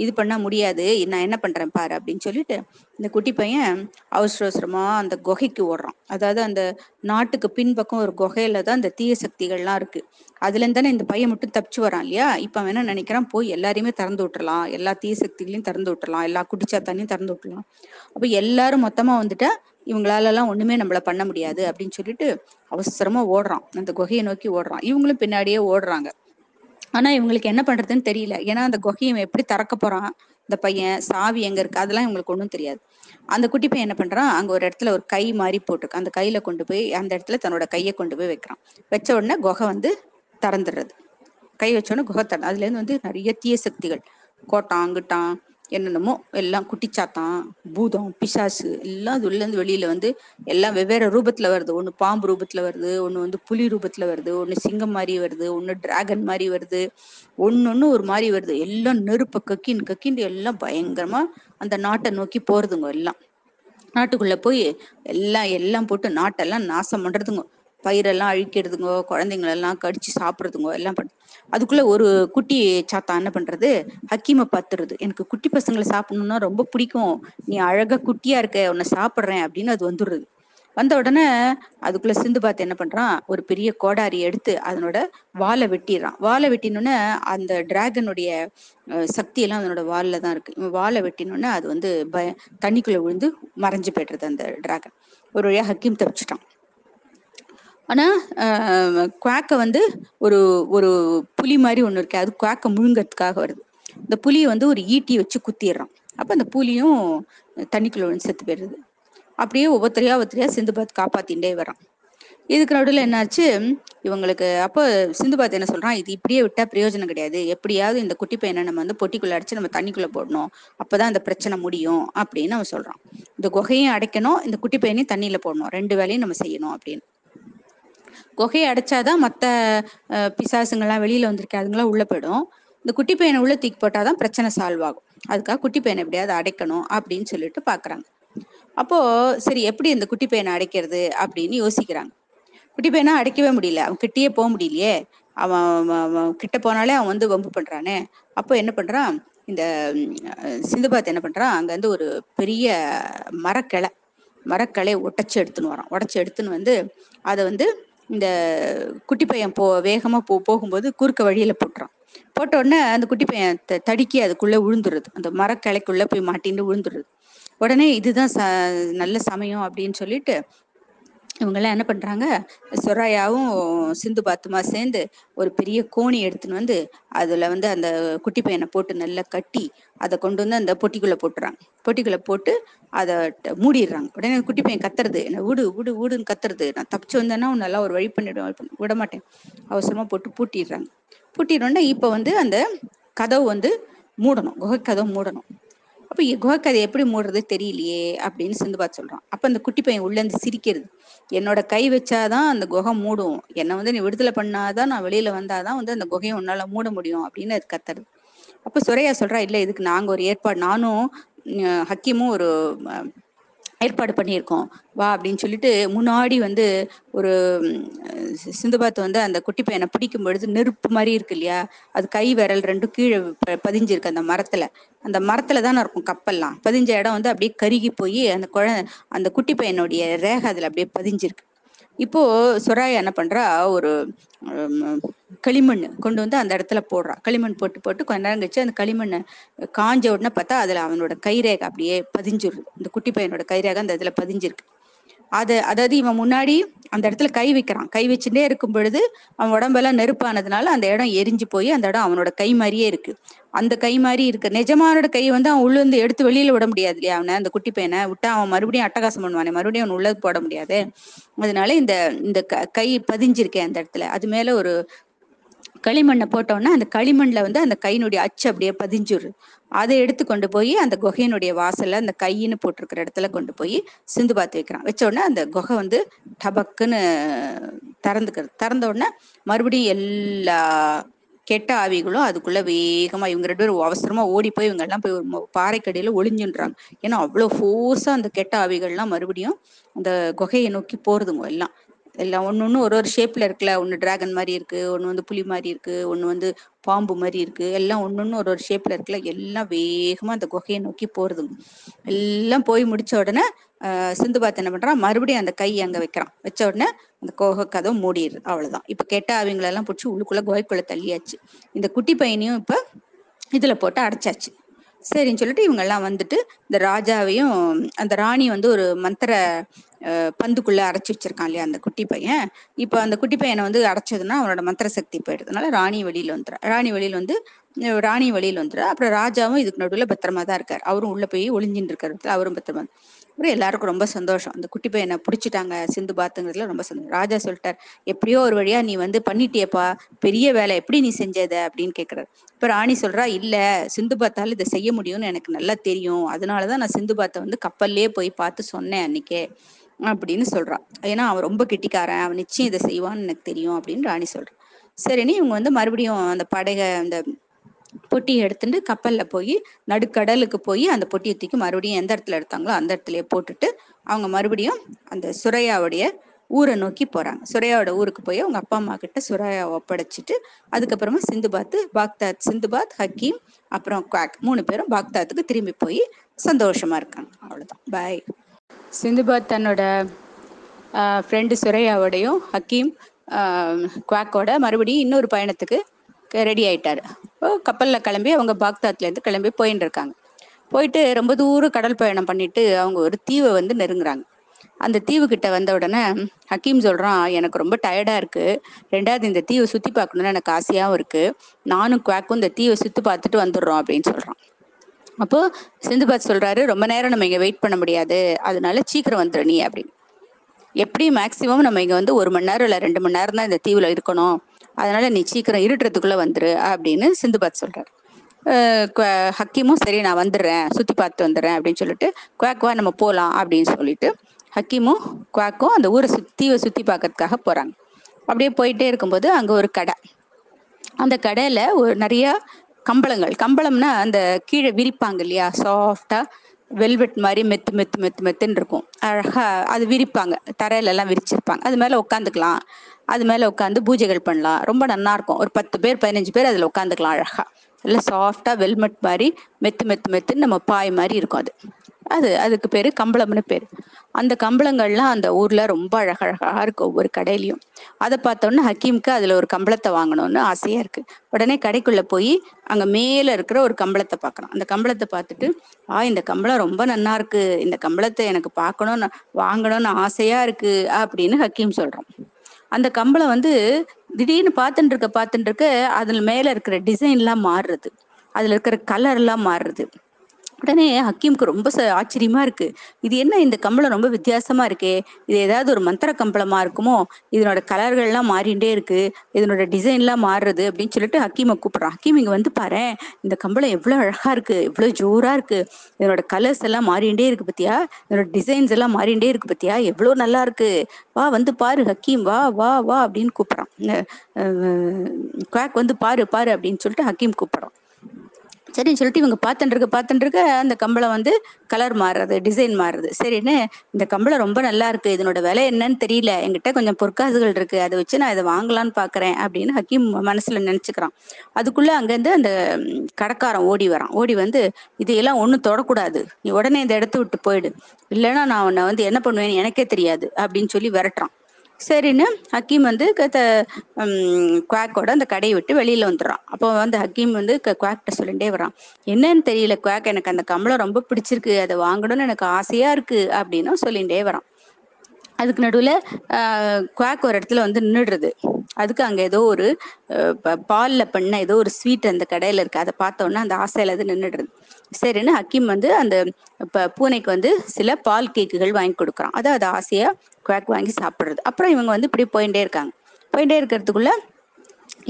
Speaker 1: இது பண்ண முடியாது. நான் என்ன பண்றேன் பாரு அப்படின்னு சொல்லிட்டு இந்த குட்டி பையன் அவசர அவசரமா அந்த குகைக்கு ஓடுறான். அதாவது அந்த நாட்டுக்கு பின்பக்கம் ஒரு குகையில தான் அந்த தீய சக்திகள்லாம் இருக்கு. அதுல இருந்து தானே இந்த பையன் மட்டும் தப்பிச்சு வரான் இல்லையா? இப்ப அவன் என்ன நினைக்கிறான்? போய் எல்லாரையுமே திறந்து விட்டுறலாம். எல்லா தீய சக்திகளையும் திறந்து விட்டுறலாம். எல்லா குடிச்சாத்தானையும் திறந்து விட்டுலாம் அப்ப எல்லாரும் மொத்தமா வந்துட்டா இவங்களால எல்லாம் ஒண்ணுமே நம்மள பண்ண முடியாது அப்படின்னு சொல்லிட்டு அவசரமா ஓடுறான். அந்த குகையை நோக்கி ஓடுறான். இவங்களும் பின்னாடியே ஓடுறாங்க. ஆனா இவங்களுக்கு என்ன பண்றதுன்னு தெரியல. ஏன்னா அந்த குகையை எப்படி திறக்க போறான்? இந்த பையன் சாவி எங்க இருக்கு? அதெல்லாம் இவங்களுக்கு ஒண்ணும் தெரியாது. அந்த குட்டி பையன் என்ன பண்றான்? அங்க ஒரு இடத்துல ஒரு கை மாதிரி போட்டுருக்கு அந்த கையில கொண்டு போய் அந்த இடத்துல தன்னோட கையை கொண்டு போய் வைக்கிறான். வச்ச உடனே குகை வந்து திறந்துடுறது. கை வச்சோடனே குகை திறந்து அதுல இருந்து வந்து நிறைய தீய சக்திகள் கோட்டான் அங்கிட்டான் என்னென்னமோ எல்லாம் குட்டிச்சாத்தான் பூதம் பிசாசு எல்லாம் அது இருந்து வெளியில வந்து எல்லாம் வெவ்வேறு ரூபத்துல வருது. ஒண்ணு பாம்பு ரூபத்துல வருது ஒண்ணு வந்து புலி ரூபத்துல வருது ஒண்ணு சிங்கம் மாதிரி வருது ஒண்ணு டிராகன் மாதிரி வருது ஒன்னொன்னு ஒரு மாதிரி வருது. எல்லாம் நெருப்ப கக்கின் கக்கின் எல்லாம் பயங்கரமா அந்த நாட்டை நோக்கி போறதுங்க எல்லாம். நாட்டுக்குள்ள போய் எல்லாம் எல்லாம் போட்டு நாட்டெல்லாம் நாசம் பண்றதுங்க. பயிரெல்லாம் அழிக்கிறதுங்கோ குழந்தைங்களெல்லாம் கடிச்சு சாப்பிட்றதுங்கோ எல்லாம் பண்ண அதுக்குள்ள ஒரு குட்டி சாத்தா என்ன பண்றது? ஹக்கீமை பத்துறது. எனக்கு குட்டி பசங்களை சாப்பிடணும்னா ரொம்ப பிடிக்கும். நீ அழகா குட்டியா இருக்க உன்னை சாப்பிட்றேன் அப்படின்னு அது வந்துடுறது. வந்த உடனே அதுக்குள்ள சிந்து பார்த்து என்ன பண்றான்? ஒரு பெரிய கோடாரி எடுத்து அதனோட வாலை வெட்டிடுறான். வாலை வெட்டினோடனே அந்த டிராகனுடைய சக்தி எல்லாம் அதனோட வாலில் தான் இருக்கு. இவன் வாலை வெட்டினோடனே அது வந்து பய தண்ணிக்குள்ள விழுந்து மறைஞ்சு போய்டுறது அந்த டிராகன். ஒரு வழியா ஹக்கீம் தப்பிச்சிட்டான். ஆனா குவாக்கை வந்து ஒரு ஒரு புலி மாதிரி ஒண்ணு இருக்கு. அது குவாக்கை முழுங்கிறதுக்காக வருது. இந்த புலியை வந்து ஒரு ஈட்டி வச்சு குத்திடுறான். அப்ப அந்த புலியும் தண்ணிக்குள்ள செத்து போயிடுது. அப்படியே ஒவ்வொருத்தரையா ஒவ்வொருத்தரையா சிந்துபாத் காப்பாத்திண்டே வரான். இதுக்கு நடுவில் என்னாச்சு? இவங்களுக்கு அப்போ சிந்துபாத் என்ன சொல்றான்? இது இப்படியே விட்டா பிரயோஜனம் கிடையாது. எப்படியாவது இந்த குட்டி பையனை நம்ம வந்து பொட்டிக்குள்ள அடிச்சு நம்ம தண்ணிக்குள்ள போடணும். அப்பதான் அந்த பிரச்சனை முடியும் அப்படின்னு அவன் சொல்றான். இந்த குகையும் அடைக்கணும் இந்த குட்டி பையனையும் தண்ணியில போடணும். ரெண்டு வேலையும் நம்ம செய்யணும் அப்படின்னு. குகையை அடைச்சாதான் மற்ற பிசாசுங்கள்லாம் வெளியில வந்திருக்கேன் அதுங்களாம் உள்ள போயிடும். இந்த குட்டி பையனை உள்ள தூக்கி போட்டாதான் பிரச்சனை சால்வ் ஆகும். அதுக்காக குட்டி பையனை எப்படியாவது அடைக்கணும் அப்படின்னு சொல்லிட்டு பாக்குறாங்க. அப்போ சரி எப்படி இந்த குட்டி பையனை அடைக்கிறது அப்படின்னு யோசிக்கிறாங்க. குட்டி பையனா அடைக்கவே முடியல. அவன் கிட்டேயே போக முடியலையே. அவன் கிட்ட போனாலே அவன் வந்து வம்பு பண்றானே. அப்போ என்ன பண்றான்? இந்த சிந்துபாத் என்ன பண்றான்? அங்க வந்து ஒரு பெரிய மரக்கிளை மரக்களை ஒட்டச்சு எடுத்துன்னு வரான். உடச்சி எடுத்துன்னு வந்து அதை வந்து இந்த குட்டி பையன் போ வேகமா போ போகும்போது குறுக்க வழியில போட்டுறான். போட்ட உடனே அந்த குட்டி பையன் தடுக்கி அதுக்குள்ள விழுந்துருது அந்த மரக்கிளைக்குள்ள போய் மாட்டின்னு விழுந்துருது உடனே இதுதான் ச நல்ல சமயம் அப்படின்னு சொல்லிட்டு இவங்கெல்லாம் என்ன பண்றாங்க? சொராயாவும் சிந்து பாத்துமா சேர்ந்து ஒரு பெரிய கோணி எடுத்துன்னு வந்து அதுல வந்து அந்த குட்டி பையனை போட்டு நல்லா கட்டி அதை கொண்டு வந்து அந்த பொட்டிக்குள்ள போட்டுறாங்க. பொட்டிக்குள்ள போட்டு அதை மூடிடுறாங்க. உடனே குட்டி பையன் கத்துறது என்ன விடு விடு ஊடுன்னு கத்துறது. நான் தப்பிச்சு வந்தேன்னா நல்லா ஒரு வழி பண்ணிடுவேன் விட மாட்டேன். அவசரமா போட்டு பூட்டிடுறாங்க. பூட்டிடுறோன்னா இப்ப வந்து அந்த கதவு வந்து மூடணும். குகை கதவு மூடணும். அப்ப குகைக்கதை எப்படி மூடுறது தெரியலையே அப்படின்னு சிந்துபாத் சொல்றான். அப்ப அந்த குட்டி பையன் உள்ள இருந்து சிரிக்கிறது. என்னோட கை வச்சாதான் அந்த குகை மூடும். என்னை வந்து நீ விடுதலை பண்ணாதான் நான் வெளியில வந்தாதான் வந்து அந்த குகையை உன்னால மூட முடியும் அப்படின்னு அது கத்துறது. அப்ப சுரையா சொல்றா இல்ல இதுக்கு நாங்க ஒரு ஏற்பாடு நானும் ஹக்கீமும் ஒரு ஏற்பாடு பண்ணியிருக்கோம். வா அப்படின்னு சொல்லிட்டு முன்னாடி வந்து ஒரு சிந்துபாத் வந்து அந்த குட்டி பையனை பிடிக்கும் பொழுது நெருப்பு மாதிரி இருக்கு இல்லையா? அது கை விரல் ரெண்டும் கீழே பதிஞ்சிருக்கு அந்த மரத்துல. அந்த மரத்துல தானே இருக்கும் கப்பல்லாம். பதிஞ்ச இடம் வந்து அப்படியே கருகி போய் அந்த குழ அந்த குட்டி பையனுடைய ரேகை அதுல அப்படியே பதிஞ்சிருக்கு. இப்போ சொராயா என்ன பண்றா? ஒரு களிமண் கொண்டு வந்து அந்த இடத்துல போடுறா. களிமண் போட்டு போட்டு கொஞ்ச நேரம் கழிச்சு அந்த களிமண்ணை காஞ்ச உடனே பார்த்தா அதுல அவனோட கைரேகை அப்படியே பதிஞ்சிருது. இந்த குட்டி பையனோட கைரேகை அந்த இதுல பதிஞ்சிருக்கு. அது அதாவது இவன் முன்னாடி அந்த இடத்துல கை வைக்கிறான். கை வச்சுட்டே இருக்கும் பொழுது அவன் உடம்பெல்லாம் நெருப்பானதுனால அந்த இடம் எரிஞ்சு போய் அந்த இடம் அவனோட கை மாதிரியே இருக்கு. அந்த கை மாதிரி இருக்கு. நிஜமானோட கை வந்து அவன் உள்ள இருந்து எடுத்து வெளியில விட முடியாது இல்லையா அவனை? அந்த குட்டி பையனை விட்டா அவன் மறுபடியும் அட்டகாசம் பண்ணுவானே? மறுபடியும் அவன் உள்ளது போட முடியாது. அதனால இந்த இந்த கை பதிஞ்சிருக்கேன் அந்த இடத்துல. அது மேல ஒரு களிமண்ணை போட்டோன்னா அந்த களிமண்ல வந்து அந்த கையினுடைய அச்சு அப்படியே பதிஞ்சுரு அதை எடுத்து கொண்டு போய் அந்த குகையினுடைய வாசல்ல அந்த கையின்னு போட்டிருக்கிற இடத்துல கொண்டு போய் சிந்து பார்த்து வைக்கிறான். வச்ச உடனே அந்த குகை வந்து டபக்குன்னு திறந்துக்கிறது திறந்த உடனே மறுபடியும் எல்லா கெட்ட ஆவிகளும் அதுக்குள்ள வேகமா இவங்க ரெண்டு பேரும் அவசரமா ஓடி போய் இவங்க எல்லாம் போய் ஒரு பாறைக்கடியில ஒளிஞ்சுன்றாங்க. ஏன்னா அவ்வளவு ஃபோர்ஸா அந்த கெட்ட ஆவிகள்லாம் மறுபடியும் அந்த குகையை நோக்கி போறதுங்க எல்லாம். எல்லாம் ஒன்று ஒன்று ஒரு ஒரு ஷேப்பில் இருக்குல்ல. ஒன்று டிராகன் மாதிரி இருக்கு ஒன்று வந்து புலி மாதிரி இருக்கு ஒன்று வந்து பாம்பு மாதிரி இருக்குது எல்லாம் ஒன்று ஒன்று ஒரு ஒரு ஷேப்பில் இருக்குல்ல. எல்லாம் வேகமாக அந்த குகையை நோக்கி போகிறது எல்லாம் போய் முடிச்ச உடனே சிந்து பாத்து என்ன பண்ணுறான் மறுபடியும் அந்த கை அங்கே வைக்கிறான். வச்ச உடனே அந்த குகை கதவை மூடிடுது. அவ்வளோதான் இப்போ கேட்டால் அவங்களெல்லாம் பிடிச்சி உள்ளுக்குள்ளே குகைக்குள்ளே தள்ளியாச்சு. இந்த குட்டி பையனையும் இப்போ இதில் போட்டு அடைச்சாச்சு. சரின்னு சொல்லிட்டு இவங்கெல்லாம் வந்துட்டு இந்த ராஜாவையும் அந்த ராணி வந்து ஒரு மந்திர பந்துக்குள்ள அடைச்சி வச்சிருக்கான் இல்லையா அந்த குட்டி பையன். இப்போ அந்த குட்டி பையனை வந்து அடைச்சதுன்னா அவனோட மந்திர சக்தி போயிடுறதுனால ராணி வழியில் வந்துடுறா ராணி வழியில் வந்து ராணி வழியில் வந்துடுறா அப்புறம் ராஜாவும் இதுக்கு நடுவில் பத்திரமா தான் இருக்கார். அவரும் உள்ள போய் ஒளிஞ்சின்னு இருக்கிறது அவரும் பத்திரமா அப்புறம் எல்லாருக்கும் ரொம்ப சந்தோஷம். அந்த குட்டி பையனை பிடிச்சிட்டாங்க சிந்து பாத்துங்கிறதுல ரொம்ப சந்தோஷம். ராஜா சொல்லிட்டார் எப்படியோ ஒரு வழியா நீ வந்து பண்ணிட்டியப்பா. பெரிய வேலை எப்படி நீ செஞ்சத? அப்படின்னு கேக்குறாரு. இப்ப ராணி சொல்றா இல்ல சிந்து பாத்தால இதை செய்ய முடியும்னு எனக்கு நல்லா தெரியும். அதனாலதான் நான் சிந்து பாத்தை வந்து கப்பல்லே போய் பார்த்து சொன்னேன் அன்னைக்கே. அப்படின்னு சொல்றான் ஏன்னா அவன் ரொம்ப கெட்டிக்காரன். அவன் நிச்சயம் இதை செய்வான்னு எனக்கு தெரியும் அப்படின்னு ராணி சொல்றான் சரின்னு இவங்க வந்து மறுபடியும் அந்த படகை அந்த பொட்டியை எடுத்துட்டு கப்பல்ல போய் நடுக்கடலுக்கு போய் அந்த பொட்டியை தூக்கி மறுபடியும் எந்த இடத்துல எடுத்தாங்களோ அந்த இடத்துலயே போட்டுட்டு அவங்க மறுபடியும் அந்த சுரையாவுடைய ஊரை நோக்கி போறாங்க. சுரையாவோட ஊருக்கு போய் அவங்க அப்பா அம்மா கிட்ட சுரையாவை ஒப்படைச்சிட்டு அதுக்கப்புறமா சிந்துபாத் பாக்தாத் சிந்துபாத் ஹக்கீம் அப்புறம் குவாக் மூணு பேரும் பாக்தாத்துக்கு திரும்பி போய் சந்தோஷமா இருக்காங்க. அவ்வளவுதான். பாய் சிந்துபாத் தன்னோட ஃப்ரெண்டு சுரையாவோடையும் ஹக்கீம் குவாக்கோட மறுபடியும் இன்னொரு பயணத்துக்கு ரெடி ஆயிட்டாரு. கப்பலில் கிளம்பி அவங்க பாக்தாத்லேருந்து கிளம்பி போயின்னு இருக்காங்க. போயிட்டு ரொம்ப தூரம் கடல் பயணம் பண்ணிட்டு அவங்க ஒரு தீவை வந்து நெருங்குறாங்க. அந்த தீவு கிட்ட வந்த உடனே ஹக்கீம் சொல்றான் எனக்கு ரொம்ப டயர்டா இருக்கு. ரெண்டாவது இந்த தீவை சுத்தி பார்க்கணும்னு எனக்கு ஆசையாகவும் இருக்கு. நானும் குவாக்கும் இந்த தீவை சுத்தி பார்த்துட்டு வந்துடுறோம் அப்படின்னு சொல்றான். அப்போ சிந்துபாத் சொல்றாரு ரொம்ப நேரம் நம்ம இங்க வெயிட் பண்ண முடியாது. அதனால சீக்கிரம் வந்துடு நீ அப்படின்னு. எப்படியும் மேக்ஸிமம் நம்ம இங்க வந்து ஒரு மணி நேரம் இல்லை ரெண்டு மணி நேரம் தான் இந்த தீவுல இருக்கணும். அதனால நீ சீக்கிரம் இருட்டுறதுக்குள்ள வந்துரு அப்படின்னு சிந்துபாத் சொல்றாரு. குவ- ஹக்கீமும் சரி நான் வந்துடுறேன். சுத்தி பார்த்து வந்துடுறேன் அப்படின்னு சொல்லிட்டு குவாக்குவா நம்ம போலாம் அப்படின்னு சொல்லிட்டு ஹக்கீமும் குவாக்கும் அந்த ஊரை சுத்தி தீவை சுத்தி பார்க்கறதுக்காக போறாங்க. அப்படியே போயிட்டே இருக்கும்போது அங்க ஒரு கடை. அந்த கடையில ஒரு நிறைய கம்பளங்கள். கம்பளம்னா அந்த கீழே விரிப்பாங்க இல்லையா? சாஃப்டா வெல்வெட் மாதிரி மெத்து மெத்து மெத்து மெத்துன்னு இருக்கும். அழகா அது விரிப்பாங்க. தரையில எல்லாம் விரிச்சிருப்பாங்க. அது மேல உட்காந்துக்கலாம் அது மேல உட்காந்து பூஜைகள் பண்ணலாம். ரொம்ப நல்லா இருக்கும். ஒரு பத்து பேர் பதினஞ்சு பேர் அதுல உட்காந்துக்கலாம் அழகா. நல்லா சாஃப்டா வெல்மெட் மாதிரி மெத்து மெத்து மெத்துன்னு நம்ம பாய் மாதிரி இருக்கும் அது. அது அதுக்கு பேரு கம்பளம்னு பேரு. அந்த கம்பளங்கள்லாம் அந்த ஊர்ல ரொம்ப அழகழகா இருக்கு ஒவ்வொரு கடையிலயும். அதை பார்த்தோன்னே ஹக்கீமுக்கு அதுல ஒரு கம்பளத்தை வாங்கணும்னு ஆசையா இருக்கு. உடனே கடைக்குள்ள போய் அங்க மேல இருக்கிற ஒரு கம்பளத்தை பார்க்கணும். அந்த கம்பளத்தை பார்த்துட்டு ஆ இந்த கம்பளம் ரொம்ப நன்னா இருக்கு. இந்த கம்பளத்தை எனக்கு பார்க்கணும்னு வாங்கணும்னு ஆசையா இருக்கு அப்படின்னு ஹக்கீம் சொல்றான். அந்த கம்பளம் வந்து திடீர்னு பார்த்துட்டு இருக்க பார்த்துட்டு இருக்க அதுல மேல இருக்கிற டிசைன்லாம் மாறுறது. அதுல இருக்கிற கலர் எல்லாம் மாறுறது. உடனே ஹக்கீமுக்கு ரொம்ப ச- ஆச்சரியமா இருக்கு. இது என்ன இந்த கம்பளம் ரொம்ப வித்தியாசமா இருக்கே? இது ஏதாவது ஒரு மந்திர கம்பளமா இருக்குமோ? இதனோட கலர்கள்லாம் மாறிண்டே இருக்கு. இதனோட டிசைன்லாம் மாறுறது அப்படின்னு சொல்லிட்டு ஹக்கீமை கூப்பிடுறான். ஹக்கீம் இங்க வந்து பாரு இந்த கம்பளம் எவ்வளவு அழகா இருக்கு எவ்வளவு ஜோரா இருக்கு. இதனோட கலர்ஸ் எல்லாம் மாறிண்டே இருக்கு பத்தியா? இதனோட டிசைன்ஸ் எல்லாம் மாறிண்டே இருக்கு பத்தியா? எவ்வளவு நல்லா இருக்கு. வா வந்து பாரு ஹக்கீம் வா வா வா அப்படின்னு கூப்பிடுறான். குவாக் வந்து பாரு பாரு அப்படின்னு சொல்லிட்டு ஹக்கீம் கூப்பிடுறான். சரின்னு சொல்லிட்டு இவங்க பார்த்துட்டு இருக்க பார்த்துட்டு இருக்க அந்த கம்பளம் வந்து கலர் மாறுறது டிசைன் மாறுறது. சரின்னு இந்த கம்பளம் ரொம்ப நல்லா இருக்கு. இதனோட விலை என்னன்னு தெரியல. என்கிட்ட கொஞ்சம் பொற்காசுகள் இருக்கு. அதை வச்சு நான் இதை வாங்கலாம்னு பாக்குறேன் அப்படின்னு ஹக்கீம் மனசுல நினைச்சுக்கிறான். அதுக்குள்ள அங்கேருந்து அந்த ம், கடைக்காரன் ஓடி வரான். ஓடி வந்து இதையெல்லாம் ஒன்றும் தொடக்கூடாது. நீ உடனே இந்த இடத்த விட்டு போயிடு. இல்லைன்னா நான் உன்னை வந்து என்ன பண்ணுவேன்னு எனக்கே தெரியாது. அப்படின்னு சொல்லி விரட்டுறான். சரின்னு ஹக்கீம் வந்து குவாக்கோட அந்த கடையை விட்டு வெளியில வந்துடுறான். அப்போ வந்து ஹக்கீம் வந்து க- குவாக்கிட்ட சொல்லிட்டே வரான். என்னன்னு தெரியல குவாக் எனக்கு அந்த கம்பளம் ரொம்ப பிடிச்சிருக்கு அதை வாங்கணும்னு எனக்கு ஆசையா இருக்கு அப்படின்னு சொல்லிட்டே வரான். அதுக்கு நடுவில் குவாக் ஒரு இடத்துல வந்து நின்றுடுறது அதுக்கு அங்கே ஏதோ ஒரு ப- பால்ல பண்ண ஏதோ ஒரு ஸ்வீட் அந்த கடையில் இருக்கு. அதை பார்த்தோன்னே அந்த ஆசையில அது நின்றுடுறது சரின்னு ஹக்கீம் வந்து அந்த பூனைக்கு வந்து சில பால் கேக்குகள் வாங்கி கொடுக்குறான். அதை அது ஆசையா குவாக் வாங்கி சாப்பிடுறது. அப்புறம் இவங்க வந்து இப்படி போயிட்டே இருக்காங்க. போயிட்டே இருக்கிறதுக்குள்ள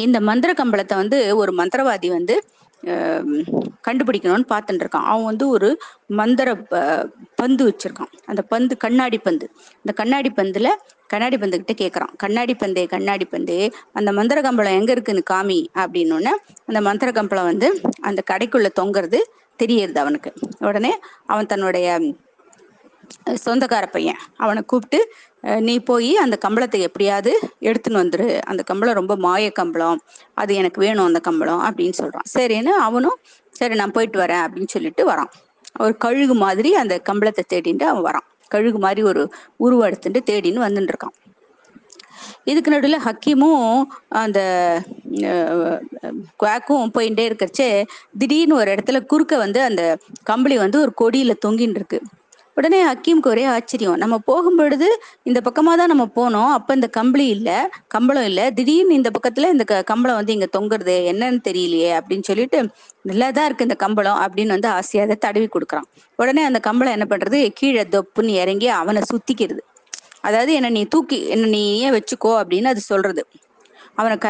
Speaker 1: இந்த மந்திர கம்பளத்தை வந்து ஒரு மந்திரவாதி வந்து கண்டுபிடிக்கணும்னு பார்த்துட்டு இருக்கான். அவன் வந்து ஒரு மந்திர பந்து வச்சிருக்கான். அந்த பந்து கண்ணாடி பந்து. அந்த கண்ணாடி பந்துல கண்ணாடி பந்து கிட்ட கேட்கறான் கண்ணாடி பந்தே கண்ணாடி பந்தே அந்த மந்திர கம்பளம் எங்க இருக்குன்னு காமி அப்படின்னு அந்த மந்திர கம்பளம் வந்து அந்த கடைக்குள்ள தொங்குறது தெரியறது அவனுக்கு. உடனே அவன் தன்னுடைய சொந்தக்கார பையன். அவனை கூப்பிட்டு நீ போய் அந்த கம்பளத்தை எப்படியாவது எடுத்துன்னு வந்துரு. அந்த கம்பளம் ரொம்ப மாய கம்பளம். அது எனக்கு வேணும் அந்த கம்பளம் அப்படின்னு சொல்றான். சரின்னு அவனும் சரி நான் போயிட்டு வரேன் அப்படின்னு சொல்லிட்டு வரான். ஒரு கழுகு மாதிரி அந்த கம்பளத்தை தேடிட்டு அவன் வரான். கழுகு மாதிரி ஒரு உருவம் எடுத்துட்டு தேடின்னு வந்துட்டு இருக்கான். இதுக்கு நடுவில் ஹக்கீமும் அந்த குவாக்கும் போயிட்டே இருக்கிறச்சே திடீர்னு ஒரு இடத்துல குறுக்க வந்து அந்த கம்பளி வந்து ஒரு கொடியில தொங்கின்னு இருக்கு. உடனே ஹக்கீமுக்கு ஒரே ஆச்சரியம். நம்ம போகும்பொழுது இந்த பக்கமா தான் நம்ம போனோம். அப்ப இந்த கம்பளி இல்ல கம்பளம் இல்ல. திடீர்னு இந்த பக்கத்துல இந்த கம்பளம் வந்து இங்க தொங்குறது என்னன்னு தெரியலையே அப்படின்னு சொல்லிட்டு நல்லாதான் இருக்கு இந்த கம்பளம் அப்படின்னு வந்து ஆசையா அதை தடவி கொடுக்குறான். உடனே அந்த கம்பளம் என்ன பண்றது? கீழே தொப்புன்னு இறங்கி அவனை சுத்திக்கிறது. அதாவது என்ன நீ தூக்கி என்ன நீ ஏன் வச்சுக்கோ அப்படின்னு அது சொல்றது. அவனை க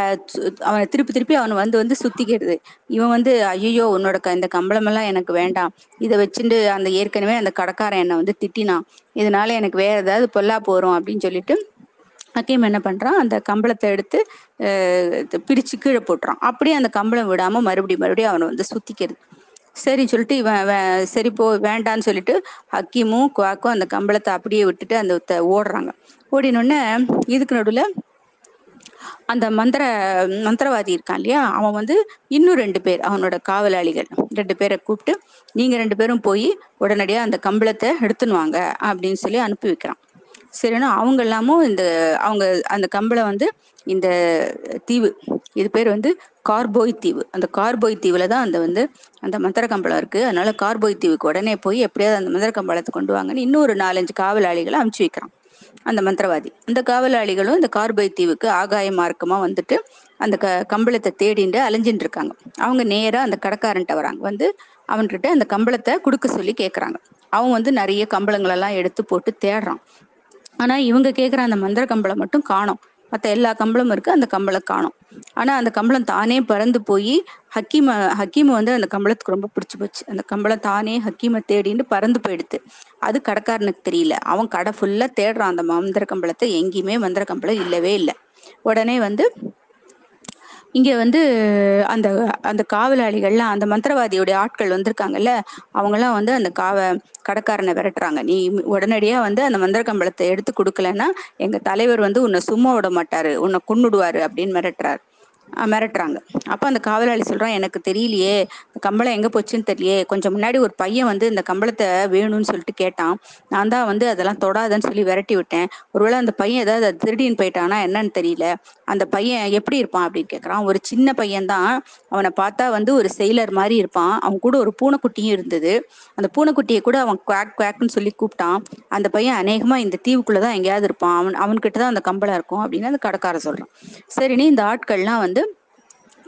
Speaker 1: அவனை திருப்பி திருப்பி அவனை வந்து வந்து சுத்திக்கிறது இவன் வந்து ஐயோ உன்னோட க இந்த கம்பளமெல்லாம் எனக்கு வேண்டாம். இதை வச்சுட்டு அந்த ஏற்கனவே அந்த கடைக்காரன் என்னை வந்து திட்டினான். இதனால எனக்கு வேற ஏதாவது பொல்லா போறோம் அப்படின்னு சொல்லிட்டு ஹக்கீம் என்ன பண்றான்? அந்த கம்பளத்தை எடுத்து பிரிச்சு கீழே போட்டுறான். அப்படியே அந்த கம்பளம் விடாம மறுபடியும் மறுபடியும் அவனை வந்து சுத்திக்கிறது சரின்னு சொல்லிட்டு இவன் வே- சரி போ வேண்டான்னு சொல்லிட்டு ஹக்கீமும் குவாக்கும் அந்த கம்பளத்தை அப்படியே விட்டுட்டு அந்த ஓடுறாங்க. ஓடினோடனே இதுக்கு நடுவில் அந்த மந்திர மந்திரவாதி இருக்கான் இல்லையா? அவன் வந்து இன்னும் ரெண்டு பேர் அவனோட காவலாளிகள் ரெண்டு பேரை கூப்பிட்டு நீங்க ரெண்டு பேரும் போய் உடனடியாக அந்த கம்பளத்தை எடுத்துன்னு வாங்க அப்படின்னு சொல்லி அனுப்பி வைக்கிறான். சரினா அவங்க எல்லாமும் இந்த அவங்க அந்த கம்பளம் வந்து இந்த தீவு இது பேர் வந்து கார்போய் தீவு. அந்த கார்போய் தீவுல தான் அந்த வந்து அந்த மந்திர கம்பளம் இருக்கு. அதனால கார்போய் தீவுக்கு உடனே போய் எப்படியாவது அந்த மந்திர கம்பளத்தை கொண்டு வாங்கன்னு இன்னொரு நாலஞ்சு காவலாளிகளை அமுச்சு வைக்கிறான். அந்த மந்திரவாதி. அந்த காவலாளிகளும் இந்த கார்பை தீவுக்கு ஆகாய மார்க்கமா வந்துட்டு அந்த க கம்பளத்தை தேடிட்டு அலைஞ்சின்னு இருக்காங்க அவங்க நேரா அந்த கடைக்காரன்ட்ட வராங்க. வந்து அவன்கிட்ட அந்த கம்பளத்தை கொடுக்க சொல்லி கேட்குறாங்க அவன் வந்து நிறைய கம்பளங்களெல்லாம் எடுத்து போட்டு தேடுறான். ஆனா இவங்க கேட்குற அந்த மந்திர கம்பளம் மட்டும் காணும். மற்ற எல்லா கம்பளமும் இருக்கு. அந்த கம்பளம் காணும். ஆனா அந்த கம்பளம் தானே பறந்து போய் ஹக்கீம ஹக்கீமை வந்து அந்த கம்பளத்துக்கு ரொம்ப பிடிச்சி போச்சு. அந்த கம்பளம் தானே ஹக்கீமை தேடின்னு பறந்து போயிடுது. அது கடைக்காரனுக்கு தெரியல. அவன் கடை ஃபுல்லா தேடுறான். அந்த மந்திர கம்பளத்தை எங்கேயுமே மந்திர கம்பளம் இல்லவே இல்லை. உடனே வந்து இங்க வந்து அந்த அந்த காவலாளிகள்லாம் அந்த மந்திரவாதியோடைய ஆட்கள் வந்திருக்காங்கல்ல அவங்கெல்லாம் வந்து அந்த காவ கடைக்காரனை விரட்டுறாங்க. நீ உடனடியா வந்து அந்த மந்திர கம்பளத்தை எடுத்து கொடுக்கலன்னா எங்க தலைவர் வந்து உன்னை சும்மா விட மாட்டாரு. உன்னை கொன்னுடுவாரு அப்படின்னு மிரட்டுறாரு. மிரட்டுறாங்க. அப்போ அந்த காவலாளி சொல்கிறான் எனக்கு தெரியலையே கம்பளம் எங்கே போச்சுன்னு தெரியலையே கொஞ்சம் முன்னாடி ஒரு பையன் வந்து இந்த கம்பளத்தை வேணும்னு சொல்லிட்டு கேட்டான். நான் தான் வந்து அதெல்லாம் தொடாதன்னு சொல்லி விரட்டி விட்டேன். ஒருவேளை அந்த பையன் ஏதாவது திருடின்னு போயிட்டானா என்னன்னு தெரியல. அந்த பையன் எப்படி இருப்பான்? அப்படின்னு கேட்குறான் ஒரு சின்ன பையன் தான். அவனை பார்த்தா வந்து ஒரு செயலர் மாதிரி இருப்பான். அவன் கூட ஒரு பூனைக்குட்டியும் இருந்தது. அந்த பூனைக்குட்டியை கூட அவன் குவாக் குவாக்னு சொல்லி கூப்பிட்டான். அந்த பையன் அநேகமாக இந்த தீவுக்குள்ளே தான் எங்கேயாவது இருப்பான். அவன் அவன்கிட்ட தான் அந்த கம்பளம் இருக்கும் அப்படின்னு அந்த கடைக்காரன் சொல்கிறான் சரி நீ இந்த ஆட்கள்லாம் வந்து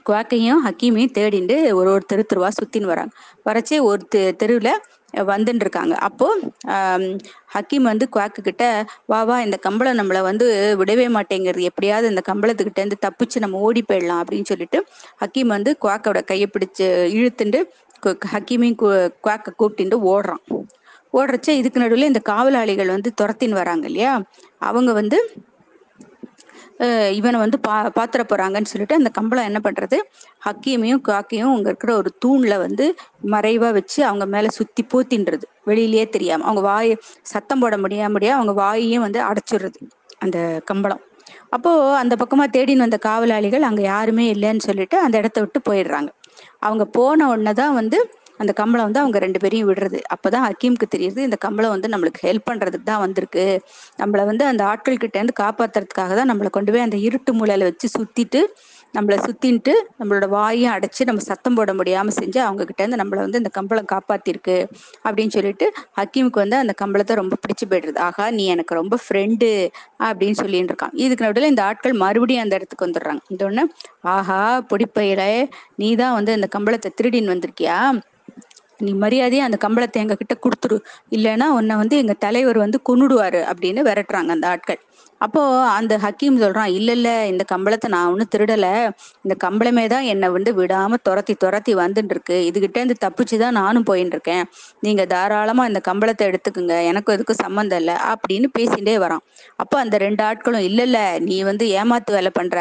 Speaker 1: குவாக்கையும் ஹக்கீமையும் தேடிண்டு ஒரு ஒரு தெரு தெருவா சுத்தின்னு வராங்க. வரச்சே ஒரு தெ தெருவில் வந்துட்டு இருக்காங்க. அப்போ ஹக்கீம் வந்து குவாக்கு கிட்ட வா வா இந்த கம்பளம் நம்மளை வந்து விடவே மாட்டேங்கிறது எப்படியாவது இந்த கம்பளத்துக்கிட்ட இருந்து தப்பிச்சு நம்ம ஓடி போயிடலாம் அப்படின்னு சொல்லிட்டு ஹக்கீம் வந்து குவாக்கோட கையை பிடிச்சு இழுத்துண்டு ஹக்கீமையும் குவாக்கை கூப்பிட்டு ஓடுறான். ஓடுறச்சே இதுக்கு நடுவில் இந்த காவலாளிகள் வந்து துரத்தின்னு வராங்க இல்லையா? அவங்க வந்து இவனை வந்து பா பாத்திர போறாங்கன்னு சொல்லிட்டு அந்த கம்பளம் என்ன பண்றது? ஹக்கியமையும் காக்கையும் அங்க இருக்கிற ஒரு தூண்ல வந்து மறைவா வச்சு அவங்க மேல சுத்தி போத்தின்றது. வெளியிலேயே தெரியாம. அவங்க வாயை சத்தம் போட முடியாம முடியாது அவங்க வாயையும் வந்து அடைச்சிடுறது அந்த கம்பளம். அப்போ அந்த பக்கமா தேடின்னு வந்த காவலாளிகள் அங்க யாருமே இல்லைன்னு சொல்லிட்டு அந்த இடத்த விட்டு போயிடுறாங்க. அவங்க போன உடனே தான் வந்து அந்த கம்பளம் வந்து அவங்க ரெண்டு பேரையும் விடுறது. அப்பதான் ஹக்கீமுக்கு தெரியுது இந்த கம்பளம் வந்து நம்மளுக்கு ஹெல்ப் பண்றதுக்கு தான் வந்திருக்கு. நம்மள வந்து அந்த ஆட்கள் கிட்ட இருந்து காப்பாத்துறதுக்காக தான் நம்மளை கொண்டு போய் அந்த இருட்டு மூலையில வச்சு சுத்திட்டு நம்மளை சுத்தின்ட்டு நம்மளோட வாயும் அடைச்சு நம்ம சத்தம் போட முடியாம செஞ்சு அவங்க கிட்ட இருந்து நம்மளை வந்து இந்த கம்பளம் காப்பாத்திருக்கு அப்படின்னு சொல்லிட்டு ஹக்கீமுக்கு வந்து அந்த கம்பளத்தை ரொம்ப பிடிச்சு போயிடுறது. ஆகா நீ எனக்கு ரொம்ப ஃப்ரெண்டு அப்படின்னு சொல்லிட்டு இருக்கான். இதுக்கு நடுவில் இந்த ஆட்கள் மறுபடியும் அந்த இடத்துக்கு வந்துடுறாங்க. இந்த ஒண்ணு ஆஹா பொடிப்பையில நீ தான் வந்து அந்த கம்பளத்தை திருடின்னு வந்திருக்கியா? நீ மரியாதையா அந்த கம்பளத்தை எங்ககிட்ட கொடுத்துரு இல்லைன்னா உன்னை வந்து எங்க தலைவர் வந்து கொன்னுடுவாரு அப்படின்னு விரட்டுறாங்க அந்த ஆட்கள். அப்போ அந்த ஹக்கீம் சொல்றான் இல்ல இல்ல இந்த கம்பளத்தை நான் ஒன்னும் திருடல. இந்த கம்பளமே தான் என்னை வந்து விடாம துரத்தி துரத்தி வந்துட்டு இருக்கு இதுகிட்ட இருந்து தப்பிச்சுதான் நானும் போயின்னு இருக்கேன் நீங்க தாராளமா இந்த கம்பளத்தை எடுத்துக்குங்க. எனக்கும் இதுக்கும் சம்மந்தம் இல்லை. அப்படின்னு பேசிட்டே வரான். அப்போ அந்த ரெண்டு ஆட்களும் இல்ல இல்ல நீ வந்து ஏமாத்து வேலை பண்ற.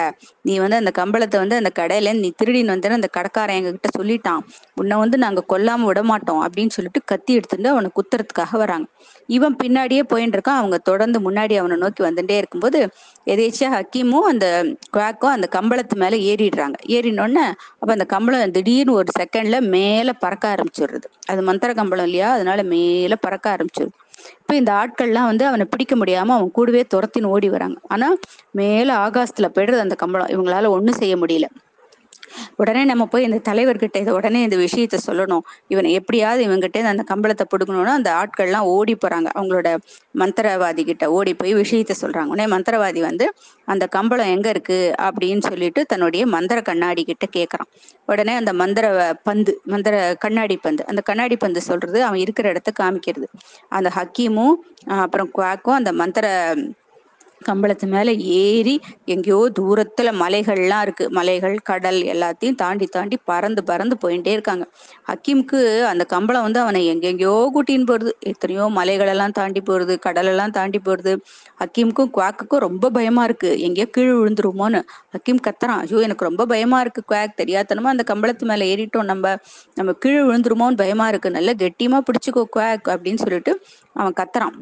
Speaker 1: நீ வந்து அந்த கம்பளத்தை வந்து அந்த கடையில நீ திருடின்னு வந்து அந்த கடைக்காரன் எங்க கிட்ட சொல்லிட்டான். உன்னை வந்து நாங்க கொல்லாம விட மாட்டோம் அப்படின்னு சொல்லிட்டு கத்தி எடுத்துட்டு அவனை குத்துறதுக்காக வராங்க. இவன் பின்னாடியே போயின்னு இருக்கான் அவங்க தொடர்ந்து முன்னாடி அவனை நோக்கி வந்துட்டே இருக்கும்போது எதேச்சியா ஹக்கீமும் அந்த குவாக்கும் அந்த கம்பளத்து மேல ஏறிடுறாங்க. ஏறினோடனே அப்ப அந்த கம்பளம் திடீர்னு ஒரு செகண்ட்ல மேல பறக்க ஆரம்பிச்சிடுறது. அது மந்திர கம்பளம் இல்லையா? அதனால மேல பறக்க ஆரம்பிச்சிருது இப்ப இந்த ஆட்கள்லாம் வந்து அவனை பிடிக்க முடியாம அவன் கூடவே துரத்தின்னு ஓடி வராங்க. ஆனா மேல ஆகாசத்துல போயிடுறது அந்த கம்பளம். இவங்களால ஒண்ணும் செய்ய முடியல. உடனே நம்ம போய் இந்த தலைவர்கிட்ட இதை உடனே இந்த விஷயத்த சொல்லணும். இவனை எப்படியாவது இவங்கிட்ட அந்த கம்பளத்தை பிடுக்கணும்னா அந்த ஆட்கள்லாம் ஓடி போறாங்க. அவங்களோட மந்திரவாதி கிட்ட ஓடி போய் விஷயத்த சொல்றாங்க. உடனே மந்திரவாதி வந்து அந்த கம்பளம் எங்க இருக்கு? அப்படின்னு சொல்லிட்டு தன்னுடைய மந்திர கண்ணாடி கிட்ட கேட்கறான் உடனே அந்த மந்திர பந்து மந்திர கண்ணாடி பந்து அந்த கண்ணாடி பந்து சொல்றது அவன் இருக்கிற இடத்த காமிக்கிறது. அந்த ஹக்கீமும் அப்புறம் குவாக்கும் அந்த மந்திர கம்பளத்து மேல ஏறி எங்கேயோ தூரத்துல மலைகள்லாம் இருக்கு. மலைகள் கடல் எல்லாத்தையும் தாண்டி தாண்டி பறந்து பறந்து போயிட்டே இருக்காங்க. ஹக்கீமுக்கு அந்த கம்பளம் வந்து அவனை எங்கெங்கயோ கூட்டின்னு போறது எத்தனையோ மலைகளெல்லாம் தாண்டி போறது கடலெல்லாம் தாண்டி போறது ஹக்கீமுக்கும் குவாக்குக்கும் ரொம்ப பயமா இருக்கு. எங்கேயோ கீழே விழுந்துருமோன்னு ஹக்கீம் கத்துறான். ஐயோ எனக்கு ரொம்ப பயமா இருக்கு குவாக். தெரியாதனமா அந்த கம்பளத்து மேல ஏறிட்டோம். நம்ம நம்ம கீழே விழுந்துருமோன்னு பயமா இருக்கு. நல்லா கெட்டியமா பிடிச்சிக்கோ குவாக் அப்படின்னு சொல்லிட்டு அவன் கத்துறான்.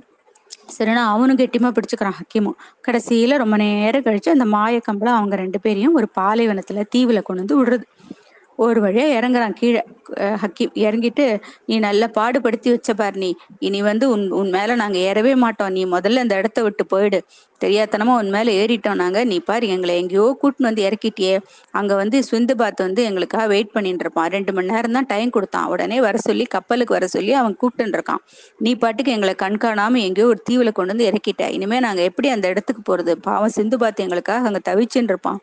Speaker 1: சரினா அவனும் கெட்டியமா பிடிச்சுக்கிறான் ஹக்கீமும் கடைசியில ரொம்ப நேரம் கழிச்சு அந்த மாய கம்பளம் அவங்க ரெண்டு பேரையும் ஒரு பாலைவனத்துல தீவுல கொண்டு வந்து விடுறது. ஒரு வழியா இறங்குறான். கீழே ஹக்கி இறங்கிட்டு நீ நல்ல பாடுபடுத்தி வச்ச பார் நீ. இனி வந்து உன் உன் மேல நாங்க ஏறவே மாட்டோம். நீ முதல்ல அந்த இடத்த விட்டு போயிடு. தெரியாதனமா உன் மேல ஏறிட்டோம் நாங்க. நீ பாரு எங்களை எங்கேயோ கூட்டின்னு வந்து இறக்கிட்டியே. அங்க வந்து சுந்து பாத் வந்து எங்களுக்காக வெயிட் பண்ணிட்டு இருப்பான். ரெண்டு மணி நேரம் தான் டைம் கொடுத்தான். உடனே வர சொல்லி கப்பலுக்கு வர சொல்லி அவன் கூப்பிட்டு இருக்கான். நீ பாட்டுக்கு எங்களை கண்காணாம எங்கேயோ ஒரு தீவுல கொண்டு வந்து இறக்கிட்ட. இனிமே நாங்க எப்படி அந்த இடத்துக்கு போறது? பாவம் சிந்து பாத் எங்களுக்காக அங்க தவிச்சுன்னு இருப்பான்.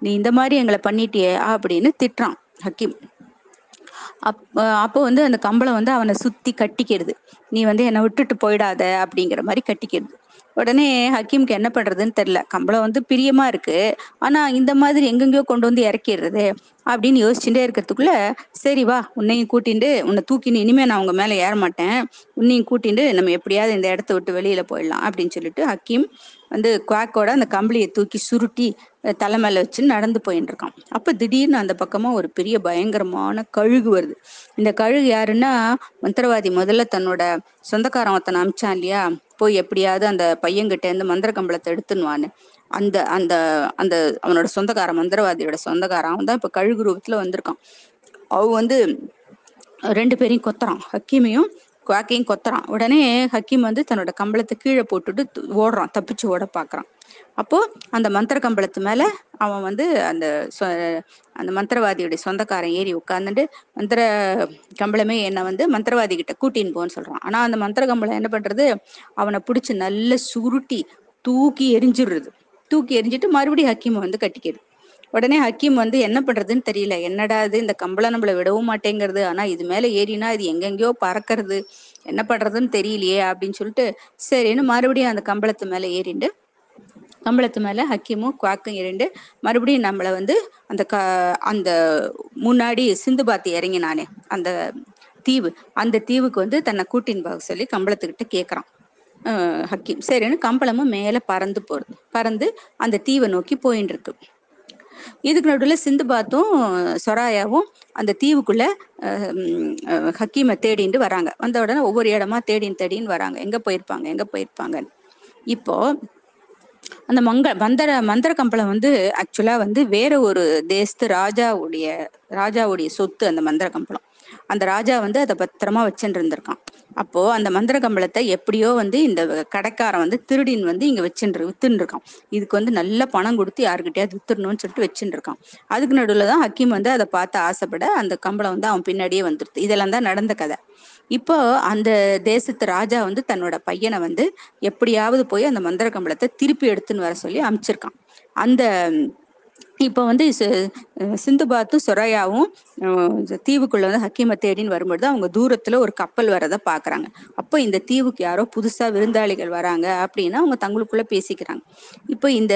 Speaker 1: நீ இந்த மாதிரி எங்களை பண்ணிட்டியே அப்படின்னு திட்டுறான். ஹக்கீம். அப் அப்போ வந்து அந்த கம்பளம் வந்து அவனை சுத்தி கட்டிக்கிறது. நீ வந்து என்னை விட்டுட்டு போயிடாத அப்படிங்கிற மாதிரி கட்டிக்கிறது. உடனே ஹக்கீமுக்கு என்ன பண்றதுன்னு தெரியல. கம்பளம் வந்து பிரியமா இருக்கு. ஆனா இந்த மாதிரி எங்கெங்கயோ கொண்டு வந்து இறக்கிடுறது அப்படின்னு யோசிச்சுட்டே இருக்கிறதுக்குள்ள சரி வா உன்னையும் கூட்டிட்டு உன்னை தூக்கின்னு இனிமே நான் உங்க மேல ஏற மாட்டேன். உன்னையும் கூட்டிட்டு நம்ம எப்படியாவது இந்த இடத்த விட்டு வெளியில போயிடலாம் அப்படின்னு சொல்லிட்டு ஹக்கீம் வந்து குவாக்கோட அந்த கம்பளியை தூக்கி சுருட்டி தலை மேல வச்சு நடந்து போயின்னு இருக்கான். அப்ப திடீர்னு அந்த பக்கமா ஒரு பெரிய பயங்கரமான கழுகு வருது. இந்த கழுகு யாருன்னா மந்திரவாதி முதல்ல தன்னோட சொந்தக்காரன் ஒருத்தன் அமிச்சான் இல்லையா? போய் எப்படியாவது அந்த பையன்கிட்ட இருந்து மந்திர கம்பளத்தை எடுத்துனுவான்னு அந்த அந்த அந்த அவனோட சொந்தக்கார மந்திரவாதியோட சொந்தக்காரன் அவன் தான் இப்ப கழுகு ரூபத்துல வந்திருக்கான். அவ வந்து ரெண்டு பேரையும் கொத்துறான். ஹக்கீமையும் குவாக்கையும் கொத்துறான். உடனே ஹக்கீம் வந்து தன்னோட கம்பளத்தை கீழே போட்டுட்டு ஓடுறான். தப்பிச்சு ஓட பாக்குறான். அப்போ அந்த மந்திர கம்பளத்து மேல அவன் வந்து அந்த அந்த மந்திரவாதியுடைய சொந்தக்காரன் ஏறி உட்காந்துட்டு மந்திர கம்பளமே என்னை வந்து மந்திரவாதி கிட்ட கூட்டின்னு போன்னு சொல்றான். ஆனா அந்த மந்திர கம்பளம் என்ன பண்றது? அவனை பிடிச்சி நல்ல சுருட்டி தூக்கி எரிஞ்சிடுறது. தூக்கி எரிஞ்சிட்டு மறுபடியும் ஹக்கீமை வந்து கட்டிக்கிறது உடனே ஹக்கீம் வந்து என்ன பண்றதுன்னு தெரியல. என்னடா இது? இந்த கம்பளம் நம்மள விடவும் மாட்டேங்கிறது. ஆனா இது மேல ஏறினா இது எங்கெங்கயோ பறக்கிறது. என்ன பண்றதுன்னு தெரியலையே அப்படின்னு சொல்லிட்டு சரின்னு மறுபடியும் அந்த கம்பளத்து மேல ஏறிண்டு கம்பளத்து மேல ஹக்கீமும் குவாக்கும் இரண்டு. மறுபடியும் நம்மளை வந்து அந்த க அந்த முன்னாடி சிந்து பாத்தி இறங்கினானே அந்த தீவு. அந்த தீவுக்கு வந்து தன்னை கூட்டின்னு போக சொல்லி கம்பளத்துக்கிட்ட கேட்குறான் ஹக்கீம். சரின்னு கம்பளமும் மேல பறந்து போறது. பறந்து அந்த தீவை நோக்கி போயின்னு இருக்கு இதுக்கு நடுவில் சிந்து பாத்தும் சொராயாவும் அந்த தீவுக்குள்ள ஹக்கீமை தேடிட்டு வராங்க. வந்த உடனே ஒவ்வொரு இடமா தேடின்னு தேடின்னு வராங்க. எங்க போயிருப்பாங்க எங்க போயிருப்பாங்கன்னு. இப்போ அந்த மங்க மந்திர மந்திர கம்பளம் வந்து ஆக்சுவலா வந்து வேற ஒரு தேசத்து ராஜாவுடைய ராஜாவுடைய சொத்து அந்த மந்திர கம்பளம். அந்த ராஜா வந்து அதை பத்திரமா வச்சுட்டு இருந்திருக்கான். அப்போ அந்த மந்திர கம்பளத்தை எப்படியோ வந்து இந்த கடைக்காரன் வந்து திருடின் வந்து இங்க வச்சுட்டு வித்துன்னு இருக்கான். இதுக்கு வந்து நல்ல பணம் கொடுத்து யாருக்கிட்டயாவது வித்துடணும்னு சொல்லிட்டு வச்சுட்டு இருக்கான். அதுக்கு நடுவில் தான் ஹக்கீம் வந்து அதை பார்த்து ஆசைப்பட அந்த கம்பளம் வந்து அவன் பின்னாடியே வந்துடுது. இதெல்லாம் தான் நடந்த கதை. இப்போ அந்த தேசத்து ராஜா வந்து தன்னோட பையனை வந்து எப்படியாவது போய் அந்த மந்திர கம்பளத்தை திருப்பி எடுத்துன்னு வர சொல்லி அமைச்சிருக்கான். அந்த இப்போ வந்து சிந்து பாத்தும் சொரையாவும் தீவுக்குள்ள வந்து ஹக்கீமை தேடின்னு வரும்பொழுது அவங்க தூரத்துல ஒரு கப்பல் வரதை பாக்குறாங்க. அப்போ இந்த தீவுக்கு யாரோ புதுசா விருந்தாளிகள் வராங்க அப்படின்னா அவங்க தங்களுக்குள்ள பேசிக்கிறாங்க. இப்போ இந்த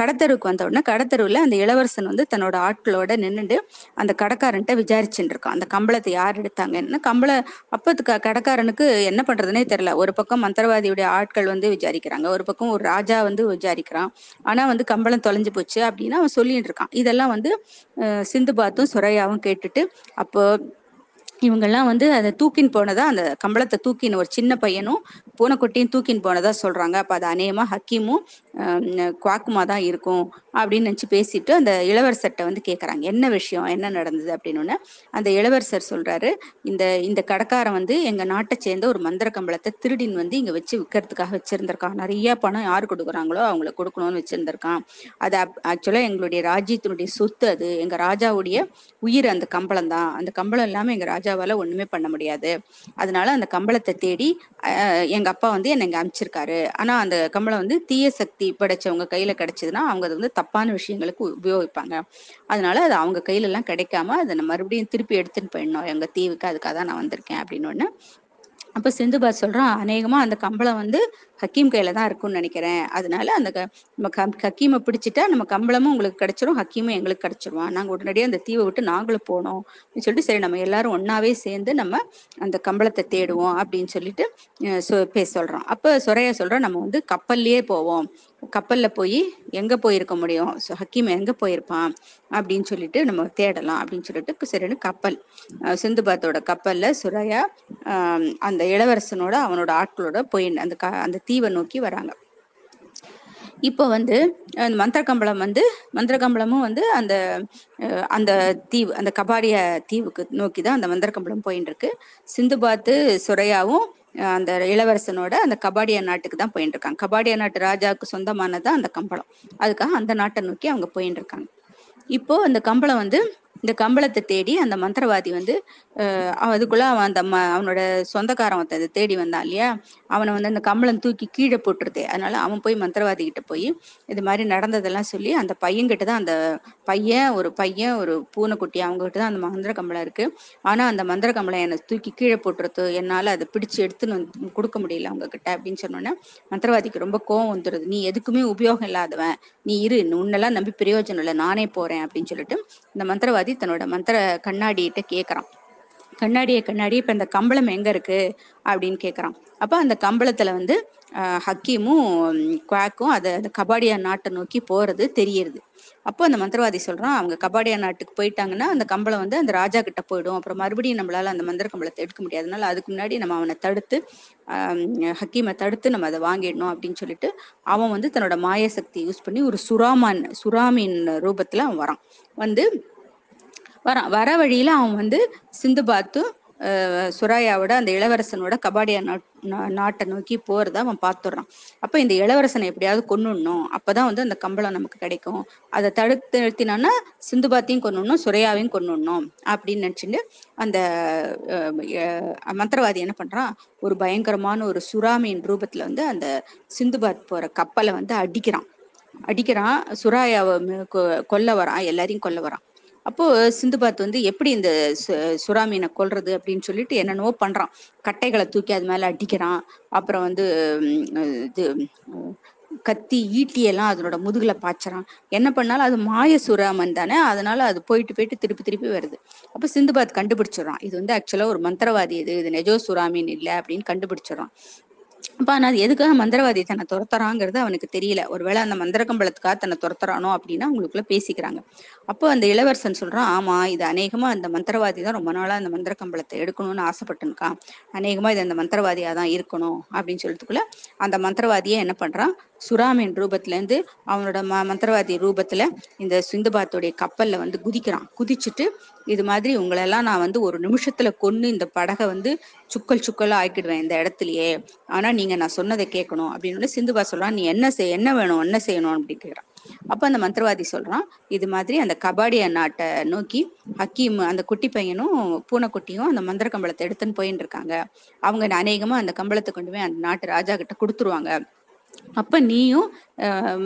Speaker 1: கடத்தருவுக்கு வந்த உடனே கடத்தருவுல அந்த இளவரசன் வந்து தன்னோட ஆட்களோட நின்றுட்டு அந்த கடைக்காரன்ட்ட விசாரிச்சுட்டு இருக்கான். அந்த கம்பளத்தை யார் எடுத்தாங்கன்னு கம்பள அப்ப கடைக்காரனுக்கு என்ன பண்றதுனே தெரியல. ஒரு பக்கம் மந்திரவாதியுடைய ஆட்கள் வந்து விசாரிக்கிறாங்க ஒரு பக்கம் ஒரு ராஜா வந்து விசாரிக்கிறான். ஆனா வந்து கம்பளம் தொலைஞ்சு போச்சு அப்படின்னு அவன் சொல்லிட்டு இருக்கான். இதெல்லாம் வந்து சிந்து பாத்தும் சுரையாவும் கேட்டுட்டு அப்போ இவங்கெல்லாம் வந்து அதை தூக்கின் போனதா அந்த கம்பளத்தை தூக்கின் ஒரு சின்ன பையனும் பூனைக்குட்டியும் தூக்கின் போனதா சொல்றாங்க. அப்ப அது அநேகமா ஹக்கீமும் குவாக்குமா தான் இருக்கும். அப்படின்னு நினச்சி பேசிட்டு அந்த இளவரசர்கிட்ட வந்து கேட்குறாங்க என்ன விஷயம்? என்ன நடந்தது? அப்படின்னு அந்த இளவரசர் சொல்கிறாரு இந்த இந்த கடைக்காரன் வந்து எங்கள் நாட்டை சேர்ந்த ஒரு மந்திர கம்பளத்தை திருடின் வந்து இங்கே வச்சு விற்கிறதுக்காக வச்சுருந்துருக்கான். நிறைய பணம் யார் கொடுக்குறாங்களோ அவங்கள கொடுக்கணும்னு வச்சுருந்துருக்கான். அது ஆக்சுவலாக எங்களுடைய ராஜ்யத்தினுடைய சொத்து அது. எங்கள் ராஜாவுடைய உயிர் அந்த கம்பளம் தான். அந்த கம்பளம் இல்லாமல் எங்கள் ராஜாவால் ஒன்றுமே பண்ண முடியாது. அதனால அந்த கம்பளத்தை தேடி எங்கள் அப்பா வந்து என்னை இங்கே அனுப்பிச்சிருக்காரு ஆனால் அந்த கம்பளம் வந்து தீய சக்தி படைச்சவங்க கையில் கிடச்சதுன்னா அவங்க அதை வந்து தப்பான விஷயங்களுக்கு உபயோகிப்பாங்க. அதனால அது அவங்க கையில எல்லாம் கிடைக்காம அதை மறுபடியும் திருப்பி எடுத்துன்னு போயிடணும். எங்க தீவுக்கு அதுக்காக தான் நான் வந்திருக்கேன் அப்படின்னு ஒண்ணு அப்ப சிந்துபாத் சொல்றான் அநேகமா அந்த கம்பளம் வந்து ஹக்கீம் கையில தான் இருக்கும்னு நினைக்கிறேன். அதனால அந்த நம்ம ஹக்கீமை பிடிச்சிட்டா நம்ம கம்பளமும் உங்களுக்கு கிடைச்சிரும் ஹக்கீமும் எங்களுக்கு கிடைச்சிருவான். நாங்க உடனடியாக அந்த தீவை விட்டு நாங்களும் போனோம் அப்படின்னு சொல்லிட்டு சரி நம்ம எல்லாரும் ஒன்னாவே சேர்ந்து நம்ம அந்த கம்பளத்தை தேடுவோம். அப்படின்னு சொல்லிட்டு பேச சொல்கிறோம் அப்ப சுரையா சொல்கிறோம் நம்ம வந்து கப்பல்லையே போவோம். கப்பல்ல போய் எங்க போயிருக்க முடியும்? ஸோ ஹக்கீம் எங்க போயிருப்பான்? அப்படின்னு சொல்லிட்டு நம்ம தேடலாம் அப்படின்னு சொல்லிட்டு சரின்னு கப்பல். சிந்துபாத்தோட கப்பல்ல சுரையா ஆஹ் அந்த இளவரசனோட அவனோட ஆட்களோட போய் அந்த க அந்த தீவை நோக்கி வராங்க. இப்போ வந்து அந்த மந்திரக்கம்பளம் வந்து மந்திரக்கம்பளமும் வந்து அந்த அஹ், அந்த தீவு அந்த கபாடிய தீவுக்கு நோக்கி தான் அந்த மந்திரக்கம்பளம் போயின்னு இருக்கு சிந்துபாத்து சுரையாவும் அந்த இளவரசனோட அந்த கபாடியா நாட்டுக்கு தான் போயிட்டு இருக்காங்க கபாடியா நாட்டு ராஜாவுக்கு சொந்தமானது அந்த கம்பளம். அதுக்காக அந்த நாட்டை நோக்கி அவங்க போயிட்டு இருக்காங்க இப்போ அந்த கம்பளம் வந்து இந்த கம்பளத்தை தேடி அந்த மந்திரவாதி வந்து அவன் அதுக்குள்ள அவன் அந்த ம அவனோட சொந்தக்காரன் ஒருத்தன் அதை தேடி வந்தான் இல்லையா? அவனை வந்து அந்த கம்பளம் தூக்கி கீழே போட்டுருதே. அதனால அவன் போய் மந்திரவாதி கிட்ட போய் இது மாதிரி நடந்ததெல்லாம் சொல்லி அந்த பையன்கிட்ட தான் அந்த பையன் ஒரு பையன் ஒரு பூனைக்குட்டி அவங்க கிட்ட தான் அந்த மந்திர கம்பளம் இருக்கு. ஆனா அந்த மந்திர கம்பளம் என்னை தூக்கி கீழே போட்டுறது என்னால அதை பிடிச்சு எடுத்துன்னு வந்து கொடுக்க முடியல அவங்க கிட்ட அப்படின்னு சொன்னோன்னே மந்திரவாதிக்கு ரொம்ப கோவம் வந்துடுது நீ எதுக்குமே உபயோகம் இல்லாதவன். நீ இரு. உன்னெல்லாம் நம்பி பிரயோஜனம் இல்லை. நானே போறேன் அப்படின்னு சொல்லிட்டு இந்த மந்திரவாதி தன்னோட மந்திர கண்ணாடிகிட்ட கேட்குறான் கண்ணாடியே கண்ணாடி இப்போ இந்த கம்பளம் எங்கே இருக்கு? அப்படின்னு கேட்குறான் அப்போ அந்த கம்பளத்தில் வந்து ஹக்கீமும் குவாக்கும் அதை அந்த கபாடியா நாட்டை நோக்கி போகிறது தெரியுது அப்போ அந்த மந்திரவாதி சொல்கிறான் அவங்க கபாடியா நாட்டுக்கு போயிட்டாங்கன்னா அந்த கம்பளம் வந்து அந்த ராஜா கிட்ட போயிடும். அப்புறம் மறுபடியும் நம்மளால் அந்த மந்திர கம்பளத்தை எடுக்க முடியாது. அதனால அதுக்கு முன்னாடி நம்ம அவனை தடுத்து ஹக்கீமை தடுத்து நம்ம அதை வாங்கிடணும் அப்படின்னு சொல்லிட்டு அவன் வந்து தன்னோட மாய சக்தி யூஸ் பண்ணி ஒரு சுறாமான் சுறாமின் ரூபத்தில் அவன் வரான். வந்து வரான் வர வழியில அவன் வந்து சிந்துபாத்து அஹ், சுராயாவோட அந்த இளவரசனோட கபாடியா நாட்- நா- நாட்டை நோக்கி போறத அவன் பார்த்துடுறான். அப்ப இந்த இளவரசனை எப்படியாவது கொண்டுடணும் அப்பதான் வந்து அந்த கம்பளம் நமக்கு கிடைக்கும். அதை தடுத்து நிறுத்தினான்னா சிந்துபாத்தையும் கொண்டுடணும் சுரையாவையும் கொண்டுடணும் அப்படின்னு நினைச்சுட்டு அந்த மந்திரவாதி என்ன பண்றான்? ஒரு பயங்கரமான ஒரு சுறாமியின் ரூபத்துல வந்து அந்த சிந்துபாத் போற கப்பலை வந்து அடிக்கிறான். அடிக்கிறான் சுராயாவை கொ- கொல்ல வரான் எல்லாரையும் கொல்ல வரான். அப்போ சிந்துபாத் வந்து எப்படி இந்த சு- கொல்றது அப்படின்னு சொல்லிட்டு என்னென்னவோ பண்றான். கட்டைகளை தூக்கி அது மேல அடிக்கிறான். அப்புறம் வந்து இது கத்தி கத்தி ஈட்டியெல்லாம் அதனோட முதுகுல பாய்ச்சறான். என்ன பண்ணாலும் அது மாய சுறாமன் தானே. அதனால அது போயிட்டு போயிட்டு திருப்பி திருப்பி வருது. அப்ப சிந்துபாத் கண்டுபிடிச்சிடறான். இது வந்து ஆக்சுவலா ஒரு மந்திரவாதி இது. இது நெஜோ சுறாமீன் இல்லை அப்படின்னு கண்டுபிடிச்சிடுறான். அப்ப ஆனா அது எதுக்காக மந்திரவாதி தன்னை துரத்துறாங்கிறது அவனுக்கு தெரியல. ஒருவேளை அந்த மந்திர கம்பளத்துக்காக தன்னை துரத்துறானோ அப்படின்னா அவங்களுக்குள்ள பேசிக்கிறாங்க. அப்போ அந்த இளவரசன் சொல்றான் ஆமா இது அநேகமா அந்த மந்திரவாதி தான் ரொம்ப நாளா அந்த மந்திர கம்பளத்தை எடுக்கணும்னு ஆசைப்பட்டுருக்கான். அநேகமா இது அந்த மந்திரவாதியா தான் இருக்கணும் அப்படின்னு சொல்றதுக்குள்ள அந்த மந்திரவாதியே என்ன பண்றான்? சுறாமின் ரூபத்துல இருந்து அவனோட ம மந்திரவாதி ரூபத்துல இந்த சிந்துபாத்துடைய கப்பல்ல வந்து குதிக்கிறான். குதிச்சுட்டு இது மாதிரி உங்களெல்லாம் நான் வந்து ஒரு நிமிஷத்துல கொன்னு இந்த படகை வந்து சுக்கல் சுக்கலா ஆக்கிடுவேன் இந்த இடத்துலயே. ஆனா நீங்க நான் சொன்னதை கேட்கணும். அப்படின்னு சிந்துபா சொல்றான் நீ என்ன செய்ய என்ன வேணும் என்ன செய்யணும்? அப்படின்னு கேக்குறான் அப்ப அந்த மந்திரவாதி சொல்றான் இது மாதிரி அந்த கபாடிய நாட்டை நோக்கி ஹக்கீம் அந்த குட்டி பையனும் பூனைக்குட்டியும் அந்த மந்திர கம்பளத்தை எடுத்துன்னு போயின்னு இருக்காங்க. அவங்க அநேகமா அந்த கம்பளத்தை கொண்டு போய் அந்த நாட்டு ராஜா கிட்ட கொடுத்துருவாங்க. அப்ப நீயும் அஹ்,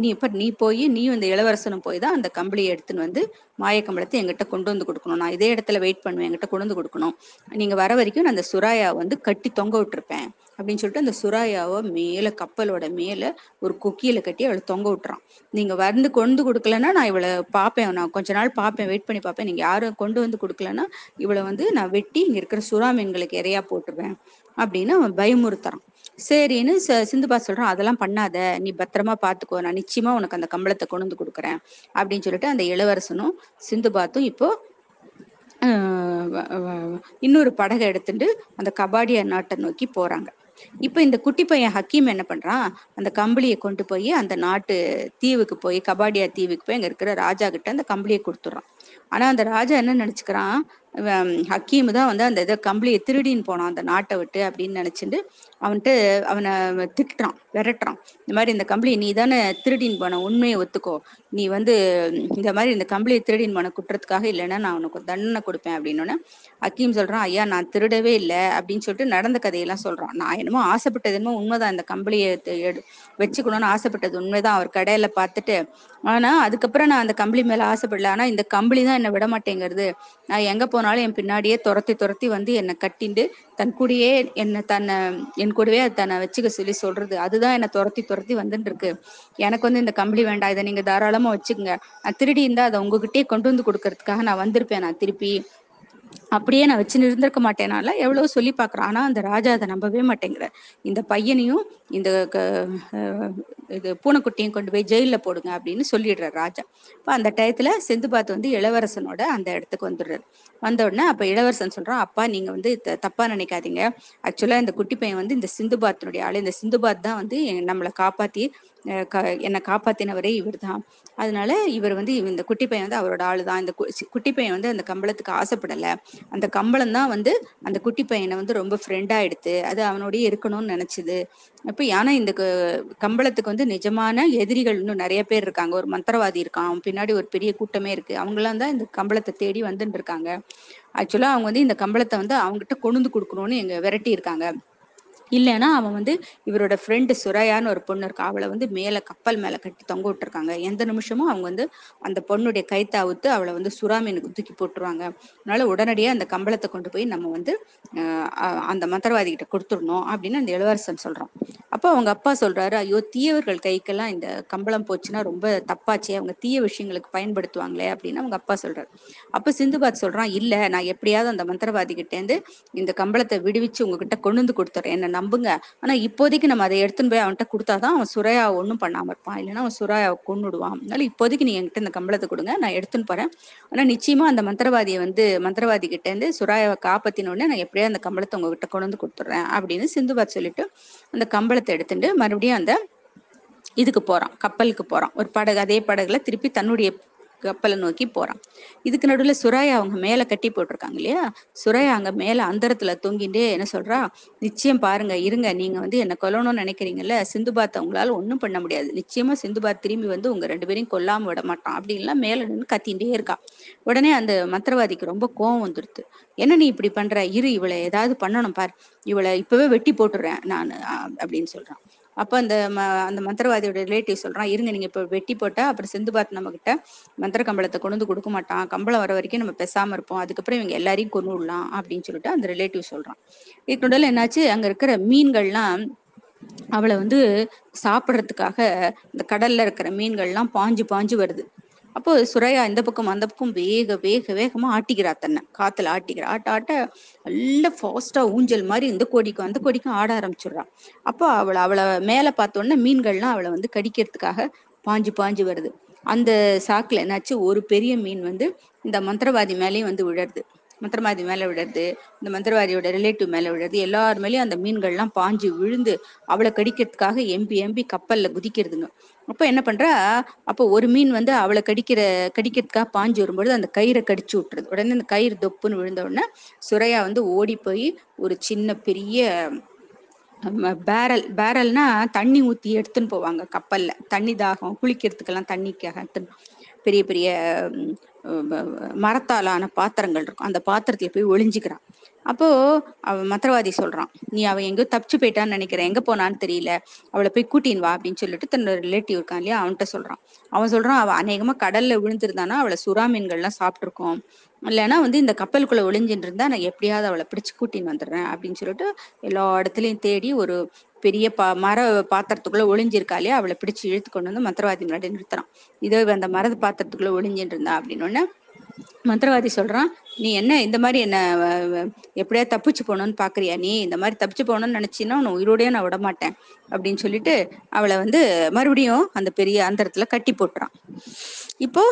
Speaker 1: நீ இப்ப நீ போய் நீயும் இந்த இளவரசனும் போய் தான் அந்த கம்பளியை எடுத்துன்னு வந்து மாயக்கம்பளத்தை எங்கிட்ட கொண்டு வந்து கொடுக்கணும். நான் இதே இடத்துல வெயிட் பண்ணுவேன். என்கிட்ட கொண்டு வந்து கொடுக்கணும். நீங்க வர வரைக்கும் நான் அந்த சுராயா வந்து கட்டி தொங்க விட்டுருப்பேன். அப்படின்னு சொல்லிட்டு அந்த சுராயாவை மேல கப்பலோட மேல ஒரு கொக்கியில கட்டி அவளை தொங்க விட்டுறான். நீங்க வந்து கொண்டு கொடுக்கலன்னா நான் இவளை பார்ப்பேன். நான் கொஞ்ச நாள் பார்ப்பேன். வெயிட் பண்ணி பார்ப்பேன். நீங்க யாரும் கொண்டு வந்து கொடுக்கலன்னா இவளை வந்து நான் வெட்டி இங்க இருக்கிற சுறா மீன்களுக்கு இரையா போட்டுருவேன் அப்படின்னு அவன் பயமுறுத்துறான். சரின்னு சிந்துபா சொல்றான் அதெல்லாம் பண்ணாத. நீ பத்திரமா பாத்துக்கோ. நான் நிச்சயமா உனக்கு அந்த கம்பளத்தை கொண்டு வந்து கொடுக்குறேன். அப்படின்னு சொல்லிட்டு அந்த இளவரசனும் சிந்துபாத்தும் இப்போ ஆஹ் இன்னொரு படகை எடுத்துட்டு அந்த கபாடியா நாட்டை நோக்கி போறாங்க. இப்ப இந்த குட்டி பையன் ஹக்கீம் என்ன பண்றான்? அந்த கம்பளியை கொண்டு போய் அந்த நாட்டு தீவுக்கு போய் கபாடியா தீவுக்கு போய் அங்க இருக்கிற ராஜா கிட்ட அந்த கம்பளியை கொடுத்துட்றான். ஆனா அந்த ராஜா என்ன நினைச்சுக்கிறான்? ஹக்கீம் தான் வந்து அந்த இதை கம்பளியை திருடின்னு போனான் அந்த நாட்டை விட்டு அப்படின்னு நினைச்சிட்டு அவன்ட்டு அவனை திட்டுறான் விரட்டுறான். இந்த மாதிரி இந்த கம்பளியை நீ தானே திருடின்னு போன உண்மையை ஒத்துக்கோ. நீ வந்து இந்த மாதிரி இந்த கம்பளியை திருடின்னு போன குற்றத்துக்காக இல்லைன்னா நான் உனக்கு தண்டனை கொடுப்பேன் அப்படின்னு ஹக்கீம் சொல்றான் ஐயா நான் திருடவே இல்லை அப்படின்னு சொல்லிட்டு நடந்த கதையெல்லாம் சொல்றான். நான் என்னமோ ஆசைப்பட்டது என்னமோ உண்மைதான் இந்த கம்பளியை எடு- வச்சுக்கணும்னு ஆசைப்பட்டது உண்மைதான் அவர் கடையில பார்த்துட்டு. ஆனா அதுக்கப்புறம் நான் அந்த கம்பளி மேல ஆசைப்படல. ஆனா இந்த கம்பளி தான் என்னை விட மாட்டேங்கிறது நான் எங்க போனாலும் என் பின்னாடியே துரத்தி துரத்தி வந்து என்னை கட்டிண்டு தன் கூடயே என்னை தன்னை என் கூடவே அது தன்னை வச்சுக்க சொல்லி சொல்றது. அதுதான் என்னை துரத்தி துரத்தி வந்துட்டு இருக்கு எனக்கு வந்து இந்த கம்பளி வேண்டாம். இதை நீங்க தாராளமா வச்சுக்கோங்க. நான் திருடி இருந்தா அதை உங்ககிட்டயே கொண்டு வந்து கொடுக்கறதுக்காக நான் வந்திருப்பேன். நான் திருப்பி அப்படியே நான் வச்சுன்னு இருந்திருக்க மாட்டேனால எவ்வளவு சொல்லி பார்க்குறான். ஆனா அந்த ராஜா அதை நம்பவே மாட்டேங்கிறார். இந்த பையனையும் இந்த இது பூனைக்குட்டியும் கொண்டு போய் ஜெயிலில் போடுங்க அப்படின்னு சொல்லிடுறார் ராஜா. இப்போ அந்த டயத்துல செந்துபாத் வந்து இளவரசனோட அந்த இடத்துக்கு வந்துடுறாரு. வந்த உடனே அப்ப இளவரசன் சொல்றான் அப்பா நீங்க வந்து தப்பா நினைக்காதீங்க. ஆக்சுவலா இந்த குட்டி பையன் வந்து இந்த சிந்துபாத்தினுடைய ஆளு. இந்த சிந்துபாத் தான் வந்து நம்மளை க என்னை காப்பாத்தினவரே இவர் தான் அதனால இவர் வந்து இந்த குட்டி பையன் வந்து அவரோட ஆளு தான் இந்த குட்டி பையன் வந்து அந்த கம்பளத்துக்கு ஆசைப்படலை. அந்த கம்பளம் தான் வந்து அந்த குட்டி பையனை வந்து ரொம்ப ஃப்ரெண்டா எடுத்து அது அவனோடய இருக்கணும்னு நினைச்சது. அப்போ ஏன்னா இந்த கம்பளத்துக்கு வந்து நிஜமான எதிரிகள் இன்னும் நிறைய பேர் இருக்காங்க. ஒரு மந்திரவாதி இருக்கான். அவன் பின்னாடி ஒரு பெரிய கூட்டமே இருக்கு. அவங்களாம் தான் இந்த கம்பளத்தை தேடி வந்துட்டு இருக்காங்க ஆக்சுவலா அவங்க வந்து இந்த கம்பளத்தை வந்து அவங்ககிட்ட கொண்டு கொடுக்கணும்னு எங்க விரட்டி இருக்காங்க. இல்லைன்னா அவன் வந்து இவரோட ஃப்ரெண்டு சுரையான்னு ஒரு பொண்ணு இருக்கா அவளை வந்து மேலே கப்பல் மேலே கட்டி தொங்க விட்டுருக்காங்க. எந்த நிமிஷமும் அவங்க வந்து அந்த பொண்ணுடைய கைத்தை அவுத்து அவளை வந்து சுறாமீனுக்கு தூக்கி போட்டுருவாங்க. அதனால உடனடியாக அந்த கம்பளத்தை கொண்டு போய் நம்ம வந்து அந்த மந்திரவாதி கிட்ட கொடுத்துடணும் அப்படின்னு அந்த இளவரசன் சொல்றான். அப்போ அவங்க அப்பா சொல்றாரு ஐயோ தீயவர்கள் கைக்கெல்லாம் இந்த கம்பளம் போச்சுன்னா ரொம்ப தப்பாச்சு அவங்க தீய விஷயங்களுக்கு பயன்படுத்துவாங்களே அப்படின்னு அவங்க அப்பா சொல்றாரு. அப்ப சிந்துபாத் சொல்றான் இல்ல நான் எப்படியாவது அந்த மந்திரவாதி இந்த கம்பளத்தை விடுவிச்சு உங்ககிட்ட கொண்டு வந்து கொடுத்துறேன். என்ன நம்புங்க. ஆனா இப்போதைக்கு நம்ம அதை எடுத்துன்னு போய் அவன்கிட்ட கொடுத்தாதான் அவன் சுரையா ஒன்றும் பண்ணாம இருப்பான். இல்லைன்னா அவன் சுரையாவை கொண்டுடுவான் அதனால இப்போதைக்கு நீ என்கிட்ட இந்த கம்பளத்தை கொடுங்க. நான் எடுத்துன்னு போறேன். ஆனா நிச்சயமா அந்த மந்திரவாதியை வந்து மந்திரவாதி கிட்ட இருந்து சுராயாவை காப்பாத்தினோடனே நான் எப்படியா அந்த கம்பளத்தை உங்ககிட்ட கொண்டு வந்து கொடுத்துட்றேன் அப்படின்னு சிந்துபாத் சொல்லிட்டு அந்த கம்பளத்தை எடுத்துட்டு மறுபடியும் அந்த இதுக்கு போறான். கப்பலுக்கு போறான். ஒரு படகு அதே படகுல திருப்பி தன்னுடைய கப்பலை நோக்கி போறான். இதுக்கு நடுவில் சுராயா அவங்க மேல கட்டி போட்டிருக்காங்க இல்லையா? சுராயா அங்க மேல அந்தரத்துல தொங்கிட்டே என்ன சொல்றா? நிச்சயம் பாருங்க இருங்க. நீங்க வந்து என்ன கொல்லணும்னு நினைக்கிறீங்கல்ல சிந்துபாத் உங்களால ஒன்றும் பண்ண முடியாது. நிச்சயமா சிந்துபாத் திரும்பி வந்து உங்க ரெண்டு பேரையும் கொல்லாம விட மாட்டான் அப்படின்லாம் மேல நின்று கத்தின்ண்டே இருக்கா. உடனே அந்த மந்திரவாதிக்கு ரொம்ப கோவம் வந்துடுது என்ன நீ இப்படி பண்ற? இரு இவளை ஏதாவது பண்ணணும் பார். இவளை இப்பவே வெட்டி போட்டுறேன் நான் அப்படின்னு சொல்றான். அப்போ அந்த ம அந்த மந்திரவாதியோட ரிலேட்டிவ் சொல்றான் இருங்க நீங்க இப்போ வெட்டி போட்டா அப்புறம் செந்து பார்த்து நம்ம கிட்ட மந்திர கம்பளத்தை கொண்டு வந்து கொடுக்க மாட்டான். கம்பளம் வர வரைக்கும் நம்ம பேசாம இருப்போம். அதுக்கப்புறம் இவங்க எல்லாரையும் கொண்டு விடலாம் அப்படின்னு சொல்லிட்டு அந்த ரிலேட்டிவ் சொல்றான். இதுக்கு நடுவில் என்னாச்சு? அங்க இருக்கிற மீன்கள்லாம் அவளை வந்து சாப்பிட்றதுக்காக இந்த கடல்ல இருக்கிற மீன்கள்லாம் பாஞ்சு பாஞ்சு வருது. அப்போ சுரையா இந்த பக்கம் அந்த பக்கம் வேக வேக வேகமா ஆட்டிக்கிறா தன்னை. காத்துல ஆட்டிக்கிறா ஆட்ட ஆட்ட நல்ல ஃபாஸ்டா ஊஞ்சல் மாதிரி இந்த கோடிக்கும் அந்த கோடிக்கும் ஆட ஆரம்பிச்சிடுறான். அப்போ அவளை அவளை மேல பார்த்தோன்னே மீன்கள்லாம் அவளை வந்து கடிக்கிறதுக்காக பாஞ்சு பாஞ்சு வருது. அந்த சாக்குல என்னாச்சு? ஒரு பெரிய மீன் வந்து இந்த மந்திரவாதி மேலேயும் வந்து விழருது மந்திரவாதி மேல விடுறது இந்த மந்திரவாதியோட ரிலேட்டிவ் மேல விடுறது எல்லார் மேலேயும் அந்த மீன்கள்லாம் பாஞ்சு விழுந்து அவளை கடிக்கிறதுக்காக எம்பி எம்பி கப்பல்ல குதிக்கிறதுங்க. அப்ப என்ன பண்றா? அப்போ ஒரு மீன் வந்து அவளை கடிக்கிற கடிக்கிறதுக்காக பாஞ்சு வரும்பொழுது அந்த கயிறை கடிச்சு விட்டுருது. உடனே அந்த கயிறு தொப்புன்னு விழுந்த உடனே சுரையா வந்து ஓடி போய் ஒரு சின்ன பெரிய பேரல் பேரல்னா தண்ணி ஊத்தி எடுத்துன்னு போவாங்க கப்பல்ல. தண்ணி தாகம் குளிக்கிறதுக்கெல்லாம் தண்ணிக்காக எடுத்துன்னு பெரிய பெரிய மரத்தாலான பாத்திரங்கள் இருக்கும். அந்த பாத்திரத்துல போய் ஒளிஞ்சுக்கிறான். அப்போ அவ மந்திரவாதி சொல்றான் நீ அவன் எங்கேயோ தப்பிச்சு போயிட்டான்னு நினைக்கிறேன். எங்க போனான்னு தெரியல. அவளை போய் கூட்டின்னு வா அப்படின்னு சொல்லிட்டு தன்னோட ரிலேட்டிவ் இருக்கான் இல்லையா அவன்கிட்ட சொல்றான். அவன் சொல்றான் அவன் அநேகமா கடல்ல விழுந்திருந்தானா? அவளை சுறா மீன்கள்லாம் சாப்பிட்டுருக்கோம். இல்லைன்னா வந்து இந்த கப்பலுக்குள்ள ஒளிஞ்சின்னு இருந்தா நான் எப்படியாவது அவளை பிடிச்சு கூட்டின்னு வந்துடுறேன் அப்படின்னு சொல்லிட்டு எல்லா இடத்துலயும் தேடி ஒரு பெரிய பா மர பாத்திரத்துக்குள்ள ஒளிஞ்சிருக்காளே அவளை பிடிச்சு இழுத்து கொண்டு வந்து மந்திரவாதி முன்னாடி நிறுத்துறான். இதோ அந்த மரத பாத்திரத்துக்குள்ள ஒளிஞ்சிட்டு இருந்தா அப்படின்னு மந்திரவாதி சொல்றான் நீ என்ன இந்த மாதிரி என்ன எப்படியா தப்பிச்சு போகணும்னு பாக்குறியா? நீ இந்த மாதிரி தப்பிச்சு போகணும்னு நினைச்சின்னா உன் உயிரோடய நான் விட மாட்டேன். அப்படின்னு சொல்லிட்டு அவளை வந்து மறுபடியும் அந்த பெரிய அந்தரத்துல கட்டி போட்டுறான். இப்போ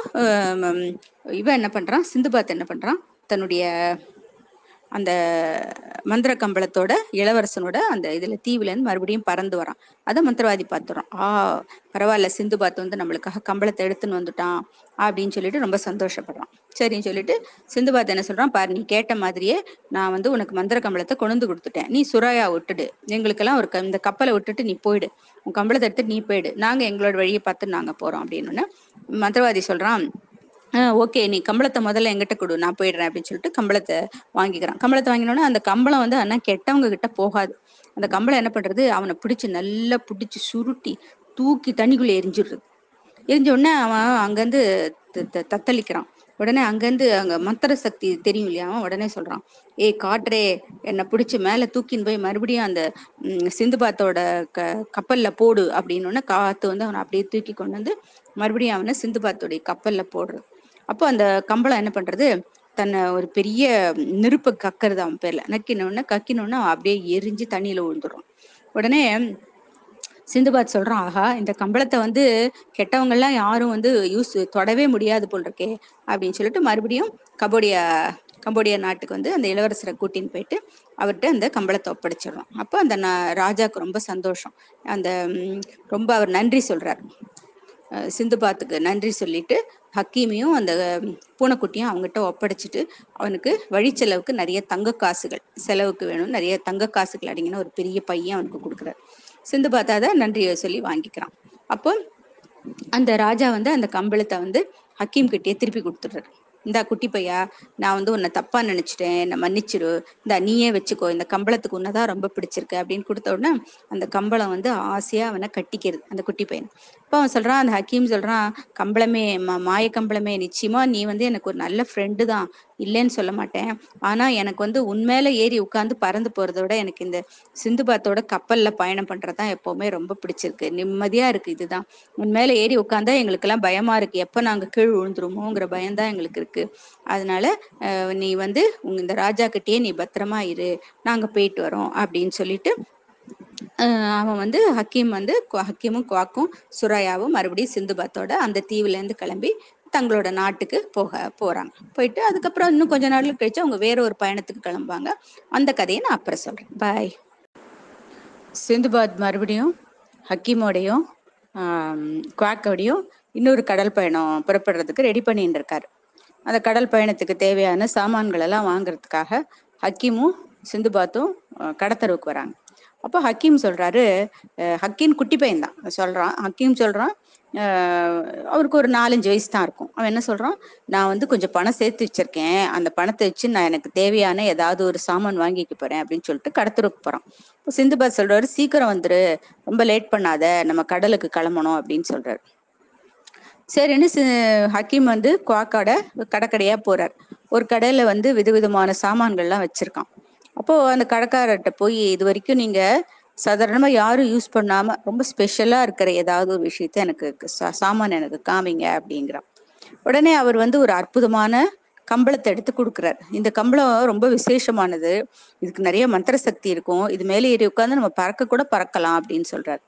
Speaker 1: இவன் என்ன பண்றான்? சிந்துபாத் என்ன பண்றான்? தன்னுடைய அந்த மந்திர கம்பளத்தோட இளவரசனோட அந்த இதுல தீவுல இருந்து மறுபடியும் பறந்து வரான். அதை மந்திரவாதி பார்த்துறோம் ஆ பரவாயில்ல சிந்து பார்த்து வந்து நம்மளுக்காக கம்பளத்தை எடுத்துன்னு வந்துட்டான் அப்படின்னு சொல்லிட்டு ரொம்ப சந்தோஷப்படுறான். சரின்னு சொல்லிட்டு சிந்து பார்த்து என்ன சொல்றான்? பாரு நீ கேட்ட மாதிரியே நான் வந்து உனக்கு மந்திர கம்பளத்தை கொண்டு கொடுத்துட்டேன். நீ சுராயா விட்டுடு. எங்களுக்கெல்லாம் ஒரு இந்த கப்பலை விட்டுட்டு நீ போயிடு. உன் கம்பளத்தை எடுத்துட்டு நீ போயிடு. நாங்க எங்களோட வழியை பார்த்து நாங்க போறோம் அப்படின்னு மந்திரவாதி சொல்றான். ஓகே நீ கம்பளத்தை முதல்ல எங்கிட்ட கொடு நான் போயிடுறேன் அப்படின்னு சொல்லிட்டு கம்பளத்தை வாங்கிக்கிறான். கம்பளத்தை வாங்கினோடனே அந்த கம்பளம் வந்து அண்ணா கெட்டவங்க கிட்ட போகாது. அந்த கம்பளம் என்ன பண்றது? அவனை பிடிச்சு நல்லா பிடிச்சி சுருட்டி தூக்கி தண்ணிக்குள்ள எரிஞ்சிடுறது. எரிஞ்ச உடனே அவன் அங்கேருந்து தத்தளிக்கிறான். உடனே அங்கேருந்து அங்கே மந்திர சக்தி தெரியும் இல்லையா? அவன் உடனே சொல்றான் ஏய் காட்டுறே என்னை பிடிச்சி மேலே தூக்கின்னு போய் மறுபடியும் அந்த சிந்துபாத்தோட க கப்பல்ல போடு அப்படின்னு காத்து வந்து அவனை அப்படியே தூக்கி கொண்டு வந்து மறுபடியும் அவனை சிந்துபாத்தோடைய கப்பல்ல போடுறது. அப்போ அந்த கம்பளம் என்ன பண்றது? தன்னை ஒரு பெரிய நெருப்பை கக்கிறது அவன் பேர்ல. நக்கினோடனே கக்கினோடனே அப்படியே எரிஞ்சு தண்ணியில விழுந்துடும் உடனே சிந்துபாத் சொல்றான் ஆஹா இந்த கம்பளத்தை வந்து கெட்டவங்க எல்லாம் யாரும் வந்து யூஸ் தொடவே முடியாது போல் இருக்கே அப்படின்னு சொல்லிட்டு மறுபடியும் கபோடியா கம்போடியா நாட்டுக்கு வந்து அந்த இளவரசரை கூட்டின்னு போயிட்டு அவர்கிட்ட அந்த கம்பளத்தை ஒப்படைச்சிடுறோம் அப்போ அந்த ராஜாவுக்கு ரொம்ப சந்தோஷம். அந்த ரொம்ப அவர் நன்றி சொல்றார். சிந்துபாத்துக்கு நன்றி சொல்லிட்டு ஹக்கீமையும் அந்த பூனைக்குட்டியும் அவங்ககிட்ட ஒப்படைச்சிட்டு அவனுக்கு வழி செலவுக்கு நிறைய தங்க காசுகள் செலவுக்கு வேணும். நிறைய தங்க காசுகள் அடங்கின ஒரு பெரிய பையன் அவனுக்கு கொடுக்குறாரு. சிந்து பார்த்தாத நன்றியை சொல்லி வாங்கிக்கிறான். அப்போ அந்த ராஜா வந்து அந்த கம்பளத்தை வந்து ஹக்கீம் கிட்டே திருப்பி கொடுத்துடுறாரு. இந்த குட்டி பையா நான் வந்து உன்னை தப்பா நினைச்சிட்டேன் என்ன மன்னிச்சிரு. இந்த நீயே வச்சுக்கோ இந்த கம்பளத்துக்கு உன்னதான் ரொம்ப பிடிச்சிருக்கு அப்படின்னு கொடுத்த உடனே அந்த கம்பளம் வந்து ஆசையா அவனை கட்டிக்கிறது அந்த குட்டி பையன். இப்போ அவன் சொல்றான் அந்த ஹக்கீம் சொல்றான் கம்பளமே மாய கம்பளமே நிச்சயமா நீ வந்து எனக்கு ஒரு நல்ல ஃப்ரெண்டு தான் இல்லைன்னு சொல்ல மாட்டேன். ஆனா எனக்கு வந்து உண்மையில ஏறி உட்காந்து பறந்து போறத விட எனக்கு இந்த சிந்துபாத்தோட கப்பல்ல பயணம் பண்றதுதான் எப்பவுமே ரொம்ப பிடிச்சிருக்கு. நிம்மதியா இருக்கு இதுதான். உண்மையில ஏறி உட்காந்தா எங்களுக்கு எல்லாம் பயமா இருக்கு. எப்ப நாங்க கீழ் விழுந்துருமோங்கிற பயம்தான் எங்களுக்கு இருக்கு. அதனால நீ வந்து இந்த ராஜா கிட்டேயே நீ பத்திரமா இரு. நாங்க போயிட்டு வரோம் அப்படின்னு சொல்லிட்டு அவன் வந்து ஹக்கீம் வந்து ஹக்கீமும் குவாக்கும் சுராயாவும் மறுபடியும் சிந்துபாத்தோட அந்த தீவுல இருந்து கிளம்பி தங்களோட நாட்டுக்கு போக போறாங்க. போயிட்டு அதுக்கப்புறம் இன்னும் கொஞ்ச நாள் கழிச்சு அவங்க வேற ஒரு பயணத்துக்கு கிளம்புவாங்க. அந்த கதையை நான் அப்புறம் சொல்றேன். பாய் சிந்துபாத் மறுபடியும் ஹக்கீமோடையும் குவாக்கோடையும் இன்னொரு கடல் பயணம் புறப்படுறதுக்கு ரெடி பண்ணிட்டு இருக்காரு. அந்த கடல் பயணத்துக்கு தேவையான சாமான்கள் எல்லாம் வாங்குறதுக்காக ஹக்கீமும் சிந்துபாத்தும் கடத்தருவுக்கு வராங்க. அப்போ ஹக்கீம் சொல்றாரு ஹக்கீம் குட்டி பையன் தான் சொல்றான் ஹக்கீம் சொல்றான் அவருக்கு ஒரு நாலஞ்சு வயசு தான் இருக்கும். அவன் என்ன சொல்றான்? நான் வந்து கொஞ்சம் பணம் சேர்த்து வச்சிருக்கேன். அந்த பணத்தை வச்சு நான் எனக்கு தேவையான ஏதாவது ஒரு சாமான் வாங்கிக்க போறேன் அப்படின்னு சொல்லிட்டு கடத்தருக்கு போறான். இப்போ சிந்துபாத் சொல்றாரு சீக்கிரம் வந்துரு ரொம்ப லேட் பண்ணாத நம்ம கடலுக்கு கிளம்பணும் அப்படின்னு சொல்றாரு. சரின்னு ஹக்கீம் வந்து குவாக்காட கடைக்கடையா போறார். ஒரு கடையில வந்து விதவிதமான சாமான்கள்லாம் வச்சிருக்கான். அப்போ அந்த கடைக்காரர்கிட்ட போய் இது வரைக்கும் நீங்க சாதாரணமா யாரும் யூஸ் பண்ணாம ரொம்ப ஸ்பெஷலா இருக்கிற ஏதாவது ஒரு விஷயத்த எனக்கு சாமான் எனக்கு காமிங்க அப்படிங்கிறான். உடனே அவர் வந்து ஒரு அற்புதமான கம்பளத்தை எடுத்து கொடுக்குறாரு. இந்த கம்பளம் ரொம்ப விசேஷமானது. இதுக்கு நிறைய மந்திர சக்தி இருக்கும். இது மேலே ஏறி உட்காந்து நம்ம பறக்க கூட பறக்கலாம் அப்படின்னு சொல்றாரு.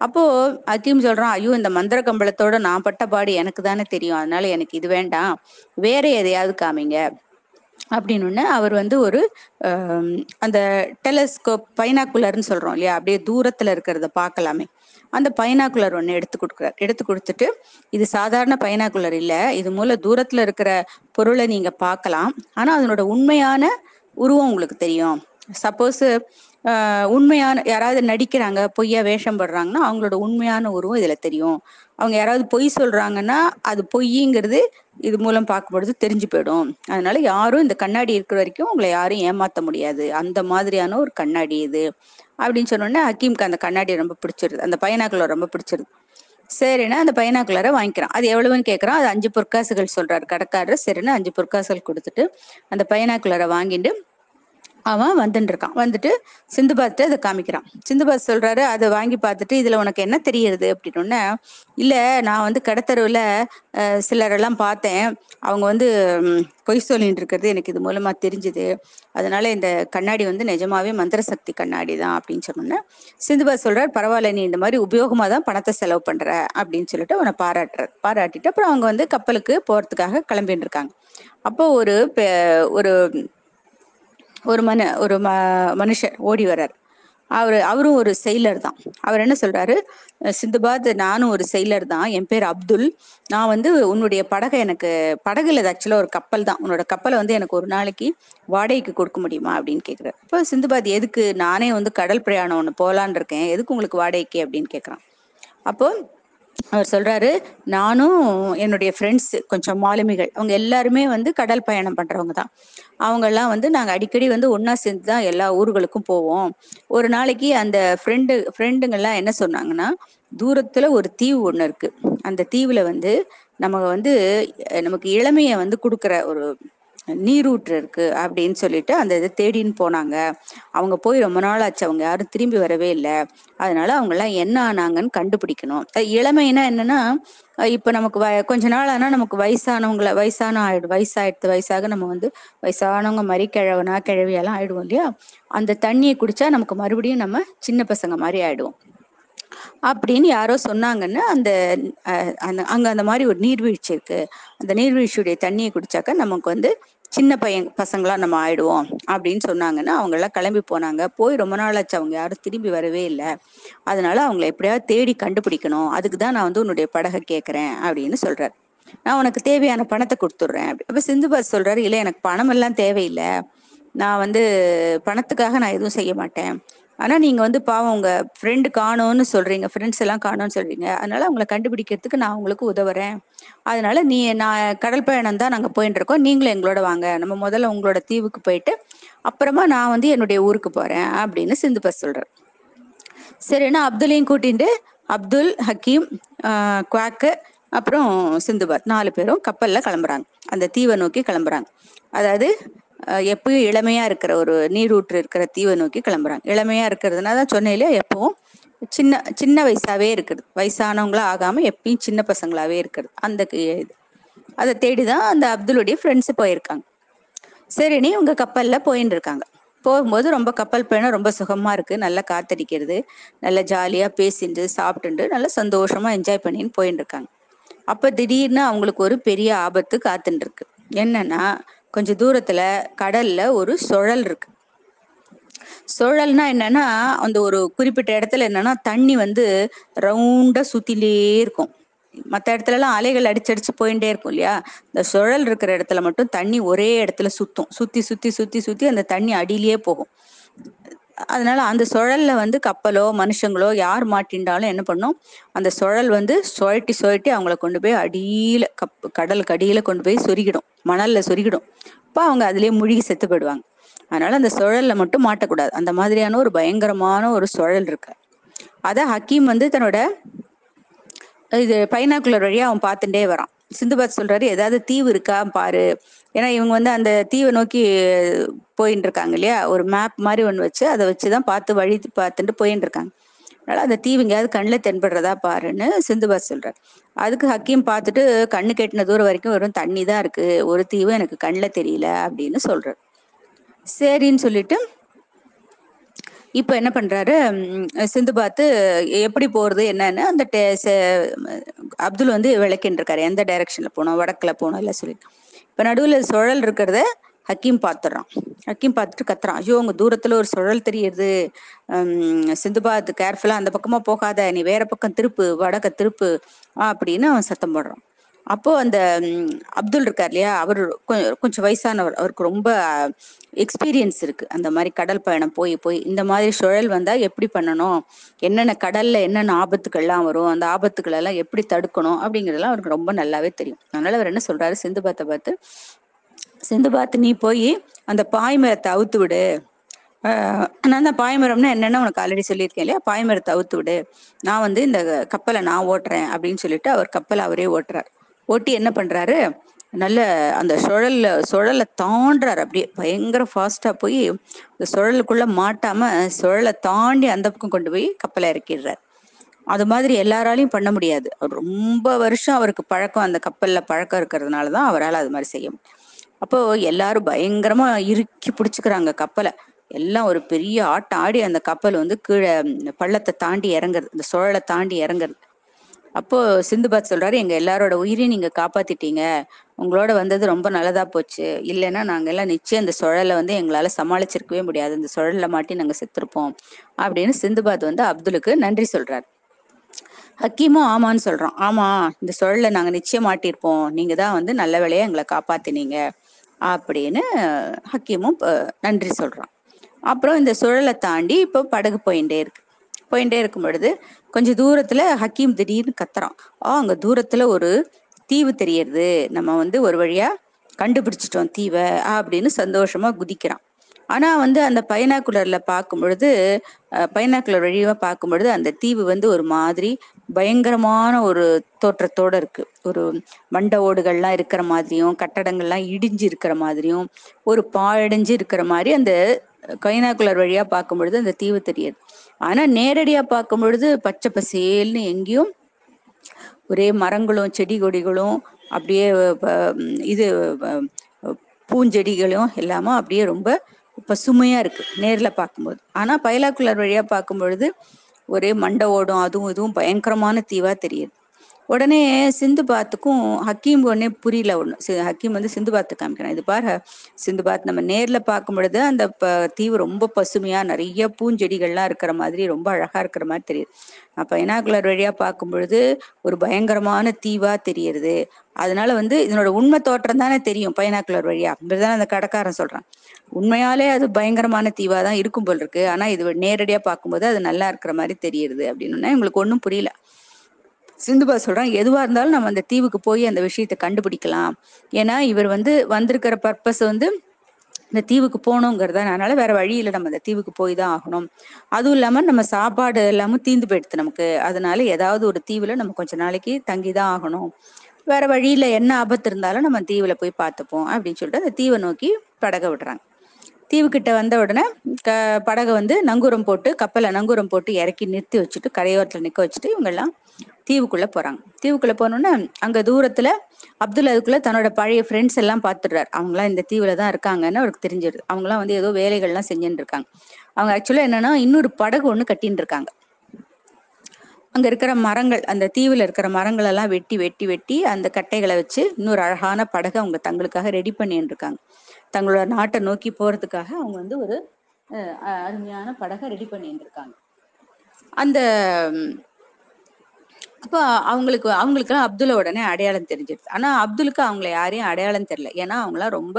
Speaker 1: அப்போ அக்கீம் சொல்றான் ஐயோ இந்த மந்திர கம்பளத்தோட நான் பட்ட பாடு எனக்கு தானே தெரியும். அதனால எனக்கு இது வேண்டாம். வேற எதையாவது காமிங்க. அப்படின்னு அவர் வந்து ஒரு அந்த டெலஸ்கோப் பைனாக்குலர்னு சொல்றோம் இல்லையா? அப்படியே தூரத்துல இருக்கிறத பார்க்கலாமே. அந்த பைனாக்குலர் ஒன்று எடுத்து கொடுக்குறார். எடுத்து கொடுத்துட்டு இது சாதாரண பைனாக்குலர் இல்லை. இது மூலம் தூரத்துல இருக்கிற பொருளை நீங்க பார்க்கலாம். ஆனா அதனோட உண்மையான உருவம் உங்களுக்கு தெரியும். சப்போஸ் உண்மையான யாராவது நடிக்கிறாங்க பொய்யா வேஷம் போடுறாங்கன்னா அவங்களோட உண்மையான உருவம் இதுல தெரியும். அவங்க யாராவது பொய் சொல்றாங்கன்னா அது பொய்ங்கிறது இது மூலம் பார்க்கும்பொழுது தெரிஞ்சு போயிடும். அதனால யாரும் இந்த கண்ணாடி இருக்கிற வரைக்கும் உங்களை யாரும் ஏமாத்த முடியாது. அந்த மாதிரியான ஒரு கண்ணாடி இது. அப்படின்னு சொன்னோடனே ஹக்கீம்க்கு அந்த கண்ணாடி ரொம்ப பிடிச்சிருது. அந்த பைனாக்குலர் ரொம்ப பிடிச்சிருது. சரின்னா அந்த பைனாக்குலரை வாங்கிக்கிறான். அது எவ்வளவுன்னு கேட்கறான் அது அஞ்சு பொற்காசுகள் சொல்றாரு. கடைக்காரர் சரின்னு அஞ்சு பொற்காசுகள் கொடுத்துட்டு அந்த பைனாக்குலரை வாங்கிட்டு அவன் வந்துட்டு இருக்கான் வந்துட்டு சிந்துபாத்து அதை காமிக்கிறான். சிந்துபாத் சொல்றாரு அதை வாங்கி பார்த்துட்டு இதுல உனக்கு என்ன தெரியுது அப்படின்னு இல்ல நான் வந்து கடத்தருவுல சிலரெல்லாம் பார்த்தேன். அவங்க வந்து பொய் சொல்லிட்டு இருக்கிறது எனக்கு இது மூலமா தெரிஞ்சுது. அதனால இந்த கண்ணாடி வந்து நிஜமாவே மந்திர சக்தி கண்ணாடி தான் அப்படின்னு சொன்னோன்னே சிந்துபாத் சொல்றாரு பரவாயில்ல நீ இந்த மாதிரி உபயோகமா தான் பணத்தை செலவு பண்ற அப்படின்னு சொல்லிட்டு அவனை பாராட்டுற பாராட்டிட்டு அப்புறம் அவங்க வந்து கப்பலுக்கு போறதுக்காக கிளம்பிட்டு இருக்காங்க அப்போ ஒரு ஒரு ஒரு மனு ஒரு ம மனுஷர் ஓடி வர்றார். அவர் அவரும் ஒரு செயலர் தான். அவர் என்ன சொல்றாரு? சிந்துபாத் நானும் ஒரு செயலர் தான். என் பேர் அப்துல். நான் வந்து உன்னுடைய படகை எனக்கு படகுல ஆக்சுவலாக ஒரு கப்பல் தான். உன்னோட கப்பலை வந்து எனக்கு ஒரு நாளைக்கு வாடகைக்கு கொடுக்க முடியுமா? அப்படின்னு கேட்குறாரு இப்போ சிந்துபாத் எதுக்கு? நானே வந்து கடல் பிரயாணம் ஒன்று போகலான் இருக்கேன். எதுக்கு உங்களுக்கு வாடகைக்கு? அப்படின்னு கேட்குறான் அப்போ அவர் சொல்றாரு நானும் என்னுடைய ஃப்ரெண்ட்ஸ் கொஞ்சம் மாலுமிகள். அவங்க எல்லாருமே வந்து கடல் பயணம் பண்றவங்க தான். அவங்க எல்லாம் வந்து நாங்க அடிக்கடி வந்து ஒன்னா சேர்ந்து தான் எல்லா ஊர்களுக்கும் போவோம். ஒரு நாளைக்கு அந்த ஃப்ரெண்டு ஃப்ரெண்டுங்கெல்லாம் என்ன சொன்னாங்கன்னா தூரத்துல ஒரு தீவு ஒண்ணு இருக்கு. அந்த தீவுல வந்து நம்ம வந்து நமக்கு இளமைய வந்து கொடுக்குற ஒரு நீரூற்று இருக்கு அப்படின்னு சொல்லிட்டு அந்த இதை தேடின்னு போனாங்க. அவங்க போய் ரொம்ப நாள் ஆச்சு. அவங்க யாரும் திரும்பி வரவே இல்லை. அதனால அவங்க எல்லாம் என்ன ஆனாங்கன்னு கண்டுபிடிக்கணும். இளமைனா என்னன்னா இப்ப நமக்கு வ கொஞ்ச நாள் ஆனா நமக்கு வயசானவங்கள வயசான ஆயிடும் வயசாயிடுத்து வயசாக நம்ம வந்து வயசானவங்க மாதிரி கிழவனா கிழவியெல்லாம் ஆயிடுவோம் இல்லையா? அந்த தண்ணியை குடிச்சா நமக்கு மறுபடியும் நம்ம சின்ன பசங்க மாதிரி ஆயிடுவோம். அப்படின்னு யாரோ சொன்னாங்கன்னு அந்த அந்த அங்க அந்த மாதிரி ஒரு நீர்வீழ்ச்சி இருக்கு. அந்த நீர்வீழ்ச்சியுடைய தண்ணியை குடிச்சாக்க நமக்கு வந்து சின்ன பையன் பசங்களா நம்ம ஆயிடுவோம் அப்படின்னு சொன்னாங்கன்னா அவங்க எல்லாம் கிளம்பி போனாங்க. போய் ரொம்ப நாள் ஆச்சு அவங்க யாரும் திரும்பி வரவே இல்லை. அதனால அவங்கள எப்படியாவது தேடி கண்டுபிடிக்கணும். அதுக்கு தான் நான் வந்து உன்னுடைய படகை கேட்கறேன் அப்படின்னு சொல்றாரு. நான் உனக்கு தேவையான பணத்தை கொடுத்துட்றேன் அப்ப சிந்துபாஸ் சொல்றாரு இல்லை எனக்கு பணம் எல்லாம் தேவையில்லை. நான் வந்து பணத்துக்காக நான் எதுவும் செய்ய மாட்டேன். ஆனா நீங்க வந்து பாவம் உங்க ஃப்ரெண்டு காணோன்னு சொல்றீங்க. ஃப்ரெண்ட்ஸ் எல்லாம் காணோன்னு சொல்றீங்க. அதனால அவங்கள கண்டுபிடிக்கிறதுக்கு நான் உங்களுக்கு உதவுறேன். அதனால நீ நான் கடல் பயணம் தான் நாங்க போயிட்டு இருக்கோம். நீங்களும் எங்களோட வாங்க. நம்ம முதல்ல உங்களோட தீவுக்கு போயிட்டு அப்புறமா நான் வந்து என்னுடைய ஊருக்கு போறேன் அப்படின்னு சிந்து பஸ் சொல்றேன் சரின்னா அப்துல்லையும் கூட்டிட்டு அப்துல் ஹக்கீம் குவாக்கு அப்புறம் சிந்துபாத் நாலு பேரும் கப்பல்ல கிளம்புறாங்க. அந்த தீவை நோக்கி கிளம்புறாங்க. அதாவது எப்பயும் இளமையா இருக்கிற ஒரு நீரூற்று இருக்கிற தீவை நோக்கி கிளம்புறாங்க. இளமையா இருக்கிறதுனால தான் இல்லையா எப்பவும் சின்ன சின்ன வயசாவே இருக்கிறது வயசானவங்களா ஆகாம எப்பயும் சின்ன பசங்களாவே இருக்கிறது. அந்த இது. அதை தேடிதான் அந்த அப்துலுடைய ஃப்ரெண்ட்ஸ் போயிருக்காங்க. சரினி உங்க கப்பல்ல போயின்னு இருக்காங்க. போகும்போது ரொம்ப கப்பல் பயணம் ரொம்ப சுகமா இருக்கு. நல்லா காத்தடிக்கிறது நல்லா ஜாலியா பேசிட்டு சாப்பிட்டுட்டு நல்லா சந்தோஷமா என்ஜாய் பண்ணின்னு போயின்னு இருக்காங்க. அப்ப திடீர்னு அவங்களுக்கு ஒரு பெரிய ஆபத்து காத்துட்டு இருக்கு. என்னன்னா கொஞ்சம் தூரத்துல கடல்ல ஒரு சுழல் இருக்கு. சுழல்னா என்னன்னா அந்த ஒரு குறிப்பிட்ட இடத்துல என்னன்னா தண்ணி வந்து ரவுண்டா சுத்திலே இருக்கும். மற்ற இடத்துல எல்லாம் அலைகள் அடிச்சடிச்சு போயிட்டே இருக்கும் இல்லையா? இந்த சுழல் இருக்கிற இடத்துல மட்டும் தண்ணி ஒரே இடத்துல சுத்தும். சுத்தி சுத்தி சுத்தி சுத்தி அந்த தண்ணி அடியிலேயே போகும். அதனால அந்த சுழல்ல வந்து கப்பலோ மனுஷங்களோ யார் மாட்டின்றாலும் என்ன பண்ணும்? அந்த சுழல் வந்து சுழட்டி சுழட்டி அவங்கள கொண்டு போய் அடியில கப் கடலுக்கு அடியில கொண்டு போய் சொருகிடும். மணல்ல சொருகிடும். அப்போ அவங்க அதுலயே முழுகி செத்து போயிடுவாங்க. அதனால அந்த சுழல்ல மட்டும் மாட்டக்கூடாது. அந்த மாதிரியான ஒரு பயங்கரமான ஒரு சுழல் இருக்கு. அத ஹக்கீம் வந்து தன்னோட இது பைனாக்குலர் வழியா அவன் பார்த்துட்டே வரான். சிந்துபாத் சொல்றாரு ஏதாவது தீவு இருக்கா பாரு. ஏன்னா இவங்க வந்து அந்த தீவை நோக்கி போயின்னு இருக்காங்க இல்லையா ஒரு மேப் மாதிரி ஒன்று வச்சு அதை வச்சுதான் பார்த்து வழி பார்த்துட்டு போயின்னு இருக்காங்க அதனால அந்த தீவு எங்கேயாவது கண்ணில் தென்படுறதா பாருன்னு சிந்துபாத் சொல்றார். அதுக்கு ஹக்கீம் பார்த்துட்டு கண்ணு கெட்டின தூரம் வரைக்கும் வெறும் தண்ணி தான் இருக்கு. ஒரு தீவு எனக்கு கண்ணில் தெரியல அப்படின்னு சொல்றாரு. சரின்னு சொல்லிட்டு இப்போ என்ன பண்றாரு? சிந்து பார்த்து எப்படி போறது என்னன்னு அந்த அப்துல் வந்து விளக்கின்னு இருக்காரு எந்த டைரக்ஷன்ல போனோம் வடக்குல போனோம் இல்லை சொல்லிட்டு. இப்ப நடுவில் சுழல் இருக்கிறத ஹக்கீம் பார்த்துடுறான் ஹக்கீம் பார்த்துட்டு கத்துறான். ஐயோ உங்க தூரத்துல ஒரு சுழல் தெரியுது. சிந்துபாத் கேர்ஃபுல்லா அந்த பக்கமா போகாத. நீ வேற பக்கம் திருப்பு வடக்க திருப்பு அப்படின்னு அவன் சத்தம் போடுறான். அப்போ அந்த அப்துல் இருக்கார் இல்லையா? அவர் கொஞ்சம் வயசானவர். அவருக்கு ரொம்ப எக்ஸ்பீரியன்ஸ் இருக்கு. அந்த மாதிரி கடல் பயணம் போய் போய் இந்த மாதிரி சுழல் வந்தா எப்படி பண்ணணும்? என்னென்ன கடல்ல என்னென்ன ஆபத்துக்கள்லாம் வரும்? அந்த ஆபத்துக்களெல்லாம் எப்படி தடுக்கணும்? அப்படிங்கிறதெல்லாம் அவருக்கு ரொம்ப நல்லாவே தெரியும். அதனால அவர் என்ன சொல்றாரு? சிந்து பாத்தை பார்த்து சிந்து பார்த்து நீ போய் அந்த பாய்மரத்தை அவுத்து விடு. நான் தான் பாய்மரம்னா என்னென்ன உனக்கு ஆல்ரெடி சொல்லியிருக்கேன் இல்லையா? பாய்மரத்தை அவுத்து விடு. நான் வந்து இந்த கப்பலை நான் ஓட்டுறேன் அப்படின்னு சொல்லிட்டு அவர் கப்பலை அவரே ஓட்டுறார். ஓட்டி என்ன பண்றாரு? நல்ல அந்த சுழல்ல சுழலை தாண்டுறாரு. அப்படியே பயங்கர ஃபாஸ்டா போய் இந்த சுழலுக்குள்ள மாட்டாம சுழலை தாண்டி அந்த பக்கம் கொண்டு போய் கப்பலை இறக்கிடுறாரு. அது மாதிரி எல்லாராலையும் பண்ண முடியாது. அவர் ரொம்ப வருஷம் அவருக்கு பழக்கம். அந்த கப்பல்ல பழக்கம் இருக்கிறதுனால தான் அவரால் அது மாதிரி செய்ய முடியும். அப்போ எல்லாரும் பயங்கரமா இறுக்கி பிடிச்சுக்கிறாங்க கப்பலை. எல்லாம் ஒரு பெரிய ஆட்டம் ஆடி அந்த கப்பல் வந்து கீழே பள்ளத்தை தாண்டி இறங்குறது இந்த சுழலை தாண்டி இறங்குறது. அப்போ சிந்துபாத் சொல்றாரு எங்க எல்லாரோட உயிரையும் நீங்க காப்பாத்திட்டீங்க. உங்களோட வந்தது ரொம்ப நல்லதா போச்சு. இல்லைன்னா நாங்க எல்லாம் நிச்சயம் இந்த சுழலை வந்து எங்களால சமாளிச்சிருக்கவே முடியாது. இந்த சுழல்ல மாட்டி நாங்க செத்துருப்போம். அப்படின்னு சிந்துபாத் வந்து அப்துலுக்கு நன்றி சொல்றார். ஹக்கீமும் ஆமான்னு சொல்றோம் ஆமா இந்த சுழலை நாங்க நிச்சயம் மாட்டிருப்போம் நீங்க தான் வந்து நல்ல வேலையா எங்களை காப்பாத்தினீங்க. அப்படின்னு ஹக்கீமும் நன்றி சொல்றான். அப்புறம் இந்த சுழலை தாண்டி இப்போ படகு போயிட்டே இருக்கு. போயிட்டே இருக்கும் பொழுது கொஞ்சம் தூரத்துல ஹக்கீம் திடீர்னு கத்துறான். ஆ அங்க தூரத்துல ஒரு தீவு தெரியறது. நம்ம வந்து ஒரு வழியா கண்டுபிடிச்சிட்டோம் தீவை அப்படின்னு சந்தோஷமா குதிக்கிறான். ஆனால் வந்து அந்த பைனாக்குலர்ல பார்க்கும் பொழுது பைனாக்குலர் வழியாக பார்க்கும் பொழுது அந்த தீவு வந்து ஒரு மாதிரி பயங்கரமான ஒரு தோற்றத்தோட இருக்கு. ஒரு மண்ட ஓடுகள்லாம் இருக்கிற மாதிரியும் கட்டடங்கள்லாம் இடிஞ்சு இருக்கிற மாதிரியும் ஒரு பாழடைஞ்சு இருக்கிற மாதிரி அந்த கைனாக்குலர் வழியா பார்க்கும் பொழுது அந்த தீவு தெரியாது ஆனா நேரடியா பார்க்கும் பொழுது பச்சை பசேல்னு எங்கேயும் ஒரே மரங்களும் செடி கொடிகளும் அப்படியே இது பூஞ்செடிகளும் எல்லாமே அப்படியே ரொம்ப பசுமையா இருக்கு நேரில் பார்க்கும்போது. ஆனால் பைலாக்குலர் வழியாக பார்க்கும் பொழுது ஒரே மண்டை ஓடும் அதுவும் இதுவும் பயங்கரமான தீவா தெரியுது. உடனே சிந்து பாத்துக்கும் ஹக்கீம் உடனே புரியல ஒண்ணு. ஹக்கீம் வந்து சிந்து பாத்து காமிக்கிறான். இது பாரு சிந்து பாத் நம்ம நேர்ல பார்க்கும் பொழுது அந்த ப- தீவு ரொம்ப பசுமையா நிறைய பூஞ்செடிகள்லாம் இருக்கிற மாதிரி ரொம்ப அழகா இருக்கிற மாதிரி தெரியுது. நான் பைனாகுலர் வழியா பார்க்கும் பொழுது ஒரு பயங்கரமான தீவா தெரியுது. அதனால வந்து இதனோட உண்மை தோற்றம் தானே தெரியும் பைனாக்குலர் வழியா. அப்படிதான் அந்த கடைக்காரன் சொல்றான். உண்மையாலே அது பயங்கரமான தீவா தான் இருக்கும் போல் இருக்கு. ஆனா இது நேரடியா பார்க்கும்போது அது நல்லா இருக்கிற மாதிரி தெரியுது அப்படின்னு எங்களுக்கு ஒன்றும் புரியல. சிந்துபா சொல்றான் எதுவா இருந்தாலும் நம்ம அந்த தீவுக்கு போய் அந்த விஷயத்தை கண்டுபிடிக்கலாம். ஏன்னா இவர் வந்து வந்திருக்கிற பர்பஸ் வந்து இந்த தீவுக்கு போகணுங்கிறத. அதனால வேற வழியில நம்ம அந்த தீவுக்கு போய் தான் ஆகணும். அதுவும் இல்லாம நம்ம சாப்பாடு எல்லாமே தீந்து போயிடுது நமக்கு. அதனால ஏதாவது ஒரு தீவுல நம்ம கொஞ்ச நாளைக்கு தங்கி தான் ஆகணும். வேற வழியில என்ன ஆபத்து இருந்தாலும் நம்ம தீவுல போய் பார்த்துப்போம் அப்படின்னு சொல்லிட்டு அந்த தீவை நோக்கி படக விடுறாங்க. தீவுக்கிட்ட வந்த உடனே க படகை வந்து நங்கூரம் போட்டு கப்பலை நங்கூரம் போட்டு இறக்கி நிறுத்தி வச்சுட்டு கரையோரத்தில் நிற்க வச்சுட்டு இவங்கெல்லாம் தீவுக்குள்ளே போகிறாங்க தீவுக்குள்ளே போனோன்னே அங்கே தூரத்தில் அப்துல் அதுக்குள்ளே தன்னோட பழைய ஃப்ரெண்ட்ஸ் எல்லாம் பார்த்துடுறாரு அவங்களாம் இந்த தீவில் தான் இருக்காங்கன்னு அவருக்கு தெரிஞ்சிடுது அவங்களாம் வந்து ஏதோ வேலைகள்லாம் செஞ்சுட்டு இருக்காங்க. அவங்க ஆக்சுவலாக என்னென்னா இன்னொரு படகு ஒன்று கட்டின்னு இருக்காங்க. அங்கே இருக்கிற மரங்கள் அந்த தீவில் இருக்கிற மரங்கள் எல்லாம் வெட்டி வெட்டி வெட்டி அந்த கட்டைகளை வச்சு இன்னொரு அழகான படகை அவங்க தங்களுக்காக ரெடி பண்ணிட்டு இருக்காங்க. தங்களோட நாட்டை நோக்கி போறதுக்காக அவங்க வந்து ஒரு அருமையான படகை ரெடி பண்ணிட்டு இருக்காங்க அந்த அப்போ அவங்களுக்கு அவங்களுக்குலாம் அப்துல்லா உடனே அடையாளம் தெரிஞ்சிருச்சு ஆனா அப்துலுக்கு அவங்கள யாரையும் அடையாளம் தெரியல. ஏன்னா அவங்களாம் ரொம்ப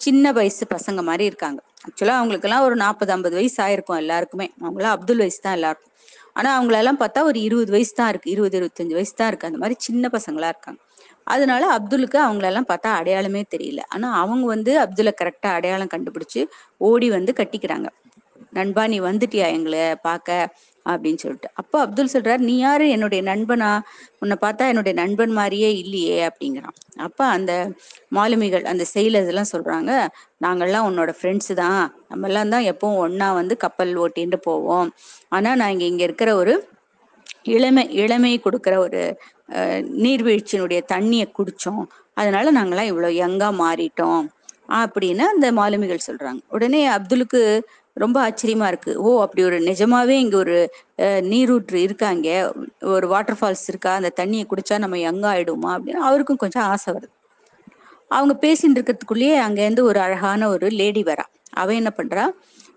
Speaker 1: சின்ன வயசு பசங்க மாதிரி இருக்காங்க. ஆக்சுவலா அவங்களுக்கெல்லாம் ஒரு நாற்பது ஐம்பது வயசு ஆயிருக்கும் எல்லாருக்குமே. அவங்களாம் அப்துல் வயசு தான் எல்லாருக்கும். ஆனா அவங்களெல்லாம் பார்த்தா ஒரு இருபது வயசு தான் இருக்கு. இருபது இருபத்தஞ்சு வயசு தான் இருக்கு. அந்த மாதிரி சின்ன பசங்களா இருக்காங்க. அதனால அப்துலுக்கு அவங்களெல்லாம் பார்த்தா அடையாளமே தெரியல. ஆனா அவங்க வந்து அப்துல்ல கரெக்டா அடையாளம் கண்டுபிடிச்சு ஓடி வந்து கட்டிக்கிறாங்க. நண்பா நீ வந்துட்டியா எங்களை பார்க்க? அப்படின்னு சொல்லிட்டு. அப்போ அப்துல் சொல்றார் நீ யாரு? என்னுடைய நண்பனா? உன்னை பார்த்தா என்னுடைய நண்பன் மாதிரியே இல்லையே அப்படிங்கிறான். அப்ப அந்த மாலுமிகள் அந்த செயலர்ஸ் எல்லாம் சொல்றாங்க நாங்கெல்லாம் உன்னோட ஃப்ரெண்ட்ஸ் தான். நம்மெல்லாம் தான் எப்பவும் ஒன்னா வந்து கப்பல் ஓட்டிட்டு போவோம். ஆனா நாங்க இங்க இருக்கிற ஒரு இளமை இளமையை கொடுக்குற ஒரு அஹ், நீர்வீழ்ச்சியினுடைய தண்ணியை குடிச்சோம். அதனால நாங்கெல்லாம் இவ்வளவு யங்கா மாறிட்டோம் அப்படின்னு அந்த மாலுமிகள் சொல்றாங்க. உடனே அப்துலுக்கு ரொம்ப ஆச்சரியமா இருக்கு. ஓ அப்படி ஒரு நிஜமாவே இங்க ஒரு நீரூற்று இருக்காங்க. ஒரு வாட்டர் ஃபால்ஸ் இருக்கா? அந்த தண்ணியை குடிச்சா நம்ம யங்கா ஆயிடுமா? அப்படின்னு அவருக்கும் கொஞ்சம் ஆசை வருது. அவங்க பேசிட்டு இருக்கிறதுக்குள்ளேயே அங்கேருந்து ஒரு அழகான ஒரு லேடி வரா. அவ என்ன பண்றா?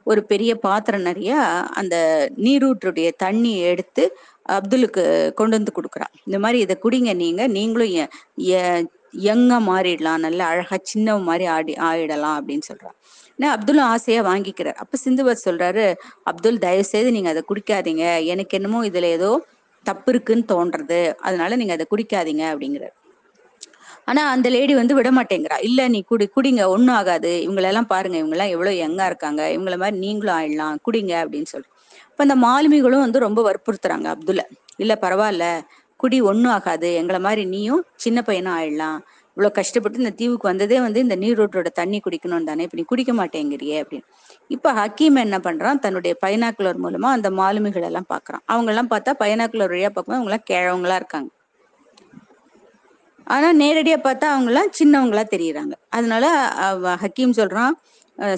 Speaker 1: ஒரு பெரிய பாத்திரம் நிறைய அந்த நீரூற்றுடைய தண்ணியை எடுத்து அப்துலுக்கு கொண்டு வந்து கொடுக்குறா இந்த மாதிரி இதை குடிங்க நீங்க நீங்களும் எ- யங்கா மாறிடலாம் நல்ல அழகா சின்ன மாதிரி ஆடி ஆயிடலாம் அப்படின்னு சொல்றா ஏன்னா அப்துல்லும் ஆசையா வாங்கிக்கிறார். அப்ப சிந்துவர் சொல்றாரு அப்துல் தயவு செய்து நீங்க அதை குடிக்காதீங்க. எனக்கு என்னமோ இதுல ஏதோ தப்பு இருக்குன்னு தோன்றது. அதனால நீங்க அதை குடிக்காதீங்க அப்படிங்கிறார் ஆனா அந்த லேடி வந்து விட மாட்டேங்கிறா. இல்ல நீ குடி குடிங்க. ஒன்னும் ஆகாது. இவங்களெல்லாம் பாருங்க. இவங்க எல்லாம் எவ்வளவு யங்கா இருக்காங்க. இவங்கள மாதிரி நீங்களும் ஆயிடலாம். குடிங்க அப்படின்னு சொல்றேன். இப்ப அந்த மாலுமிகளும் வந்து ரொம்ப வற்புறுத்துறாங்க அப்துல்ல. இல்ல பரவாயில்ல குடி ஒண்ணும் ஆகாது. எங்களை மாதிரி நீயும் சின்ன பையனும் ஆயிடலாம். இவ்வளவு கஷ்டப்பட்டு இந்த தீவுக்கு வந்ததே வந்து இந்த நீரோட்டோட தண்ணி குடிக்கணும் தானே. இப்ப நீ குடிக்க மாட்டேங்கிறியே அப்படின்னு. இப்ப ஹக்கீம் என்ன பண்றான்? தன்னுடைய பைனாக்குலர் மூலமா அந்த மாலுமிகள் எல்லாம் பாக்குறான். அவங்க எல்லாம் பார்த்தா பைனாக்குலர் வழியா பார்க்கும்போது அவங்க எல்லாம் கிழவங்களா இருக்காங்க. ஆனா நேரடியா பார்த்தா அவங்க எல்லாம் சின்னவங்களா தெரியுறாங்க. அதனால ஹக்கீம் சொல்றான்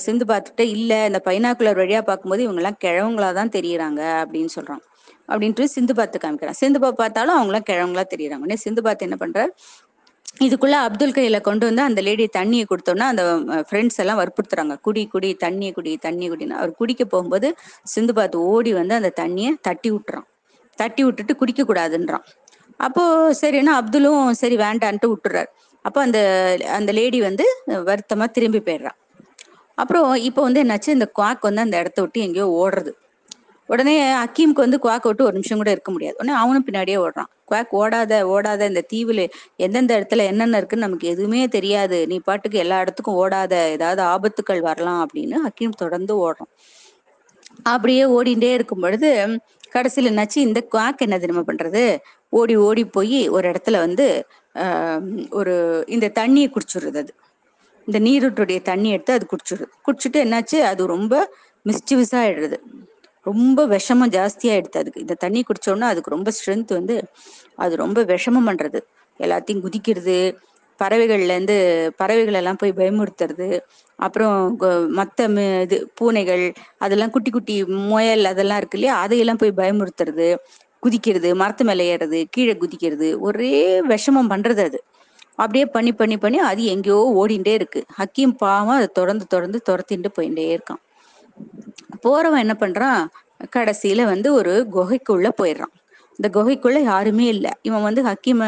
Speaker 1: சிந்து பார்த்துட்டு இல்லை இந்த பைனாக்குலர் வழியாக பார்க்கும்போது இவங்கெல்லாம் கிழவங்களா தான் தெரியுறாங்க அப்படின்னு சொல்கிறான் அப்படின்ட்டு சிந்து பார்த்து காமிக்கிறான். சிந்து பா பார்த்தாலும் அவங்களாம் கிழவங்களா தெரியுறாங்க. உடனே சிந்து பார்த்து என்ன பண்ணுறாரு இதுக்குள்ள அப்துல் கையில கொண்டு வந்து அந்த லேடி தண்ணியை கொடுத்தோன்னா அந்த ஃப்ரெண்ட்ஸ் எல்லாம் வற்புறுத்துறாங்க. குடி குடி தண்ணியை குடி தண்ணி குடின்னு. அவர் குடிக்க போகும்போது சிந்து பார்த்து ஓடி வந்து அந்த தண்ணியை தட்டி விட்டுறான். தட்டி விட்டுட்டு குடிக்க கூடாதுன்றான். அப்போ சரின்னா அப்துலும் சரி வேண்டான்ட்டு விட்டுறாரு. அப்போ அந்த அந்த லேடி வந்து வருத்தமா திரும்பி போயிடுறான் அப்புறம் இப்போ வந்து என்னாச்சு இந்த குவாக் வந்து அந்த இடத்த விட்டு எங்கேயோ ஓடுறது. உடனே அக்கீமுக்கு வந்து குவாக் விட்டு ஒரு நிமிஷம் கூட இருக்க முடியாது. உடனே அவனும் பின்னாடியே ஓடுறான். குவாக் ஓடாத ஓடாத இந்த தீவுல எந்தெந்த இடத்துல என்னென்ன இருக்குன்னு நமக்கு எதுவுமே தெரியாது. நீ பாட்டுக்கு எல்லா இடத்துக்கும் ஓடாத ஏதாவது ஆபத்துக்கள் வரலாம் அப்படின்னு அக்கீம் தொடர்ந்து ஓடுறான். அப்படியே ஓடிண்டே இருக்கும் பொழுது கடைசியில் என்னாச்சு இந்த குவாக் என்ன தெரியுமா பண்றது? ஓடி ஓடி போய் ஒரு இடத்துல வந்து ஒரு இந்த தண்ணியை குடிச்சிடுறது அது. இந்த நீரூற்றுடைய தண்ணி எடுத்து அது குடிச்சிடுது குடிச்சிட்டு என்னாச்சு? அது ரொம்ப மிஸ்டிவஸா ஆயிடுறது ரொம்ப விஷமம் ஜாஸ்தியாயிடுது அதுக்கு. இந்த தண்ணி குடிச்ச அதுக்கு ரொம்ப ஸ்ட்ரென்த் வந்து அது ரொம்ப விஷமம் பண்றது. எல்லாத்தையும் குதிக்கிறது பறவைகள்ல இருந்து பறவைகள் எல்லாம் போய் பயமுறுத்துறது அப்புறம் மற்ற மத்த இது பூனைகள் அதெல்லாம் குட்டி குட்டி முயல் அதெல்லாம் இருக்கு இல்லையா? அதையெல்லாம் போய் பயமுறுத்துறது குதிக்கிறது மரத்து மேலே ஏறது கீழே குதிக்கிறது ஒரே விஷமம் பண்றது அது. அப்படியே பண்ணி பண்ணி பண்ணி அது எங்கேயோ ஓடிண்டே இருக்கு. ஹக்கீம் பாவம் அதை தொடர்ந்து தொடர்ந்து துரத்திட்டு போயிட்டே இருக்கான். போறவன் என்ன பண்றான்? கடைசியில வந்து ஒரு குகைக்குள்ள போயிடுறான். இந்த குகைக்குள்ள யாருமே இல்லை. இவன் வந்து ஹக்கீம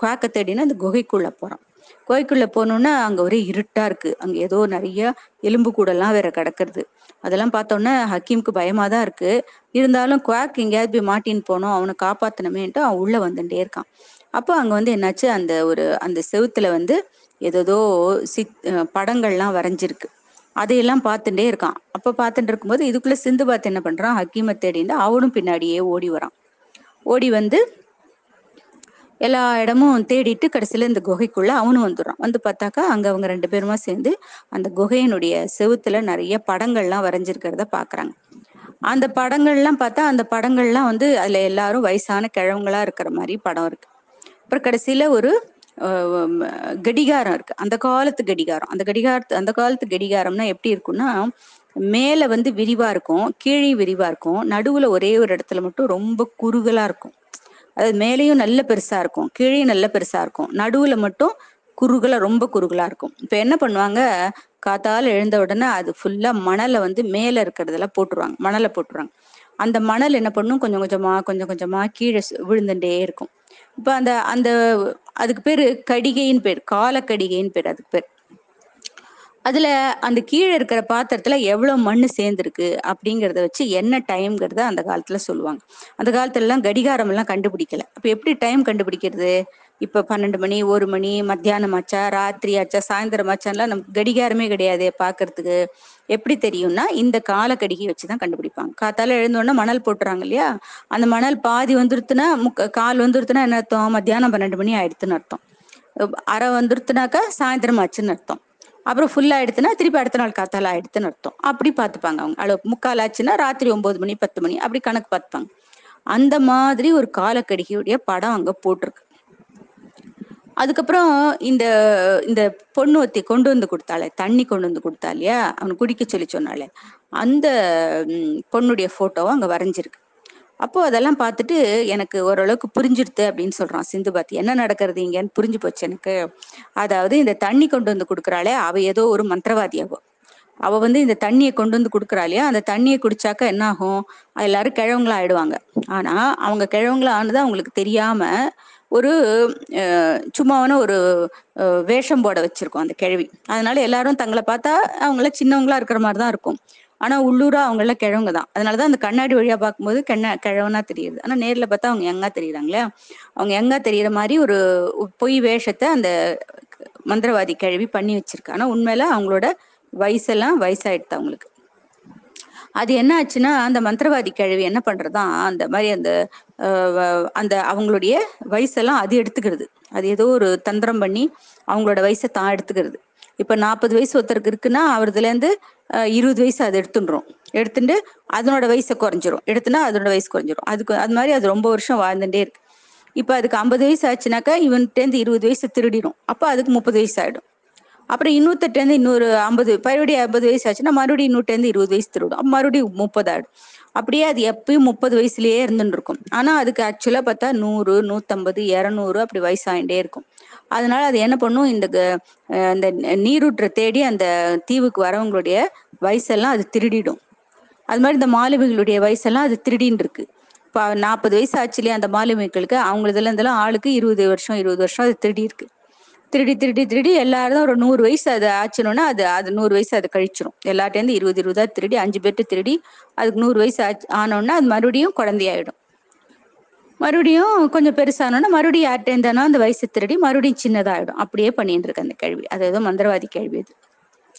Speaker 1: குவாக்க தேடினா அந்த குகைக்குள்ள போறான். குகைக்குள்ள போனோம்னா அங்க ஒரே இருட்டா இருக்கு. அங்க ஏதோ நிறைய எலும்பு கூடெல்லாம் வேற கிடக்குறது. அதெல்லாம் பார்த்தோன்னே ஹக்கீமுக்கு பயமா தான் இருக்கு. இருந்தாலும் குவாக் எங்கேயாவது போய் மாட்டின்னு போனோம் அவனை காப்பாத்தணுமேன்ட்டு அவன் உள்ள வந்துட்டே இருக்கான். அப்போ அங்க வந்து என்னாச்சு? அந்த ஒரு அந்த செவுத்துல வந்து ஏதோ சித் படங்கள்லாம் வரைஞ்சிருக்கு. அதையெல்லாம் பார்த்துட்டே இருக்கான். அப்ப பார்த்துட்டு இருக்கும்போது இதுக்குள்ள சிந்து பாத் என்ன பண்றான்? ஹக்கீமை தேடிட்டு அவனும் பின்னாடியே ஓடி வரான். ஓடி வந்து எல்லா இடமும் தேடிட்டு கடைசியில இந்த குகைக்குள்ள அவனும் வந்துடுறான். வந்து பார்த்தாக்கா அங்க அவங்க ரெண்டு பேருமா சேர்ந்து அந்த குகையினுடைய செவுத்துல நிறைய படங்கள்லாம் வரைஞ்சிருக்கிறத பாக்குறாங்க அந்த படங்கள்லாம் பார்த்தா அந்த படங்கள்லாம் வந்து அதுல எல்லாரும் வயசான கிழவங்களா இருக்கிற மாதிரி படம் இருக்கு. அப்புறம் கடைசியில ஒரு கடிகாரம் இருக்கு. அந்த காலத்து கடிகாரம். அந்த கடிகாரத்து அந்த காலத்து கடிகாரம்னா எப்படி இருக்கும்னா மேல வந்து விரிவா இருக்கும் கீழே விரிவா இருக்கும் நடுவுல ஒரே ஒரு இடத்துல மட்டும் ரொம்ப குறுகலா இருக்கும். அதாவது மேலேயும் நல்ல பெருசா இருக்கும் கீழே நல்ல பெருசா இருக்கும் நடுவுல மட்டும் குறுகலா ரொம்ப குறுகலா இருக்கும். இப்ப என்ன பண்ணுவாங்க? காத்தால எழுந்த உடனே அது ஃபுல்லா மணலை வந்து மேல இருக்கிறதெல்லாம் போட்டுருவாங்க மணலை போட்டுருவாங்க. அந்த மணல் என்ன பண்ணும்? கொஞ்சம் கொஞ்சமா கொஞ்சம் கொஞ்சமா கீழே சு- விழுந்துட்டே இருக்கும். இப்ப அந்த அந்த அதுக்கு பேரு கடிகைன்னு பேர் காலக்கடிகைன்னு பேர் அதுக்கு பேர். அதுல அந்த கீழே இருக்கிற பாத்திரத்துல எவ்வளவு மண்ணு சேர்ந்துருக்கு அப்படிங்கிறத வச்சு என்ன டைம்ங்கிறத அந்த காலத்துல சொல்லுவாங்க. அந்த காலத்துல எல்லாம் கடிகாரம் எல்லாம் கண்டுபிடிக்கல. அப்ப எப்படி டைம் கண்டுபிடிக்கிறது? இப்ப பன்னெண்டு மணி ஒரு மணி மத்தியானம் ஆச்சா ராத்திரி ஆச்சா சாயந்தரம் ஆச்சான்லாம் நமக்கு கடிகாரமே கிடையாது பாக்குறதுக்கு. எப்படி தெரியும்னா இந்த கால கடிகை வச்சுதான் கண்டுபிடிப்பாங்க. காத்தால எழுந்தோடனே மணல் போட்டுறாங்க இல்லையா? அந்த மணல் பாதி வந்துருத்துனா முக்க கால் வந்துருத்துனா என்ன அர்த்தம்? மத்தியானம் பன்னெண்டு மணி ஆயிடுத்துன்னு அர்த்தம். அரை வந்துருத்துனாக்கா சாயந்தரம் ஆச்சுன்னு அர்த்தம். அப்புறம் ஃபுல்லா ஆயிடுச்சுன்னா திருப்பி அடுத்த நாள் காத்தால ஆயிடுத்துன்னு அர்த்தம். அப்படி பார்த்துப்பாங்க அவங்க. அளவு முக்கால் ஆச்சுன்னா ராத்திரி ஒன்பது மணி பத்து மணி அப்படி கணக்கு பார்த்துப்பாங்க அந்த மாதிரி ஒரு காலக்கடிகையுடைய படம் அங்க போட்டிருக்கு. அதுக்கப்புறம் இந்த இந்த பொண்ணு ஒத்தி கொண்டு வந்து கொடுத்தாளே தண்ணி கொண்டு வந்து கொடுத்தா இல்லையா? அவன் குடிக்க சொல்லி சொன்னாலே அந்த பொண்ணுடைய போட்டோவும் அங்க வரைஞ்சிருக்கு. அப்போ அதெல்லாம் பார்த்துட்டு எனக்கு ஓரளவுக்கு புரிஞ்சிடுது அப்படின்னு சொல்றான் சிந்து பாத்தி என்ன நடக்கிறது இங்கன்னு புரிஞ்சு போச்சு எனக்கு. அதாவது இந்த தண்ணி கொண்டு வந்து கொடுக்குறாளே அவ ஏதோ ஒரு மந்திரவாதியாவோ. அவ வந்து இந்த தண்ணியை கொண்டு வந்து கொடுக்குறாளையா அந்த தண்ணியை குடிச்சாக்க என்ன ஆகும் எல்லாரும் கிழவங்களா ஆயிடுவாங்க. ஆனா அவங்க கிழவங்களா ஆனது அவங்களுக்கு தெரியாம ஒரு சும்மாவான ஒரு வேஷம் போட வச்சிருக்கோம் அந்த கிழவி. அதனால எல்லாரும் தங்களை பார்த்தா அவங்கள சின்னவங்களா இருக்கிற மாதிரி தான் இருக்கும். ஆனா உள்ளூரா அவங்க எல்லாம் கிழவங்க தான். அதனாலதான் அந்த கண்ணாடி வழியா பார்க்கும்போது கண்ண கிழவனா தெரியுது. ஆனா நேர்ல பார்த்தா அவங்க எங்கா தெரியுறாங்களே. அவங்க எங்கா தெரியற மாதிரி ஒரு பொய் வேஷத்தை அந்த மந்திரவாதி கிழவி பண்ணி வச்சிருக்கு. ஆனா உண்மையில அவங்களோட வயசெல்லாம் வயசாயிடுது அவங்களுக்கு. அது என்ன ஆச்சுன்னா அந்த மந்திரவாதி கிழவி என்ன பண்றதாம் அந்த மாதிரி அந்த வ- அந்த அவங்களுடைய வயசெல்லாம் அது எடுத்துக்கிறது. அது ஏதோ ஒரு தந்திரம் பண்ணி அவங்களோட வயசை தான் எடுத்துக்கிறது. இப்ப நாற்பது வயசு ஒருத்தருக்கு இருக்குன்னா அவரதுல இருந்து இருபது வயசு அது எடுத்துடுறோம் எடுத்துட்டு அதனோட வயசை குறைஞ்சிரும். எடுத்துனா அதனோட வயசு குறைஞ்சிரும். அதுக்கு அது மாதிரி அது ரொம்ப வருஷம் வாழ்ந்துட்டே இருக்கு. இப்ப அதுக்கு ஐம்பது வயசு ஆச்சுனாக்கா இவன்கிட்டேருந்து இருபது வயசு திருடிடும் அப்ப அதுக்கு முப்பது வயசு ஆயிடும். அப்புறம் இன்னூத்தெட்டுலேருந்து இன்னொரு ஐம்பது மறுபடியும் ஐம்பது வயசு ஆச்சுன்னா மறுபடியும் இன்னொருட்டேருந்து இருபது வயசு திருடும். மறுபடியும் முப்பது ஆயிடும் அப்படியே அது எப்பயும் முப்பது வயசுலயே இருந்துட்டு இருக்கும் ஆனால் அதுக்கு ஆக்சுவலாக பார்த்தா நூறு நூற்றம்பது இரநூறு அப்படி வயசாகிட்டே இருக்கும். அதனால அது என்ன பண்ணும்? இந்த க- அந்த நீரூற்றை தேடி அந்த தீவுக்கு வரவங்களுடைய வயசெல்லாம் அது திருடிடும். அது மாதிரி இந்த மாலுமிகளுடைய வயசெல்லாம் அது திருடின்னு இருக்கு இப்போ நாற்பது வயசு ஆச்சு இல்லையா அந்த மாலுமிகளுக்கு? அவங்களதுல இருந்தெல்லாம் ஆளுக்கு இருபது வருஷம் இருபது வருஷம் அது திருடி இருக்கு திருடி திருடி திருடி எல்லாரும் ஒரு நூறு வயசு அது ஆச்சுனோன்னா அது அது நூறு வயசு அது கழிச்சிரும். எல்லார்ட்டேருந்து இருபது இருபதா திருடி அஞ்சு பேர்ட்டு திருடி அதுக்கு நூறு வயசு ஆச்சு ஆனோன்னா அது மறுபடியும் குழந்தையாயிடும். மறுபடியும் கொஞ்சம் பெருசானோன்னா மறுபடியும் யார்கிட்டேருந்தானோ அந்த வயசு திருடி மறுபடியும் சின்னதாயிடும். அப்படியே பண்ணிட்டு இருக்கு அந்த கேள்வி. அது ஏதோ மந்திரவாதி கேள்வி அது.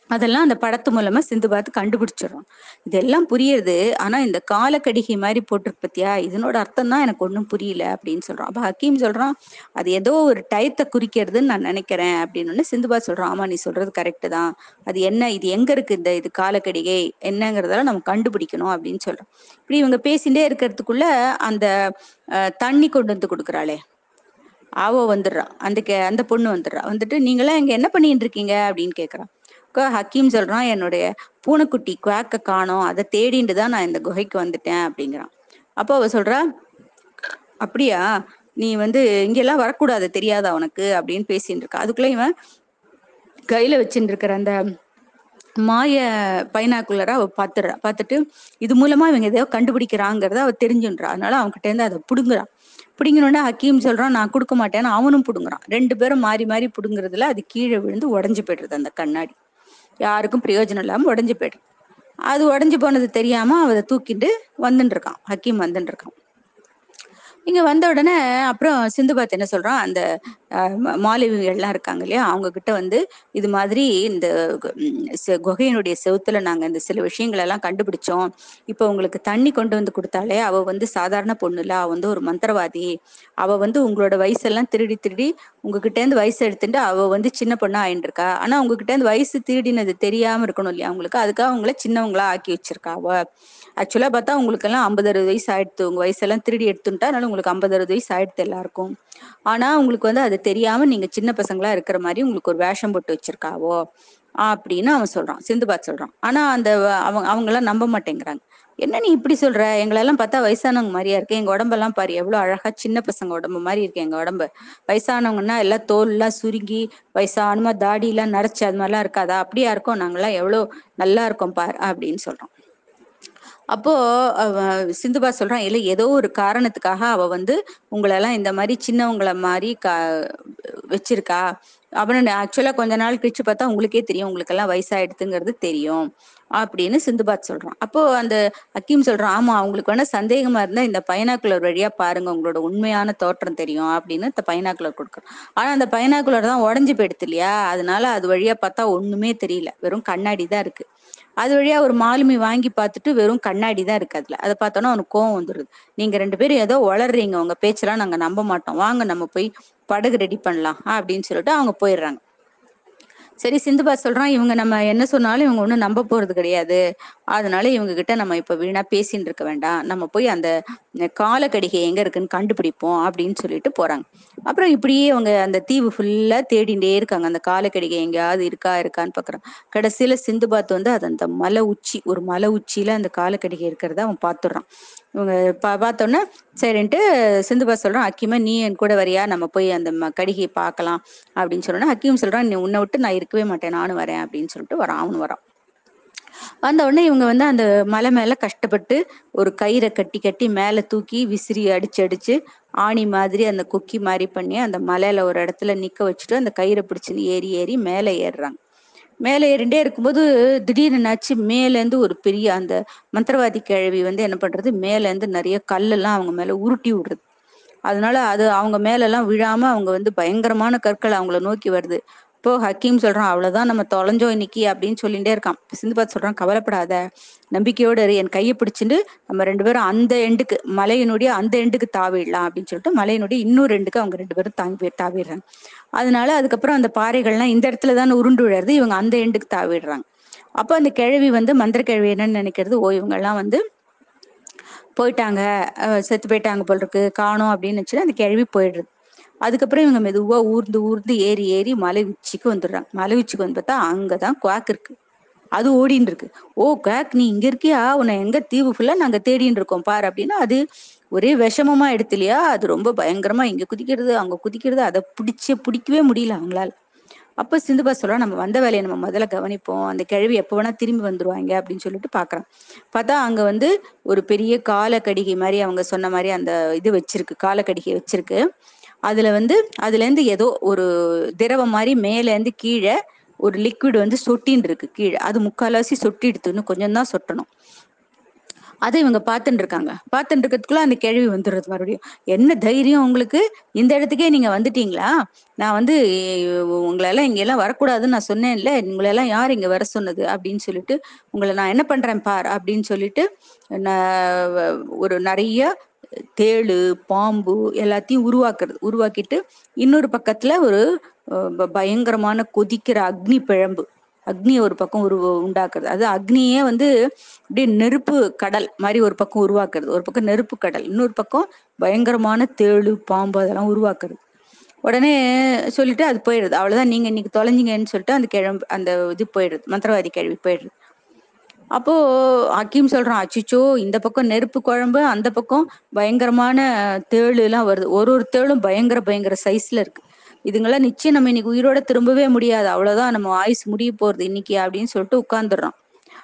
Speaker 1: அதெல்லாம் அந்த படத்து மூலமா சிந்து பார்த்து கண்டுபிடிச்சிடுறோம். இதெல்லாம் புரியுது. ஆனா இந்த காலக்கடிகை மாதிரி போட்டிருக்கு பத்தியா? இதனோட அர்த்தம் தான் எனக்கு ஒன்றும் புரியல அப்படின்னு சொல்றான் அப்ப ஹக்கீம் சொல்றான் அது ஏதோ ஒரு டயத்தை குறிக்கிறதுன்னு நான் நினைக்கிறேன் அப்படின்னு பார்த்து சொல்றான் ஆமா நீ சொல்றது கரெக்டு தான். அது என்ன? இது எங்க இருக்கு இந்த இது காலக்கடிகை? என்னங்கிறதெல்லாம் நம்ம கண்டுபிடிக்கணும் அப்படின்னு சொல்றோம் இப்படி இவங்க பேசிட்டே இருக்கிறதுக்குள்ள அந்த தண்ணி கொண்டு வந்து கொடுக்குறாளே. ஆவோ வந்துடுறான் அந்த கே அந்த பொண்ணு வந்துடுறா. வந்துட்டு நீங்களாம் இங்க என்ன பண்ணிட்டு இருக்கீங்க? அப்படின்னு கேக்குறான். ஹக்கீம் சொல்றான் என்னுடைய பூனைக்குட்டி குவாக்க காணோம் அதை தேடிட்டு தான் நான் இந்த குகைக்கு வந்துட்டேன் அப்படிங்கிறான். அப்போ அவ சொல்றா அப்படியா? நீ வந்து இங்கெல்லாம் வரக்கூடாது தெரியாதா உனக்கு? அப்படின்னு பேசிட்டு இருக்கா. அதுக்குள்ள இவன் கையில வச்சுட்டு இருக்கிற அந்த மாய பைனாக்குள்ளரா அவ பாத்துடுறா பார்த்துட்டு இது மூலமா இவங்க எதையோ கண்டுபிடிக்கிறாங்கிறத அவ தெரிஞ்சுன்றா. அதனால அவன்கிட்ட இருந்து அதை புடுங்குறான். பிடிங்கணுன்னா ஹக்கீம் சொல்றான் நான் கொடுக்க மாட்டேன்னு அவனும் புடுங்குறான். ரெண்டு பேரும் மாறி மாறி புடுங்குறதுல அது கீழே விழுந்து உடஞ்சு போயிடுறது அந்த கண்ணாடி. யாருக்கும் பிரயோஜனம் இல்லாமல் உடஞ்சு போயிடும். அது உடஞ்சி போனது தெரியாம அவ தூக்கிட்டு வந்துட்டு இருக்கான். ஹக்கீம் வந்துட்டு இருக்கான். இங்க வந்த உடனே அப்புறம் சிந்துபாத் என்ன சொல்றான்? அந்த மாலிவிகள்லாம் இருக்காங்க இல்லையா? அவங்க கிட்ட வந்து இது மாதிரி இந்த குகையினுடைய செவுத்துல நாங்க இந்த சில விஷயங்கள் எல்லாம் கண்டுபிடிச்சோம். இப்போ உங்களுக்கு தண்ணி கொண்டு வந்து கொடுத்தாலே அவ வந்து சாதாரண பொண்ணு இல்ல. அவ வந்து ஒரு மந்திரவாதி. அவ வந்து உங்களோட வயசெல்லாம் திருடி திருடி உங்ககிட்ட இருந்து வயசு எடுத்துட்டு அவ வந்து சின்ன பொண்ணா ஆயிட்டு இருக்கா ஆனா உங்ககிட்ட இருந்து வயசு திருடினது தெரியாம இருக்கணும் இல்லையா? அவங்களுக்கு அதுக்காக அவங்கள சின்னவங்களா ஆக்கி வச்சிருக்கா அவ. ஆக்சுவலா பார்த்தா உங்களுக்கு எல்லாம் ஐம்பது அறுபது வயசு ஆயிடுத்து. உங்க வயசெல்லாம் திருடி எடுத்துட்டா அதனால உங்களுக்கு ஐம்பது அறுபது வயசு ஆயிடுத்து எல்லாருக்கும். ஆனா உங்களுக்கு வந்து அது தெரியாம நீங்க சின்ன பசங்களா இருக்கிற மாதிரி உங்களுக்கு ஒரு வேஷம் போட்டு வச்சிருக்காவோ அப்படின்னு அவன் சொல்றான். சிந்துபாத் சொல்றான். ஆனா அந்த அவங்க அவங்க எல்லாம் நம்ப மாட்டேங்கிறாங்க. என்ன நீ இப்படி சொல்ற? எங்களெல்லாம் பார்த்தா வயசானவங்க மாதிரியா இருக்கு? எங்க உடம்பெல்லாம் பாரு எவ்வளவு அழகா சின்ன பசங்க உடம்பு மாதிரி இருக்கு எங்க உடம்பு. வயசானவங்கன்னா எல்லாம் தோல் எல்லாம் சுருங்கி வயசானமா தாடி எல்லாம் நரைச்சு அது மாதிரிலாம் இருக்காதா? அப்படியா இருக்கோம். நாங்கெல்லாம் எவ்வளவு நல்லா இருக்கோம் பார் அப்படின்னு சொல்றோம் அப்போ சிந்துபா சொல்றான் இல்ல ஏதோ ஒரு காரணத்துக்காக அவ வந்து உங்களெல்லாம் இந்த மாதிரி சின்னவங்களை மாதிரி கா வச்சிருக்கா. அப்புறம் ஆக்சுவலா கொஞ்ச நாள் கழிச்சு பார்த்தா உங்களுக்கே தெரியும் உங்களுக்கு எல்லாம் வயசாயிடுதுங்கிறது தெரியும் அப்படின்னு சிந்துபாத் சொல்றான். அப்போ அந்த அக்கீம் சொல்றான் ஆமா அவங்களுக்கு வேணா சந்தேகமா இருந்தா இந்த பைனாக்குலர் வழியா பாருங்க உங்களோட உண்மையான தோற்றம் தெரியும் அப்படின்னு இந்த பைனாக்குலர் கொடுக்குறோம் ஆனா அந்த பைனாக்குலர் தான் உடஞ்சு போயிடுது இல்லையா? அதனால அது வழியா பார்த்தா ஒண்ணுமே தெரியல. வெறும் கண்ணாடி தான் இருக்கு. அது வழியா ஒரு மாலுமி வாங்கி பார்த்துட்டு வெறும் கண்ணாடி தான் இருக்கு அதுல. அதை பார்த்தோன்னா அவனுக்கு கோவம் வந்துடுது நீங்க ரெண்டு பேரும் ஏதோ வளர்றீங்க. உங்க பேச்செல்லாம் நாங்க நம்ப மாட்டோம். வாங்க நம்ம போய் படகு ரெடி பண்ணலாம் அப்படின்னு சொல்லிட்டு அவங்க போயிடுறாங்க. சரி சிந்துபா சொல்றான் இவங்க நம்ம என்ன சொன்னாலும் இவங்க ஒன்றும் நம்ப போறது கிடையாது. அதனால இவங்க கிட்ட நம்ம இப்ப வீணா பேசின்னு இருக்க வேண்டாம். நம்ம போய் அந்த காலக்கடிகை எங்க இருக்குன்னு கண்டுபிடிப்போம் அப்படின்னு சொல்லிட்டு போறாங்க. அப்புறம் இப்படியே அவங்க அந்த தீவு ஃபுல்லா தேடிண்டே இருக்காங்க. அந்த காலக்கடிகை எங்கேயாவது இருக்கா இருக்கான்னு பாக்குறான் கடைசியில சிந்துபாத் வந்து அது அந்த மலை உச்சி ஒரு மலை உச்சியில அந்த காலக்கடிகை இருக்கிறத அவன் பாத்துடுறான். இவங்க பா பார்த்தோன்னே சரின்ட்டு சிந்துபா சொல்கிறான் அக்கிமா நீ என் கூட வரியா? நம்ம போய் அந்த கடிகையை பார்க்கலாம். அப்படின்னு சொல்லணும் ஹக்கீம் சொல்கிறான் நீ உன்னை விட்டு நான் இருக்கவே மாட்டேன் நானும் வரேன் அப்படின்னு சொல்லிட்டு வரான் அவனு வரான். வந்த உடனே இவங்க வந்து அந்த மலை மேல கஷ்டப்பட்டு ஒரு கயிறை கட்டி கட்டி மேல தூக்கி விசிறி அடிச்சு அடிச்சு ஆணி மாதிரி அந்த கொக்கி மாதிரி பண்ணி அந்த மலையில ஒரு இடத்துல நிக்க வச்சுட்டு அந்த கயிறை பிடிச்சுன்னு ஏறி ஏறி மேலே ஏறுறாங்க. மேலே ஏறிண்டே இருக்கும்போது திடீர்னு என்னாச்சு? மேலேருந்து ஒரு பெரிய அந்த மந்திரவாதி கிழவி வந்து என்ன பண்றது? மேலேருந்து நிறைய கல்லெல்லாம் அவங்க மேல உருட்டி விடுறது. அதனால அது அவங்க மேலெல்லாம் விழாம அவங்க வந்து பயங்கரமான கற்கள் அவங்கள நோக்கி வருது. இப்போ ஹக்கீம் சொல்றான் அவ்வளவுதான் நம்ம தொலைஞ்சோம் இன்னைக்கு அப்படின்னு சொல்லிட்டே இருக்கான். சிந்து பார்த்து சொல்றான் கவலைப்படாத நம்பிக்கையோட என் கையை பிடிச்சிட்டு நம்ம ரெண்டு பேரும் அந்த எண்டுக்கு மலையினுடைய அந்த எண்டுக்கு தாவிடலாம் அப்படின்னு சொல்லிட்டு மலையினுடைய இன்னொரு எண்டுக்கு அவங்க ரெண்டு பேரும் தாங்கி தாவிடுறாங்க. அதனால அதுக்கப்புறம் அந்த பாறைகள்லாம் இந்த இடத்துல தான் உருண்டு விழறது இவங்க அந்த எண்டுக்கு தாவிடுறாங்க. அப்போ அந்த கிழவி வந்து மந்திர கிழவி என்னன்னு நினைக்கிறது ஓ இவங்கெல்லாம் வந்து போயிட்டாங்க செத்து போயிட்டாங்க போல் இருக்கு காணும் அப்படின்னு நினைச்சுட்டு அந்த கிழவி போயிடுறது அதுக்கப்புறம் இவங்க மெதுவா ஊர்ந்து ஊர்ந்து ஏறி ஏறி மலை உச்சிக்கு வந்துடுறாங்க. மலை உச்சிக்கு வந்து பார்த்தா அங்கதான் குவாக் இருக்கு. அது ஓடின்னு இருக்கு. ஓ குவாக் நீ இங்க இருக்கியா? உன்னை எங்க தீவு ஃபுல்லா நாங்க தேடின்னு இருக்கோம் பாரு அப்படின்னா அது ஒரே விஷமமா எடுத்து இல்லையா அது ரொம்ப பயங்கரமா இங்க குதிக்கிறது அங்க குதிக்கிறது அதை பிடிச்சே பிடிக்கவே முடியல அவங்களால. அப்ப சிந்துபா சொல்ல நம்ம வந்த வேலையை நம்ம முதல்ல கவனிப்போம். அந்த கிழவி எப்போ வேணா திரும்பி வந்துருவாங்க அப்படின்னு சொல்லிட்டு பாக்குறான். பார்த்தா அங்க வந்து ஒரு பெரிய காலக்கடிகை மாதிரி அவங்க சொன்ன மாதிரி அந்த இது வச்சிருக்கு காலக்கடிகை வச்சிருக்கு. அதுல வந்து அதுல இருந்து ஏதோ ஒரு திரவம் மாதிரி மேல இருந்து கீழே ஒரு லிக்விட் வந்து சொட்டின்னு இருக்கு கீழே. அது முக்கால்வாசி சொட்டிடுத்துன்னு கொஞ்சம் தான் சொட்டணும். அதை இவங்க பார்த்துட்டு இருக்காங்க பார்த்துட்டு இருக்கிறதுக்குள்ள அந்த கேள்வி வந்துடுறது மறுபடியும். என்ன தைரியம் உங்களுக்கு? இந்த இடத்துக்கே நீங்க வந்துட்டீங்களா? நான் வந்து உங்களெல்லாம் இங்க எல்லாம் வரக்கூடாதுன்னு நான் சொன்னேன்ல. உங்களெல்லாம் யார் இங்க வர சொன்னது? அப்படின்னு சொல்லிட்டு உங்களை நான் என்ன பண்றேன் பார்? அப்படின்னு சொல்லிட்டு நான் ஒரு நிறைய தேளு பாம்பு எல்லாத்தையும் உருவாக்குறது உருவாக்கிட்டு இன்னொரு பக்கத்துல ஒரு பயங்கரமான கொதிக்கிற அக்னி பிழம்பு. அக்னி ஒரு பக்கம் உரு உண்டாக்குறது. அது அக்னியே வந்து அப்படியே நெருப்பு கடல் மாதிரி ஒரு பக்கம் உருவாக்குறது. ஒரு பக்கம் நெருப்பு கடல் இன்னொரு பக்கம் பயங்கரமான தேழு பாம்பு அதெல்லாம் உருவாக்குறது. உடனே சொல்லிட்டு அது போயிடுது. அவ்வளவுதான். நீங்க இன்னைக்கு தொலைஞ்சிங்கன்னு சொல்லிட்டு அந்த கிழம்பு அந்த இது போயிடுது. மந்திரவாதி கிழவி போயிடுது. அப்போ ஹக்கீம் சொல்றான் அச்சிச்சோ இந்த பக்கம் நெருப்பு குழம்பு அந்த பக்கம் பயங்கரமான தேழு எல்லாம் வருது. ஒரு ஒரு தேளும் பயங்கர பயங்கர சைஸ்ல இருக்கு. இதுங்களாம் நிச்சயம் நம்ம இன்னைக்கு உயிரோட திரும்பவே முடியாது. அவ்வளவுதான் நம்ம ஆயுஸ் முடிய போறது இன்னைக்கு அப்படின்னு சொல்லிட்டு உட்கார்ந்துடுறான்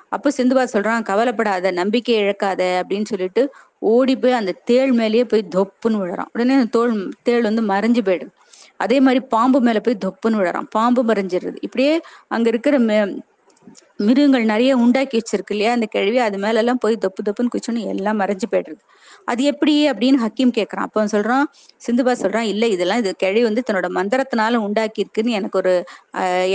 Speaker 1: அப்ப சிந்துபா சொல்றான் கவலைப்படாத நம்பிக்கை இழக்காத அப்படின்னு சொல்லிட்டு ஓடி போய் அந்த தேள் மேலேயே போய் தொப்புன்னு விழுறான். உடனே அந்த தோல் தேள் வந்து மறைஞ்சு போயிடுது. அதே மாதிரி பாம்பு மேல போய் தொப்புன்னு விழுறான். பாம்பு மறைஞ்சிடுறது இப்படியே அங்க இருக்கிற மிருகங்கள் நிறைய உண்டாக்கி வச்சிருக்கு இல்லையா? அந்த கிழவி அது மேல எல்லாம் போய் தொப்பு தொப்புன்னு குச்சோன்னு எல்லாம் மறைஞ்சு போயிடுறது. அது எப்படி அப்படின்னு ஹக்கீம் கேட்குறான். அப்ப சொல்றான் சிந்துபா சொல்றான் இல்ல இதெல்லாம் இது கிழவி வந்து தன்னோட மந்திரத்தினால உண்டாக்கி இருக்குன்னு எனக்கு ஒரு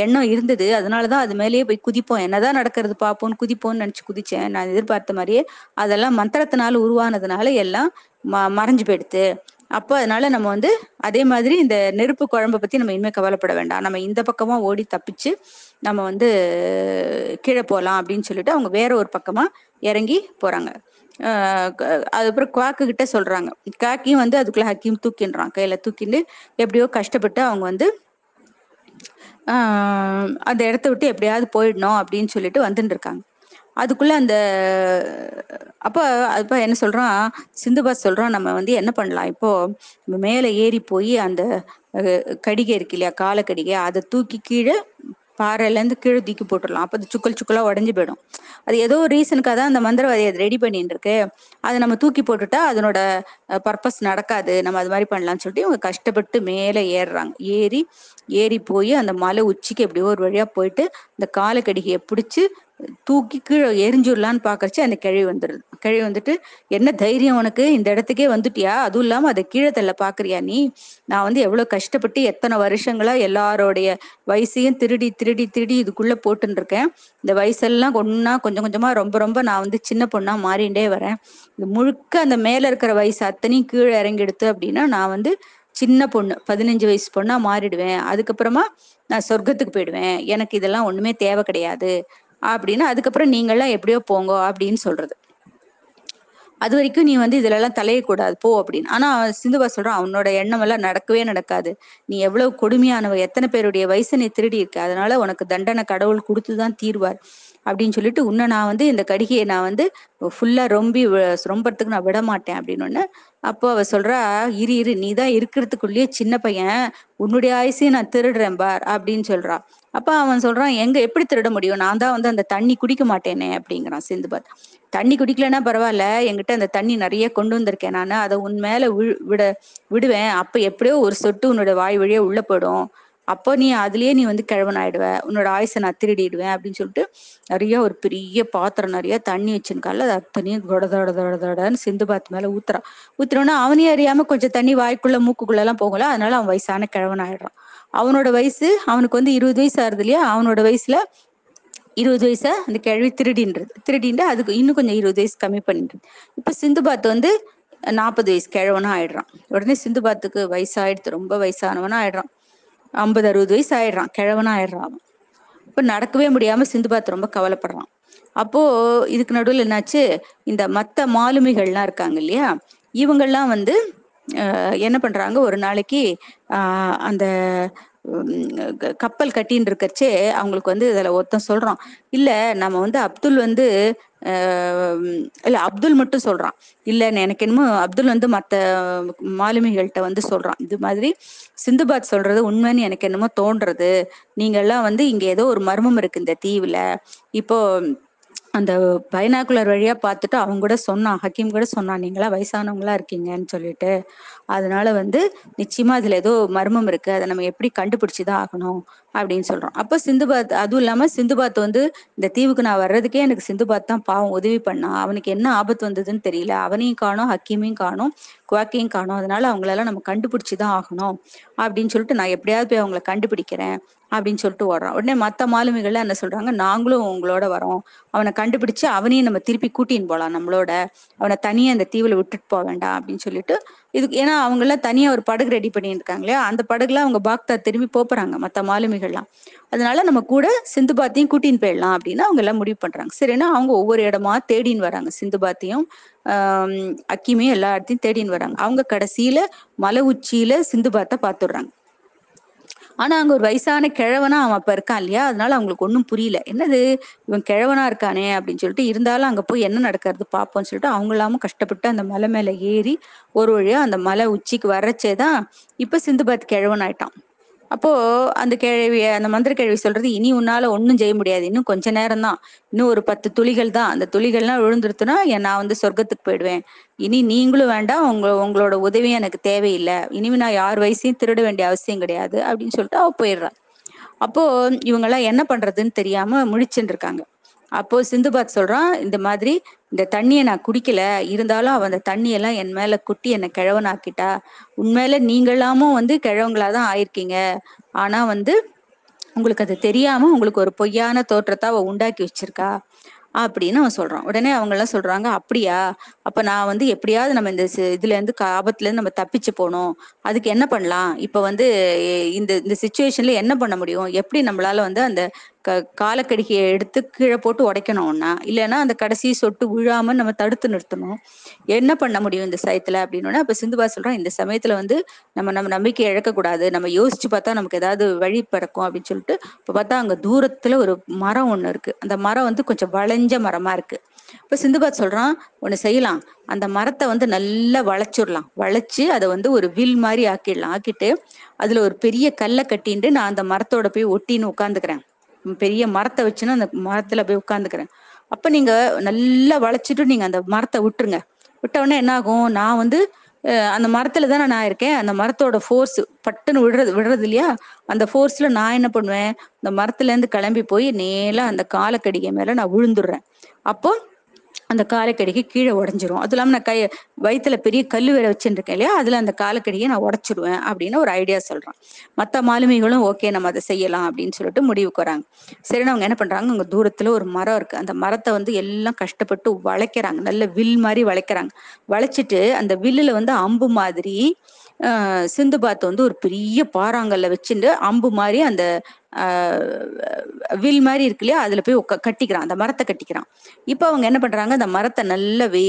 Speaker 1: எண்ணம் இருந்தது. அதனாலதான் அது மேலேயே போய் குதிப்போம். என்னதான் நடக்கிறது பார்ப்போம்னு குதிப்போம்னு நினைச்சு குதிச்சேன். நான் எதிர்பார்த்த மாதிரியே அதெல்லாம் மந்திரத்தினால உருவானதுனால எல்லாம் ம மறைஞ்சு போயிடுது. அப்போ அதனால நம்ம வந்து அதே மாதிரி இந்த நெருப்பு குழம்பை பத்தி நம்ம இனிமே கவலைப்பட வேண்டாம். நம்ம இந்த பக்கமா ஓடி தப்பிச்சு நம்ம வந்து கீழே போகலாம் அப்படின்னு சொல்லிட்டு அவங்க வேற ஒரு பக்கமா இறங்கி போறாங்க. அதுக்கப்புறம் குவாக்கு கிட்ட சொல்றாங்க. காக்கியும் வந்து அதுக்குள்ள ஹக்கீம் தூக்கின்றான். கையில தூக்கிட்டு எப்படியோ கஷ்டப்பட்டு அவங்க வந்து அந்த இடத்த விட்டு எப்படியாவது போயிடணும் அப்படின்னு சொல்லிட்டு வந்துட்டு இருக்காங்க. அதுக்குள்ள அந்த அப்போ அப்ப என்ன சொல்றான்? சிந்துபாஸ் சொல்றான் நம்ம வந்து என்ன பண்ணலாம்? இப்போ மேலே ஏறி போய் அந்த கடிகை இருக்கு இல்லையா? காலக்கடிகை அதை தூக்கி கீழே பாறையிலேருந்து கீழே தூக்கி போட்டுடலாம். அப்போ அது சுக்கல் சுக்கலாக உடஞ்சி போயிடும். அது ஏதோ ஒரு ரீசனுக்காக தான் அந்த மந்திரவாதி அதை ரெடி பண்ணிட்டு இருக்கு அதை நம்ம தூக்கி போட்டுட்டா அதனோட பர்பஸ் நடக்காது. நம்ம அது மாதிரி பண்ணலாம்னு சொல்லிட்டு இவங்க கஷ்டப்பட்டு மேலே ஏறுறாங்க. ஏறி ஏறி போய் அந்த மலை உச்சிக்கு எப்படியோ ஒரு வழியாக போயிட்டு இந்த காலக்கடிகையை பிடிச்சி தூக்கி கீழே எரிஞ்சிடலான்னு பாக்கறச்சு அந்த கிழவி வந்துடுது கிழவி வந்துட்டு என்ன தைரியம் உனக்கு? இந்த இடத்துக்கே வந்துட்டியா? அதுவும் இல்லாம அதை கீழே தள்ள பாக்குறியா நீ? நான் வந்து எவ்வளவு கஷ்டப்பட்டு எத்தனை வருஷங்களா எல்லாரோடைய வயசையும் திருடி திருடி திருடி இதுக்குள்ள போட்டுன்னு இருக்கேன் இந்த வயசெல்லாம் ஒன்னா கொஞ்சம் கொஞ்சமா ரொம்ப ரொம்ப நான் வந்து சின்ன பொண்ணா மாறிண்டே வரேன். இது முழுக்க அந்த மேல இருக்கிற வயசு அத்தனையும் கீழே இறங்கிடுத்து அப்படின்னா நான் வந்து சின்ன பொண்ணு பதினஞ்சு வயசு பொண்ணா மாறிடுவேன். அதுக்கப்புறமா நான் சொர்க்கத்துக்கு போயிடுவேன். எனக்கு இதெல்லாம் ஒண்ணுமே தேவை கிடையாது. அப்படின்னு அதுக்கப்புறம் நீங்களாம் எப்படியோ போங்க அப்படின்னு சொல்றது. அது வரைக்கும் நீ வந்து இதுல எல்லாம் தலையக்கூடாது போ அப்படின்னு. ஆனா சிந்துவா சொல்றான் அவனோட எண்ணம் எல்லாம் நடக்கவே நடக்காது. நீ எவ்வளவு கொடுமையானவ எத்தனை பேருடைய வயசை நீ திருடி இருக்க. அதனால உனக்கு தண்டனை கடவுள் கொடுத்துதான் தீர்வார். அப்படின்னு சொல்லிட்டு உன்னை நான் வந்து இந்த கடிகையை நான் வந்து ஃபுல்லா ரொம்பி ரொம்பறதுக்கு நான் விட மாட்டேன் அப்படின்னு அப்போ அவ சொல்றா இரு இரு நீ தான் இருக்கிறதுக்குள்ளேயே சின்ன பையன். உன்னுடைய ஆயுசையும் நான் திருடுறேன் பார் அப்படின்னு சொல்றா. அப்ப அவன் சொல்றான் எங்க எப்படி திருட முடியும்? நான் தான் வந்து அந்த தண்ணி குடிக்க மாட்டேனே அப்படிங்கிறான் சிந்துபாத் தண்ணி குடிக்கலன்னா பரவாயில்ல என்கிட்ட அந்த தண்ணி நிறைய கொண்டு வந்திருக்கேன் நான். அதை உன் மேல விட விடுவேன். அப்ப எப்படியோ ஒரு சொட்டு உன்னோட வாய் வழியே உள்ள போயிடும். அப்போ நீ அதுலயே நீ வந்து கிழவன் ஆயிடுவ உன்னோட ஆயுசை நான் திருடிடுவேன் அப்படின்னு சொல்லிட்டு நிறைய ஒரு பெரிய பாத்திரம் நிறைய தண்ணி வச்சுருக்கால அது அத்தனையும் தொட தொட தொட தொடன்னு சிந்து பாத்து மேல ஊத்துறா. ஊத்துறோன்னா அவனையும் அறியாம கொஞ்சம் தண்ணி வாய்க்குள்ள மூக்குக்குள்ள எல்லாம் போகல. அதனால அவன் வயசான கிழவன் ஆயிடுறான் அவனோட வயசு அவனுக்கு வந்து இருபது வயசு ஆறுது இல்லையா? அவனோட வயசுல இருபது வயசா அந்த கேள்வி திருடின்றது. திருடின்ட்டு அதுக்கு இன்னும் கொஞ்சம் இருபது வயசு கம்மி பண்ணிட்டு இப்ப சிந்து பாத்து வந்து நாற்பது வயசு கிழவனா ஆயிடுறான் உடனே சிந்து பாத்துக்கு வயசாயிடுது ரொம்ப வயசானவனா ஆயிடுறான் ஐம்பது அறுபது வயசு ஆயிடுறான் கிழவனா ஆயிடுறான் அவன் நடக்கவே முடியாம சிந்துபாத் ரொம்ப கவலைப்படுறான். அப்போ இதுக்கு நடுவில் என்னாச்சு? இந்த மற்ற மாலுமிகள்லாம் இருக்காங்க இல்லையா? இவங்கெல்லாம் வந்து என்ன பண்றாங்க? ஒரு நாளைக்கு அந்த கப்பல் கட்டின்னு இருக்கச்சே அவங்களுக்கு வந்து இதில் ஒருத்தன் சொல்கிறான் இல்ல நம்ம வந்து அப்துல் வந்து இல்ல அப்துல் மட்டும் சொல்றான். இல்ல எனக்கு என்னமோ அப்துல் வந்து மத்த மாலுமிகள்கிட்ட வந்து சொல்றான். இது மாதிரி சிந்துபாத் சொல்றது உண்மைன்னு எனக்கு என்னமோ தோன்றது. நீங்க எல்லாம் வந்து இங்க ஏதோ ஒரு மர்மம் இருக்கு இந்த தீவுல. இப்போ அந்த பைனாக்குலர் வழியா பார்த்துட்டு அவங்க கூட சொன்னான் ஹக்கீம் கூட சொன்னான் நீங்களா வயசானவங்களா இருக்கீங்கன்னு சொல்லிட்டு. அதனால வந்து நிச்சயமா அதுல ஏதோ மர்மம் இருக்கு. அதை நம்ம எப்படி கண்டுபிடிச்சுதான் ஆகணும் அப்படின்னு சொல்றோம். அப்ப சிந்துபாத் அதுவும் இல்லாம சிந்துபாத் வந்து இந்த தீவுக்கு நான் வர்றதுக்கே எனக்கு சிந்துபாத் தான் பாவம் உதவி பண்ணான் அவனுக்கு என்ன ஆபத்து வந்ததுன்னு தெரியல. அவனையும் காணும் ஹக்கீமையும் காணும் குவாக்கையும் காணும். அதனால அவங்களெல்லாம் நம்ம கண்டுபிடிச்சுதான் ஆகணும் அப்படின்னு சொல்லிட்டு நான் எப்படியாவது போய் அவங்கள கண்டுபிடிக்கிறேன். அப்படின்னு சொல்லிட்டு ஓடுறான். உடனே மற்ற மாலுமிகள்லாம் என்ன சொல்றாங்க? நாங்களும் உங்களோட வரோம். அவனை கண்டுபிடிச்சு அவனையும் நம்ம திருப்பி கூட்டின்னு போலாம் நம்மளோட. அவனை தனியாக அந்த தீவுல விட்டுட்டு போக வேண்டாம் அப்படின்னு சொல்லிட்டு இதுக்கு ஏன்னா அவங்க எல்லாம் தனியா ஒரு படகு ரெடி பண்ணிட்டு இருக்காங்களே இல்லையா? அந்த படகுல அவங்க பாக்தா திரும்பி போறாங்க மற்ற மாலுமிகள்லாம். அதனால நம்ம கூட சிந்துபாத்தையும் கூட்டின்னு போயிடலாம் அப்படின்னு அவங்க எல்லாம் முடிவு பண்றாங்க. சரின்னா அவங்க ஒவ்வொரு இடமா தேடின்னு வராங்க. சிந்துபாத்தையும் ஆஹ் அக்கிமையும் எல்லா இடத்தையும் தேடின்னு வராங்க. அவங்க கடைசியில மலை உச்சியில சிந்துபாத்தை பாத்துடுறாங்க. ஆனா அங்க ஒரு வயசான கிழவனா அவன் அப்ப இருக்கான் இல்லையா? அதனால அவங்களுக்கு ஒன்றும் புரியல. என்னது? இவன் கிழவனா இருக்கானே அப்படின்னு சொல்லிட்டு இருந்தாலும் அங்க போய் என்ன நடக்கிறது பார்ப்போம்னு சொல்லிட்டு அவங்களாம கஷ்டப்பட்டு அந்த மலை மேல ஏறி ஒரு வழியா அந்த மலை உச்சிக்கு வரச்சேதான் இப்ப சிந்துபாத் கிழவன் ஆயிட்டான் அப்போ அந்த கிழவி அந்த மந்திர கேள்வி சொல்றது இனி உன்னால ஒன்னும் செய்ய முடியாது. இன்னும் கொஞ்ச நேரம் தான் இன்னும் ஒரு பத்து துளிகள் தான். அந்த துளிகள்லாம் விழுந்துருத்துனா நான் வந்து சொர்க்கத்துக்கு போயிடுவேன். இனி நீங்களும் வேண்டாம். உங்க உங்களோட உதவியும் எனக்கு தேவையில்லை. இனிமே நான் யார் வயசையும் திருட வேண்டிய அவசியம் கிடையாது. அப்படின்னு சொல்லிட்டு அவ போயிடுறா. அப்போ இவங்கெல்லாம் என்ன பண்றதுன்னு தெரியாம முழிச்சுட்டு இருக்காங்க. அப்போ சிந்துபாத் சொல்றான் இந்த மாதிரி இந்த தண்ணியை நான் குடிக்கல இருந்தாலும் அவன் அந்த தண்ணியெல்லாம் என் மேல குட்டி என்னை கிழவனாக்கிட்டா. உண்மையில நீங்களாமும் வந்து கிழவங்களா தான் ஆயிருக்கீங்க. ஆனா வந்து உங்களுக்கு அது தெரியாம உங்களுக்கு ஒரு பொய்யான தோற்றத்தை அவ உண்டாக்கி வச்சிருக்கா அப்படின்னு அவன் சொல்றான். உடனே அவங்க எல்லாம் சொல்றாங்க அப்படியா? அப்ப நான் வந்து எப்படியாவது நம்ம இந்த இதுல இருந்து ஆபத்துல இருந்து நம்ம தப்பிச்சு போனோம் அதுக்கு என்ன பண்ணலாம்? இப்ப வந்து இந்த இந்த சுச்சுவேஷன்ல என்ன பண்ண முடியும்? எப்படி நம்மளால வந்து அந்த க காலக்கடிக்கையை எடுத்து கீழே போட்டு உடைக்கணும்னா இல்லைன்னா அந்த கடைசி சொட்டு விழாம நம்ம தடுத்து நிறுத்தணும். என்ன பண்ண முடியும் இந்த சயத்துல அப்படின்னு அப்ப சிந்துபா சொல்றோம் இந்த சமயத்துல வந்து நம்ம நம்ம நம்பிக்கை இழக்கக்கூடாது. நம்ம யோசிச்சு பார்த்தா நமக்கு ஏதாவது வழி பிறக்கும் அப்படின்னு சொல்லிட்டு இப்ப பார்த்தா அங்க தூரத்துல ஒரு மரம் ஒண்ணு இருக்கு. அந்த மரம் வந்து கொஞ்சம் வளைஞ்ச மரமா இருக்கு. இப்ப சிந்துபாத் சொல்றான் ஒண்ணு செய்யலாம். அந்த மரத்தை வந்து நல்லா வளைச்சிடலாம். வளைச்சு அதை வந்து ஒரு வில் மாதிரி ஆக்கிடலாம். ஆக்கிட்டு அதுல ஒரு பெரிய கல்லை கட்டிட்டு நான் அந்த மரத்தோட போய் ஒட்டின்னு உட்காந்துக்கிறேன் பெரிய மரத்தை வச்சுன்னு அந்த மரத்துல போய் உட்காந்துக்கிறேன் அப்ப நீங்க நல்லா வளைச்சிட்டு நீங்க அந்த மரத்தை விட்டுருங்க. விட்ட உடனே என்ன ஆகும் நான் வந்து அந்த மரத்துல தானே நான் இருக்கேன். அந்த மரத்தோட ஃபோர்ஸ் பட்டுன்னு விடுறது விடுறது இல்லையா? அந்த ஃபோர்ஸ்ல நான் என்ன பண்ணுவேன்? இந்த மரத்துல இருந்து கிளம்பி போய் நேலா அந்த காலக்கடிகை மேல நான் விழுந்துடுறேன். அப்போ அந்த காலக்கடிக்கு கீழே உடஞ்சிரும். அது இல்லாமல் நான் கை வயிற்றுல பெரிய கல் வேற வச்சுருக்கேன் இல்லையா? அதில் அந்த காலக்கடியை நான் உடச்சிடுவேன் அப்படின்னு ஒரு ஐடியா சொல்கிறான் மற்ற மாலுமிகளும் ஓகே நம்ம அதை செய்யலாம் அப்படின்னு சொல்லிட்டு முடிவுக்கு வராங்க. சரி அவங்க என்ன பண்ணுறாங்க அங்கே தூரத்தில் ஒரு மரம் இருக்குது அந்த மரத்தை வந்து எல்லாம் கஷ்டப்பட்டு வளைக்கிறாங்க. நல்ல வில் மாதிரி வளைக்கிறாங்க. வளைச்சிட்டு அந்த வில்லில் வந்து அம்பு மாதிரி சிந்து பாத்து வந்து ஒரு பெரிய பாறாங்கல்ல வச்சுட்டு அம்பு மாதிரி அந்த வில் மாதிரி இருக்கு இல்லையா? அதுல போய் கட்டிக்கிறான். அந்த மரத்தை கட்டிக்கிறான். இப்போ அவங்க என்ன பண்றாங்க? அந்த மரத்தை நல்ல வே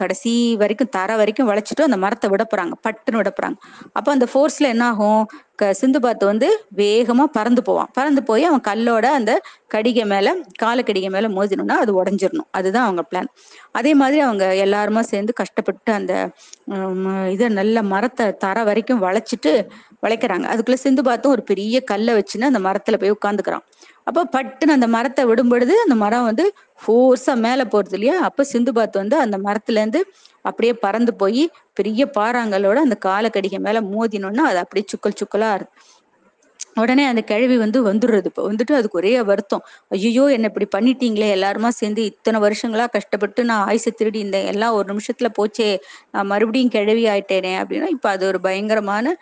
Speaker 1: கடைசி வரைக்கும் தர வரைக்கும் வளைச்சிட்டு அந்த மரத்தை விட போகிறாங்க பட்டுன்னு விட போகிறாங்க அப்போ அந்த ஃபோர்ஸ்ல என்ன ஆகும் சிந்து பாத்து வந்து வேகமா பறந்து போவான். பறந்து போய் அவன் கல்லோட அந்த கடிகை மேல கால கடிகை மேல மோதினோம்னா அது உடஞ்சிடணும். அதுதான் அவங்க பிளான் அதே மாதிரி அவங்க எல்லாருமா சேர்ந்து கஷ்டப்பட்டு அந்த இதை நல்ல மரத்தை தர வரைக்கும் வளைச்சிட்டு வளைக்கிறாங்க. அதுக்குள்ள சிந்து பாத்தும் ஒரு பெரிய கல்லை வச்சுன்னு அந்த மரத்துல போய் உட்காந்துக்கிறான் அப்போ பட்டுன்னு அந்த மரத்தை விடும்பொழுது அந்த மரம் வந்து ஃபோர்ஸா மேல போறது இல்லையா? அப்ப சிந்து பாத்து வந்து அந்த மரத்துல இருந்து அப்படியே பறந்து போய் பெரிய பாறாங்களோட அந்த காலக்கடிகை மேல மோதினோன்னா அது அப்படியே சுக்கல் சுக்கலா உடனே அந்த கிழவி வந்து வந்துடுறது. இப்போ வந்துட்டு அதுக்கு ஒரே வருத்தம். ஐயோ என்ன இப்படி பண்ணிட்டீங்களே எல்லாருமா சேர்ந்து இத்தனை வருஷங்களா கஷ்டப்பட்டு நான் ஆயுச திருடி இருந்தேன் எல்லாம் ஒரு நிமிஷத்துல போச்சே நான் மறுபடியும் கிழவி ஆயிட்டேனே அப்படின்னா இப்போ அது ஒரு பயங்கரமான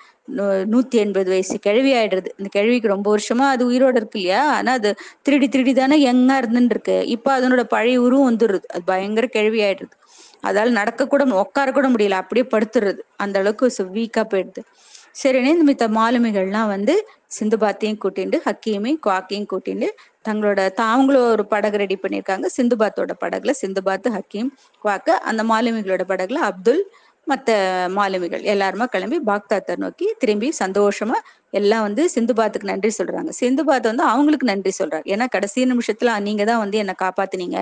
Speaker 1: நூத்தி எண்பது வயசு கிழவி ஆயிடுறது. இந்த கிழவிக்கு ரொம்ப வருஷமா அது உயிரோட இருக்கு இல்லையா? ஆனா அது திருடி திருடி தானே எங்கா இருந்துட்டு இருக்கு. இப்ப அதனோட பழைய உருவம் வந்துடுறது. அது பயங்கர கிழவி ஆயிடுறது. அதால நடக்க கூட உட்கார கூட முடியல. அப்படியே படுத்துடுறது. அந்த அளவுக்கு வீக்கா போயிடுது. சரினே இந்த மித்த மாலுமிகள்லாம் வந்து சிந்துபாத்தையும் கூட்டிட்டு ஹக்கீமையும் குவாக்கையும் கூட்டிட்டு தங்களோட தாவங்களும் ஒரு படகு ரெடி பண்ணியிருக்காங்க சிந்துபாத்தோட படகுல சிந்துபாத்து ஹக்கீம் குவாக்க அந்த மாலுமிகளோட படகுல அப்துல் மற்ற மாலுமிகள் எல்லாருமா கிளம்பி பாக்தாத்தை நோக்கி திரும்பி சந்தோஷமா எல்லாம் வந்து சிந்துபாத்துக்கு நன்றி சொல்றாங்க. சிந்துபாத் வந்து அவங்களுக்கு நன்றி சொல்றாங்க ஏன்னா கடைசி நிமிஷத்துல நீங்க தான் வந்து என்னை காப்பாத்தினீங்க.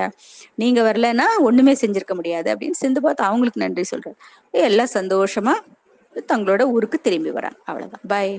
Speaker 1: நீங்க வரலன்னா ஒண்ணுமே செஞ்சிருக்க முடியாது அப்படின்னு சிந்துபாத் அவங்களுக்கு நன்றி சொல்றாரு. எல்லாம் சந்தோஷமா தங்களோட ஊருக்கு திரும்பி வராங்க. அவ்வளவுதான். பாய்